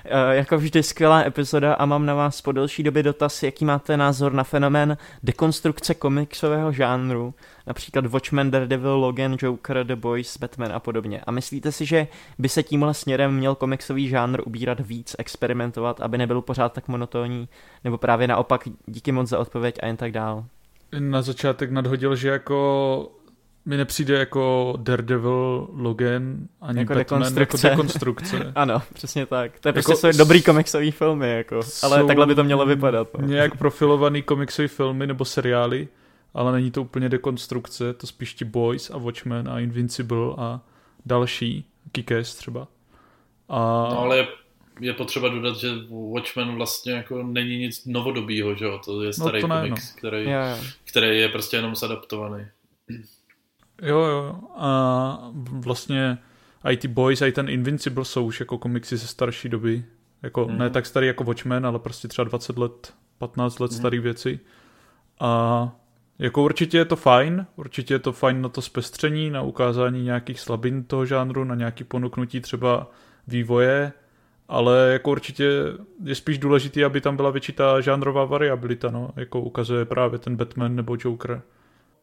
E, jako vždy skvělá epizoda a mám na vás po delší době dotaz, jaký máte názor na fenomén dekonstrukce komiksového žánru, například Watchmen, Daredevil, Logan, Joker, The Boys, Batman a podobně. A myslíte si, že by se tímhle směrem měl komiksový žánr ubírat víc, experimentovat, aby nebyl pořád tak monotónní, nebo právě naopak díky moc za odpověď a jen tak dál? Na začátek nadhodil, že jako mi nepřijde jako Daredevil, Logan ani jako Batman dekonstrukce. jako dekonstrukce. ano, přesně tak. To je jako prostě dobrý komiksový filmy, jako. ale takhle by to mělo vypadat. No. Nějak profilovaný komiksový filmy nebo seriály, ale není to úplně dekonstrukce, to spíš ti Boys a Watchmen a Invincible a další, Kikes třeba. A... No ale je, je potřeba dodat, že Watchmen vlastně jako není nic novodobího, že jo? To je no, starý no to ne, komiks, no. který, který je prostě jenom zadaptovaný. Jo, jo. A vlastně i ty Boys, i ten Invincible jsou už jako komiksy ze starší doby. Jako mm. ne tak starý jako Watchmen, ale prostě třeba 20 let, 15 let mm. starý věci. A jako určitě je to fajn, určitě je to fajn na to zpestření, na ukázání nějakých slabin toho žánru, na nějaký ponuknutí třeba vývoje, ale jako určitě je spíš důležitý, aby tam byla větší ta žánrová variabilita, no, jako ukazuje právě ten Batman nebo Joker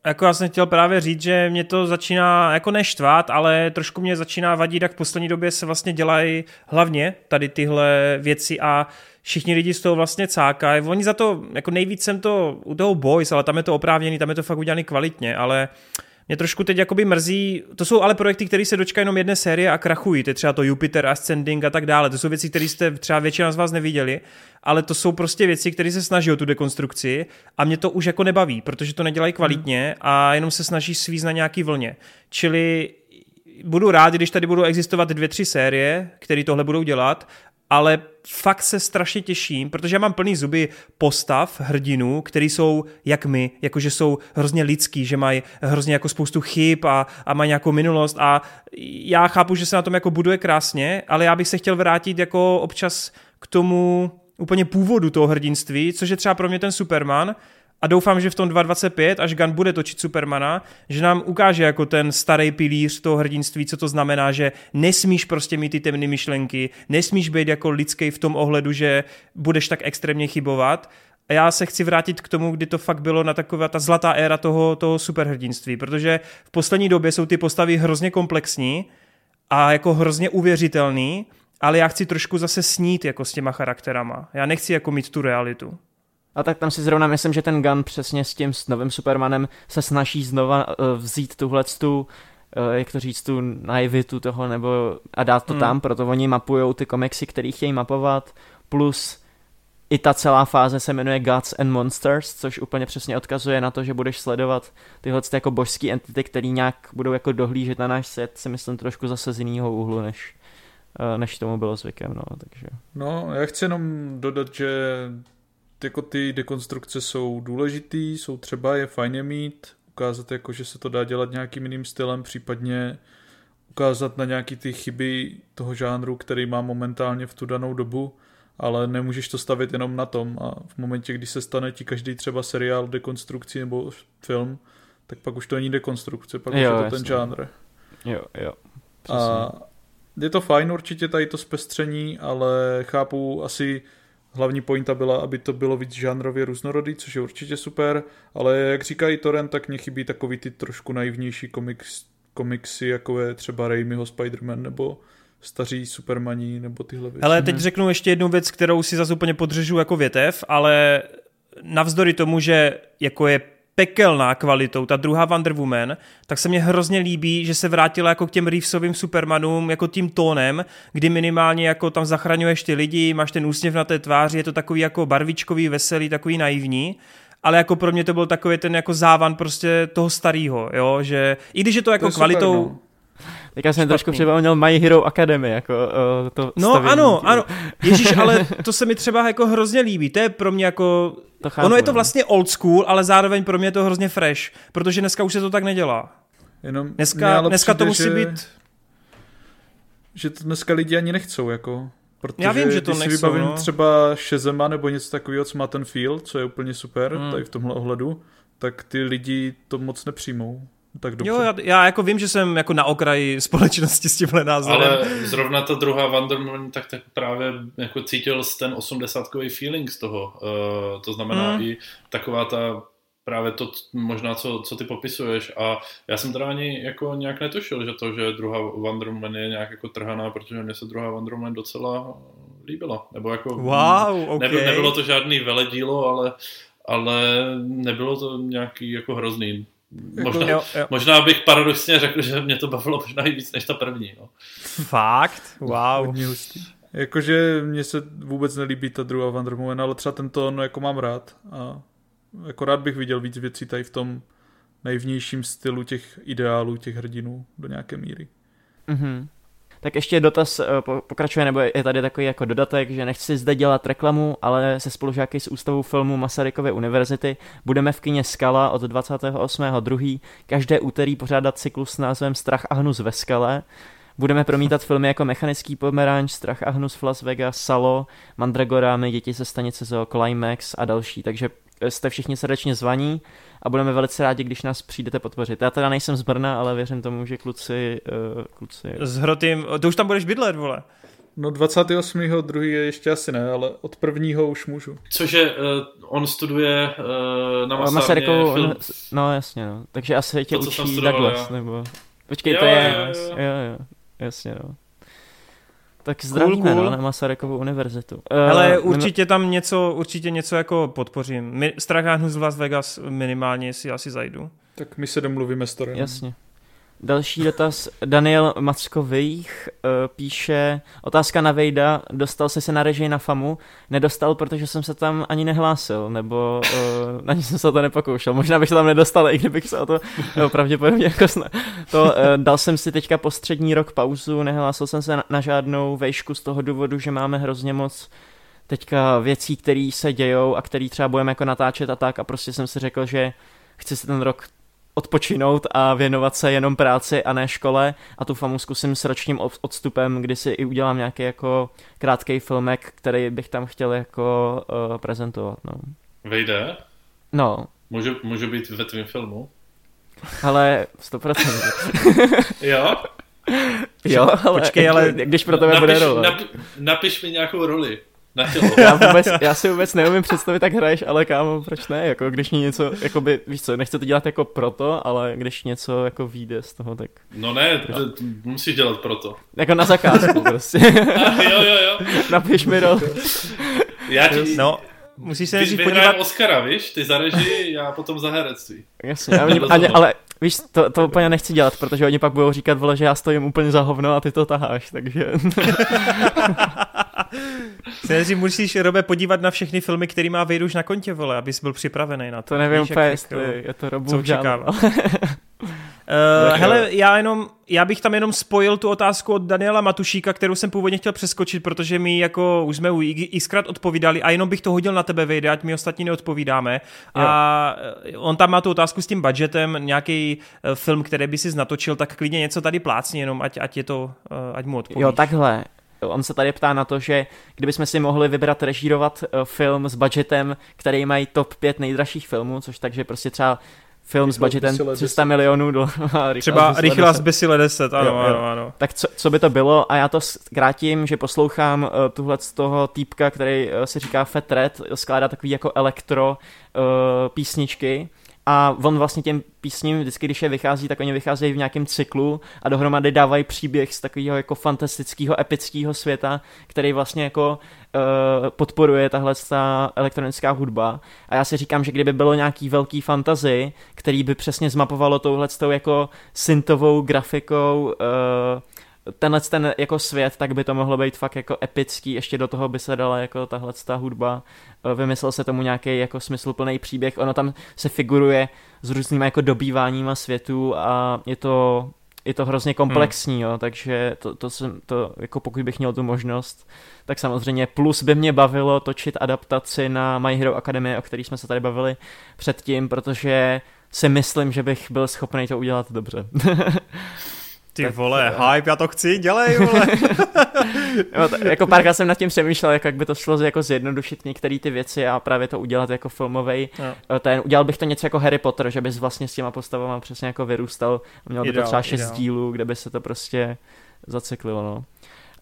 jako já jsem chtěl právě říct, že mě to začíná jako neštvát, ale trošku mě začíná vadit, jak v poslední době se vlastně dělají hlavně tady tyhle věci a všichni lidi z toho vlastně cákají. Oni za to, jako nejvíc jsem to u toho Boys, ale tam je to oprávněný, tam je to fakt udělané kvalitně, ale uh, mě trošku teď jakoby mrzí, to jsou ale projekty, které se dočkají jenom jedné série a krachují, to je třeba to Jupiter Ascending a tak dále, to jsou věci, které jste třeba většina z vás neviděli, ale to jsou prostě věci, které se snaží o tu dekonstrukci a mě to už jako nebaví, protože to nedělají kvalitně a jenom se snaží svízt na nějaký vlně. Čili budu rád, když tady budou existovat dvě, tři série, které tohle budou dělat ale fakt se strašně těším, protože já mám plný zuby postav hrdinů, který jsou jak my, jakože jsou hrozně lidský, že mají hrozně jako spoustu chyb a, a mají nějakou minulost a já chápu, že se na tom jako buduje krásně, ale já bych se chtěl vrátit jako občas k tomu úplně původu toho hrdinství, což je třeba pro mě ten Superman, a doufám, že v tom 2.25, až Gun bude točit Supermana, že nám ukáže jako ten starý pilíř toho hrdinství, co to znamená, že nesmíš prostě mít ty temné myšlenky, nesmíš být jako lidský v tom ohledu, že budeš tak extrémně chybovat. A já se chci vrátit k tomu, kdy to fakt bylo na taková ta zlatá éra toho, toho superhrdinství, protože v poslední době jsou ty postavy hrozně komplexní a jako hrozně uvěřitelný, ale já chci trošku zase snít jako s těma charakterama. Já nechci jako mít tu realitu. A tak tam si zrovna myslím, že ten Gun přesně s tím s novým Supermanem se snaží znova uh, vzít tuhle tu uh, jak to říct, tu naivitu toho, nebo a dát to hmm. tam, proto oni mapujou ty komiksy, které chtějí mapovat, plus i ta celá fáze se jmenuje Gods and Monsters, což úplně přesně odkazuje na to, že budeš sledovat tyhle jako božské entity, které nějak budou jako dohlížet na náš svět, si myslím trošku zase z jiného úhlu, než, uh, než tomu bylo zvykem, no, takže. No, já chci jenom dodat, že jako ty dekonstrukce jsou důležitý, jsou třeba, je fajně mít, ukázat jako, že se to dá dělat nějakým jiným stylem, případně ukázat na nějaký ty chyby toho žánru, který má momentálně v tu danou dobu, ale nemůžeš to stavit jenom na tom a v momentě, kdy se stane ti každý třeba seriál dekonstrukcí nebo film, tak pak už to není dekonstrukce, pak jo, už je to jasný. ten žánr. Jo, jo. Přesně. A je to fajn určitě tady to zpestření, ale chápu asi Hlavní pointa byla, aby to bylo víc žánrově různorodý, což je určitě super, ale jak říká i Toren, tak mě chybí takový ty trošku naivnější komiks, komiksy, jako je třeba Raimiho Spider-Man nebo staří Supermaní nebo tyhle věci. Ale teď řeknu ještě jednu věc, kterou si zase úplně podřežu jako větev, ale navzdory tomu, že jako je pekelná kvalitou, ta druhá Wonder Woman, tak se mně hrozně líbí, že se vrátila jako k těm Reevesovým Supermanům, jako tím tónem, kdy minimálně jako tam zachraňuješ ty lidi, máš ten úsměv na té tváři, je to takový jako barvičkový, veselý, takový naivní, ale jako pro mě to byl takový ten jako závan prostě toho starého, jo, že i když je to jako to kvalitou, super, no já jsem trošku připomněl My Hero Academy, jako uh, to No stavění, ano, ano, Ježíš, ale to se mi třeba jako hrozně líbí, to je pro mě jako, to chápu, ono je to no. vlastně old school, ale zároveň pro mě je to hrozně fresh, protože dneska už se to tak nedělá. Jenom dneska, dneska to musí že, být... Že to dneska lidi ani nechcou, jako... Protože Já vím, že to když nechcou, si vybavím no. třeba Shazama nebo něco takového, co má ten feel, co je úplně super, Hmm. tady v tomhle ohledu, tak ty lidi to moc nepřijmou. Tak dobře. Jo, já, já jako vím, že jsem jako na okraji společnosti s tímhle názorem. Ale zrovna ta druhá Wonder Woman, tak, tak právě jako cítil ten 80 feeling z toho. Uh, to znamená Mm. i taková ta právě to možná, co, co ty popisuješ a já jsem teda ani jako nějak netušil, že to, že druhá Wonder Woman je nějak jako trhaná, protože mně se druhá Wonder Woman docela líbila. Nebo jako, Wow, ok. nebylo, nebylo to žádný veledílo, ale, ale nebylo to nějaký jako hrozný. Možná, Jo, jo. možná bych paradoxně řekl, že mě to bavilo možná i víc než ta první. No. Fakt? Wow. Jakože mně se vůbec nelíbí ta druhá Wonder Woman, ale třeba ten tón jako mám rád. A jako rád bych viděl víc věcí tady v tom nejvnějším stylu těch ideálů, těch hrdinů do nějaké míry. Mhm. Tak ještě dotaz eh, po- pokračuje, nebo je tady takový jako dodatek, že nechci zde dělat reklamu, ale se spolužáky z Ústavu filmu Masarykovy univerzity budeme v kině Skala od 28.2. každé úterý pořádat cyklus s názvem Strach a hnus ve skale. Budeme promítat filmy jako Mechanický pomeranč, Strach a hnus v Las Vegas, Salo, Mandragora, My děti ze stanice Zoo, Climax a další, takže jste všichni srdečně zvaní a budeme velice rádi, když nás přijdete podpořit. Já teda nejsem z Brna, ale věřím tomu, že kluci, uh, kluci S hrotým, to už tam budeš bydlet, vole. No 28.2. je ještě asi ne, ale od prvního už můžu. Cože uh, on studuje uh, na Masárně Masarykovou, film. no, no jasně, no. Takže asi tě To, učí studoval, Douglas, jo. nebo... Počkej, Jo, to je... jo, jo, jo. jo, jo, jasně, no. Tak zdravíme, cool. no, na Masarykovu univerzitu. Ale Uh, určitě tam něco, určitě něco jako podpořím. Mi, Strach a hnus v Las Vegas minimálně si asi zajdu. Tak my se domluvíme s Torem. Jasně. Další dotaz. Daniel Mackových uh, píše, otázka na Vejda, dostal jsi se na režii na FAMu? Nedostal, protože jsem se tam ani nehlásil, nebo uh, ani jsem se o to nepokoušel. Možná bych se tam nedostal, i kdybych se o to no, pravděpodobně jako sna... To uh, dal jsem si teďka po střední rok pauzu, nehlásil jsem se na, na žádnou vejšku z toho důvodu, že máme hrozně moc teďka věcí, které se dějou a které třeba budeme jako natáčet a tak a prostě jsem si řekl, že chci si ten rok odpočinout a věnovat se jenom práci a ne škole a tu famu zkusím s ročním od- odstupem, kdy si i udělám nějaký jako krátký filmek, který bych tam chtěl jako uh, prezentovat, no. Vejde? No, Můžu, můžu být ve tvém filmu? ale 100%. Jo? jo, ale, Počkej, ale- když pro tebe bude napiš, role. napi, napiš mi nějakou roli na tělo. Já, vůbec, já si vůbec neumím představit, jak hraješ, ale kámo, proč ne? Jako, když něco, jakoby, víš co, nechci to dělat jako proto, ale když něco jako vyjde z toho, tak No ne, to, to musíš dělat proto. jako na zakázku prostě. Ah, jo, jo, jo. Napiš mi roli. Já ti, No, musíš se nejdřív podívat. Oscara, víš? Ty za režii, já potom za herectví. Jasně, já oni, ani, ale víš, to, to úplně nechci dělat, protože oni pak budou říkat, vole, že já stojím úplně za hovno a ty to taháš, takže... Se nejdřív musíš, Robe, podívat na všechny filmy, který má Vejdu už na kontě, vole, abys byl připravený na to. To nevím Víš, úplně, jak- jestli jako- je to Robu co. Uh, hele, já jenom, já bych tam jenom spojil tu otázku od Daniela Matušíka, kterou jsem původně chtěl přeskočit, protože mi jako už jsme u xkrát odpovídali a jenom bych to hodil na tebe, Vejde, ať my ostatní neodpovídáme. A eh, on tam má tu otázku s tím budgetem, nějaký uh, film, který by si natočil, tak klidně něco tady plácni, jenom ať, ať je to, ať mu odpovíš. Jo, takhle. On se tady ptá na to, že kdybychom si mohli vybrat režírovat film s budgetem, který mají top 5 nejdražších filmů, což takže prostě třeba film s budgetem zbysile 300 milionů dolarů. Třeba rychle zbysile 10, ano, Jo, jo. ano, ano. Tak co, co by to bylo? A já to zkrátím, že poslouchám uh, tuhle z toho týpka, který uh, se říká Fat Red, skládá takový jako elektro uh, písničky a on vlastně těm písním vždycky, když je vychází, tak oni vycházejí v nějakém cyklu a dohromady dávají příběh z takového jako fantastického, epického světa, který vlastně jako uh, podporuje tahle ta elektronická hudba. A já si říkám, že kdyby bylo nějaký velký fantazy, který by přesně zmapovalo touhle jako syntovou grafikou uh, tenhle ten jako svět, tak by to mohlo být fakt jako epický, ještě do toho by se dala jako tahle ta hudba, eh, vymyslel se tomu nějaký jako smysluplný příběh, ono tam se figuruje s různýma jako dobýváníma světů a je to, je to hrozně komplexní, jo, takže to, to, jsem, to, jako pokud bych měl tu možnost, tak samozřejmě plus by mě bavilo točit adaptaci na My Hero Academy, o který jsme se tady bavili předtím, protože si myslím, že bych byl schopný to udělat dobře. Ty tak, vole, uh, hype, já to chci, dělej, vole. jo, t- jako párkrát jsem nad tím přemýšlel, jak, jak by to šlo jako zjednodušit některé ty věci a právě to udělat jako filmový. No. Ten, udělal bych to něco jako Harry Potter, že bys vlastně s těma postavama přesně jako vyrůstal měl by to třeba šest dílů, kde by se to prostě zaceklilo, no.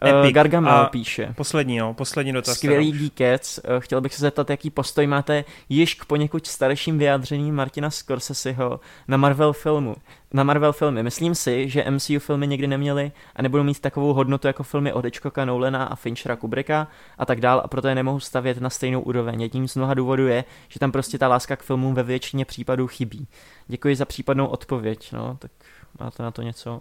Epic. Gargamel a píše. Poslední, no, poslední dotaz. Skvělý Geekets. Chtěl bych se zeptat, jaký postoj máte již k poněkud starším vyjádřením Martina Scorseseho na Marvel filmu. Na Marvel filmy. Myslím si, že MCU filmy někdy neměly a nebudou mít takovou hodnotu jako filmy od Hitchcocka, Nolana a Finchera Kubricka a tak dál a proto je nemohu stavět na stejnou úroveň. Jedním z mnoha důvodů je, že tam prostě ta láska k filmům ve většině případů chybí. Děkuji za případnou odpověď. No, tak máte na to něco?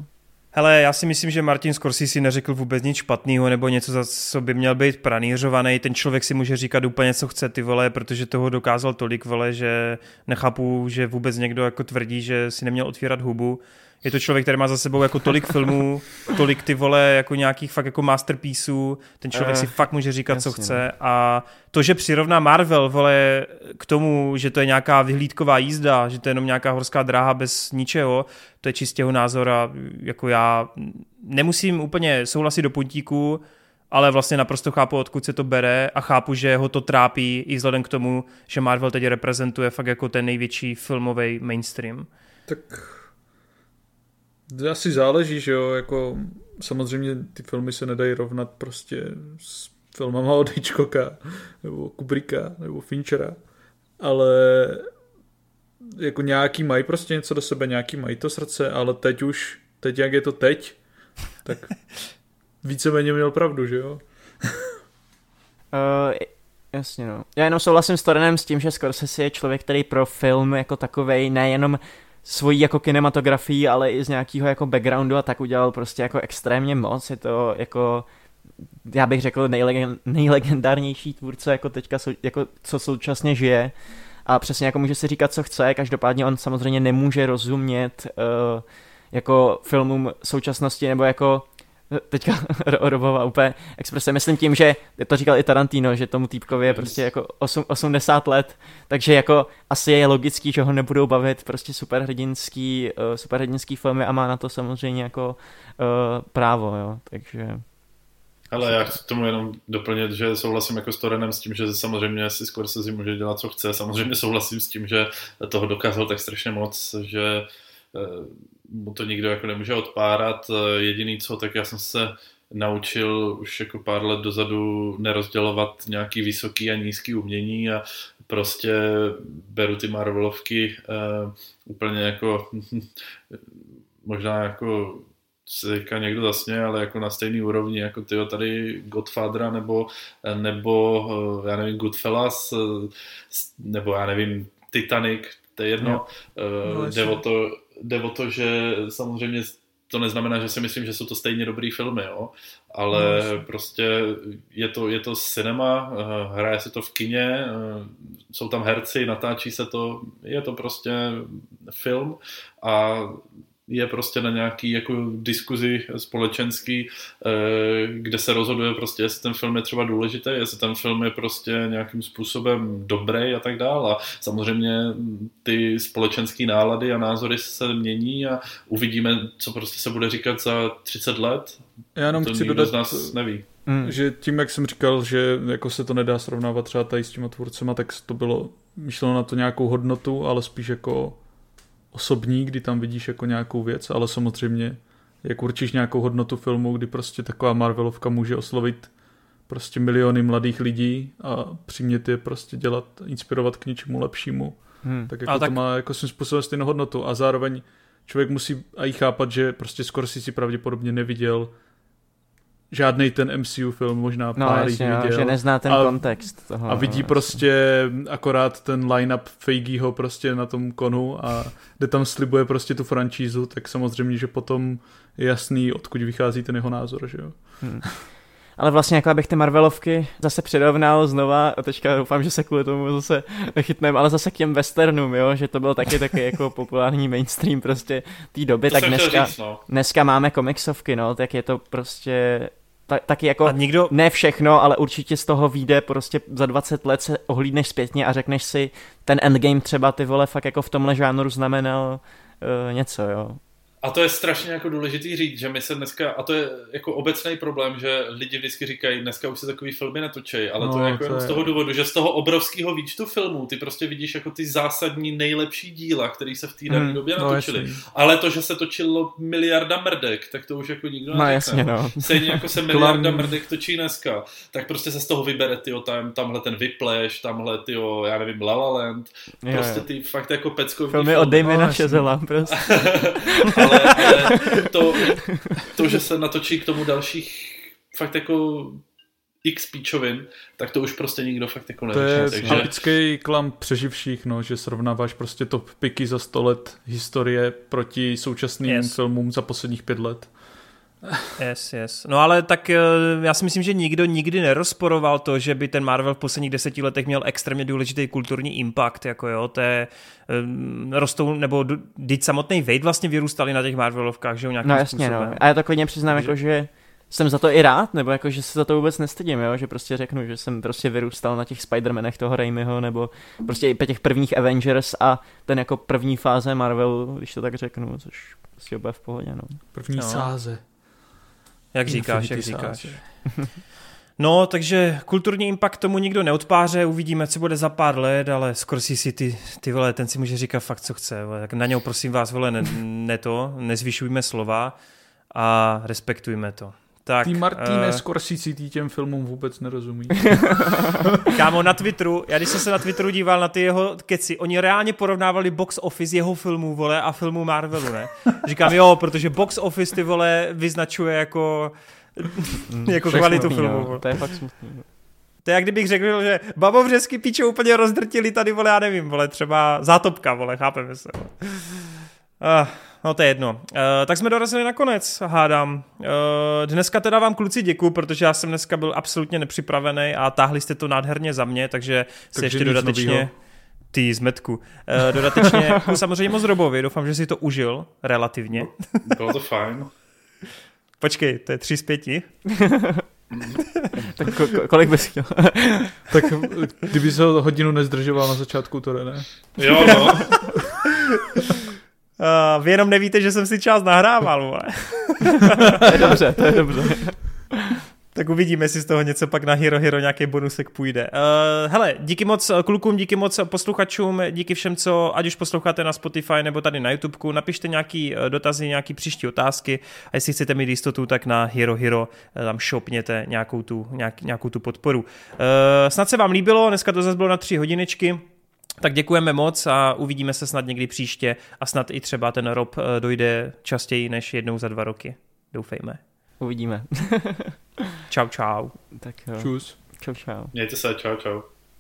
Hele, já si myslím, že Martin Scorsese neřekl vůbec nic špatného nebo něco, za co by měl být pranířovaný. Ten člověk si může říkat úplně, co chce, ty vole, protože toho dokázal tolik, vole, že nechápu, že vůbec někdo jako tvrdí, že si neměl otvírat hubu je to člověk, který má za sebou jako tolik filmů, tolik ty vole jako nějakých fakt jako masterpieceů, ten člověk uh, si fakt může říkat, jasně, co chce no. a to, že přirovná Marvel, vole, k tomu, že to je nějaká vyhlídková jízda, že to je jenom nějaká horská dráha bez ničeho, to je čistě jeho názor a jako já nemusím úplně souhlasit do puntíku, ale vlastně naprosto chápu, odkud se to bere a chápu, že ho to trápí i vzhledem k tomu, že Marvel teď reprezentuje fakt jako ten největší filmový mainstream. Tak asi záleží, že jo, jako samozřejmě ty filmy se nedají rovnat prostě s filmama od Hitchcocka, nebo Kubricka, nebo Finchera, ale jako nějaký mají prostě něco do sebe, nějaký mají to srdce, ale teď už, teď jak je to teď, tak víceméně měl pravdu, že jo? uh, jasně no. Já jenom souhlasím s Torenem s tím, že Scorsese je člověk, který pro film jako takovej nejenom svojí jako kinematografii, ale i z nějakého jako backgroundu a tak udělal prostě jako extrémně moc. Je to jako já bych řekl nejlegend, nejlegendárnější tvůrce jako teďka, jako co současně žije a přesně jako může si říkat, co chce, každopádně on samozřejmě nemůže rozumět uh, jako filmům současnosti nebo jako teďka Robova úplně exprese. Myslím tím, že to říkal i Tarantino, že tomu týpkovi je prostě jako 8, 80 let, takže jako asi je logický, že ho nebudou bavit prostě superhrdinský, uh, superhrdinský filmy a má na to samozřejmě jako uh, právo, jo, takže... Ale já chci tomu jenom doplnit, že souhlasím jako s Torenem s tím, že samozřejmě si Scorsese může dělat, co chce. Samozřejmě souhlasím s tím, že toho dokázal tak strašně moc, že uh, mu to nikdo jako nemůže odpárat. Jediný co, tak já jsem se naučil už jako pár let dozadu nerozdělovat nějaký vysoký a nízký umění a prostě beru ty Marvelovky uh, úplně jako možná jako se říká někdo zasně, ale jako na stejný úrovni, jako tyjo tady Godfathera nebo, nebo já nevím, Goodfellas, nebo já nevím, Titanic, to je jedno, no, uh, jde o to, jde o to, že samozřejmě to neznamená, že si myslím, že jsou to stejně dobrý filmy, jo? ale no, prostě je to, je to cinema, eh, hraje se to v kině, eh, jsou tam herci, natáčí se to, je to prostě film a je prostě na nějaký jako diskuzi společenský, eh, kde se rozhoduje prostě, jestli ten film je třeba důležitý, jestli ten film je prostě nějakým způsobem dobrý a tak dále. A samozřejmě ty společenské nálady a názory se mění a uvidíme, co prostě se bude říkat za 30 let. Já jenom to chci dodat, z nás neví. Mm. Že tím, jak jsem říkal, že jako se to nedá srovnávat třeba tady s těma tvůrcema, tak to bylo myšleno na to nějakou hodnotu, ale spíš jako osobní, kdy tam vidíš jako nějakou věc, ale samozřejmě jak určíš nějakou hodnotu filmu, kdy prostě taková Marvelovka může oslovit prostě miliony mladých lidí a přimět je prostě dělat, inspirovat k něčemu lepšímu. Hmm. Tak jako tak... to má jako svým způsobem stejnou hodnotu a zároveň člověk musí i chápat, že prostě skoro si pravděpodobně neviděl žádný ten MCU film, možná no, pár jasně, viděl. že nezná ten a, kontext toho. A vidí no, prostě akorát ten line-up Feigiho prostě na tom konu a kde tam slibuje prostě tu franšízu, tak samozřejmě, že potom je jasný, odkud vychází ten jeho názor, že jo. Hmm. Ale vlastně jako abych ty Marvelovky zase přirovnal znova, a teďka doufám, že se kvůli tomu zase chytneme, ale zase k těm westernům, jo, že to byl taky taky jako populární mainstream prostě té doby, to tak dneska, říct, no. dneska máme komiksovky, no, tak je to prostě ta, taky jako nikdo... ne všechno, ale určitě z toho vyjde prostě za 20 let se ohlídneš zpětně a řekneš si, ten endgame třeba ty vole fakt jako v tomhle žánru znamenal uh, něco, jo. A to je strašně jako důležitý říct, že my se dneska, a to je jako obecný problém, že lidi vždycky říkají, dneska už se takový filmy netočí, ale no, to je jako to je... z toho důvodu, že z toho obrovského výčtu filmů ty prostě vidíš jako ty zásadní nejlepší díla, které se v té dané hmm, době no, natočily. Jasný. Ale to, že se točilo miliarda mrdek, tak to už jako nikdo no, jasně, no. Stejně jako se miliarda mrdek točí dneska, tak prostě se z toho vybere, tyjo, tam, tamhle ten Whiplash, tamhle, tyjo, já nevím, La La Land, prostě ty fakt jako peckový filmy. od Damina no, prostě. ale, ale to, to, že se natočí k tomu dalších fakt jako x píčovin, tak to už prostě nikdo fakt jako neřekne. To je takže... typický klam přeživších, no, že srovnáváš prostě top piky za 100 let historie proti současným yes. filmům za posledních pět let. Yes, yes. No ale tak eh, já si myslím, že nikdo nikdy nerozporoval to, že by ten Marvel v posledních deseti letech měl extrémně důležitý kulturní impact, jako jo, té um, rostou, nebo teď samotný Wade vlastně vyrůstali na těch Marvelovkách, že jo, nějakým No jasně, no. způsobem. no. A já to klidně přiznám, že... jako, že jsem za to i rád, nebo jako, že se za to vůbec nestydím, jo? že prostě řeknu, že jsem prostě vyrůstal na těch Spider-Manech toho Raimiho, nebo prostě i po těch prvních Avengers a ten jako první fáze Marvel, když to tak řeknu, což prostě bude v pohodě, no. První no. sáze. Jak říkáš, jak říkáš. No, takže kulturní impact tomu nikdo neodpáře, uvidíme, co bude za pár let, ale skoro si si ty, ty vole, ten si může říkat fakt, co chce. Vole. Tak na něho prosím vás, vole, ne, ne to, nezvyšujme slova a respektujme to. Tak, Ty Martine uh... Scorsese tý těm filmům vůbec nerozumí. Kámo, na Twitteru, já když jsem se na Twitteru díval na ty jeho keci, oni reálně porovnávali box office jeho filmů, vole, a filmů Marvelu, ne? Říkám, jo, protože box office, ty vole, vyznačuje jako, jako kvalitu filmu. No, to je fakt smutný. No. To je jak kdybych řekl, že babovřesky píče úplně rozdrtili tady, vole, já nevím, vole, třeba zátopka, vole, chápeme se. Uh, no to je jedno. Uh, tak jsme dorazili na konec, hádám. Uh, dneska teda vám kluci děkuju, protože já jsem dneska byl absolutně nepřipravený a táhli jste to nádherně za mě, takže se ještě dodatečně... Novýho. Ty zmetku. Uh, dodatečně samozřejmě moc Robovi, doufám, že si to užil relativně. Bylo to fajn. Počkej, to je tři z pěti. tak ko- kolik bys chtěl? tak kdyby se hodinu nezdržoval na začátku, to ne? Jo, no. Uh, vy jenom nevíte, že jsem si část nahrával, vole. to je dobře, to je dobře. tak uvidíme, jestli z toho něco pak na Hero Hero nějaký bonusek půjde. Uh, hele, díky moc klukům, díky moc posluchačům, díky všem, co ať už posloucháte na Spotify nebo tady na YouTube, napište nějaký dotazy, nějaký příští otázky a jestli chcete mít jistotu, tak na Hero Hero tam šopněte nějakou tu, nějak, nějakou tu podporu. Uh, snad se vám líbilo, dneska to zase bylo na tři hodinečky, tak děkujeme moc a uvidíme se snad někdy příště a snad i třeba ten Rob eh, dojde častěji než jednou za dva roky. Doufejme. Uvidíme. čau, čau. Tak jo. Čus. Čau, čau. Mějte se, čau, čau.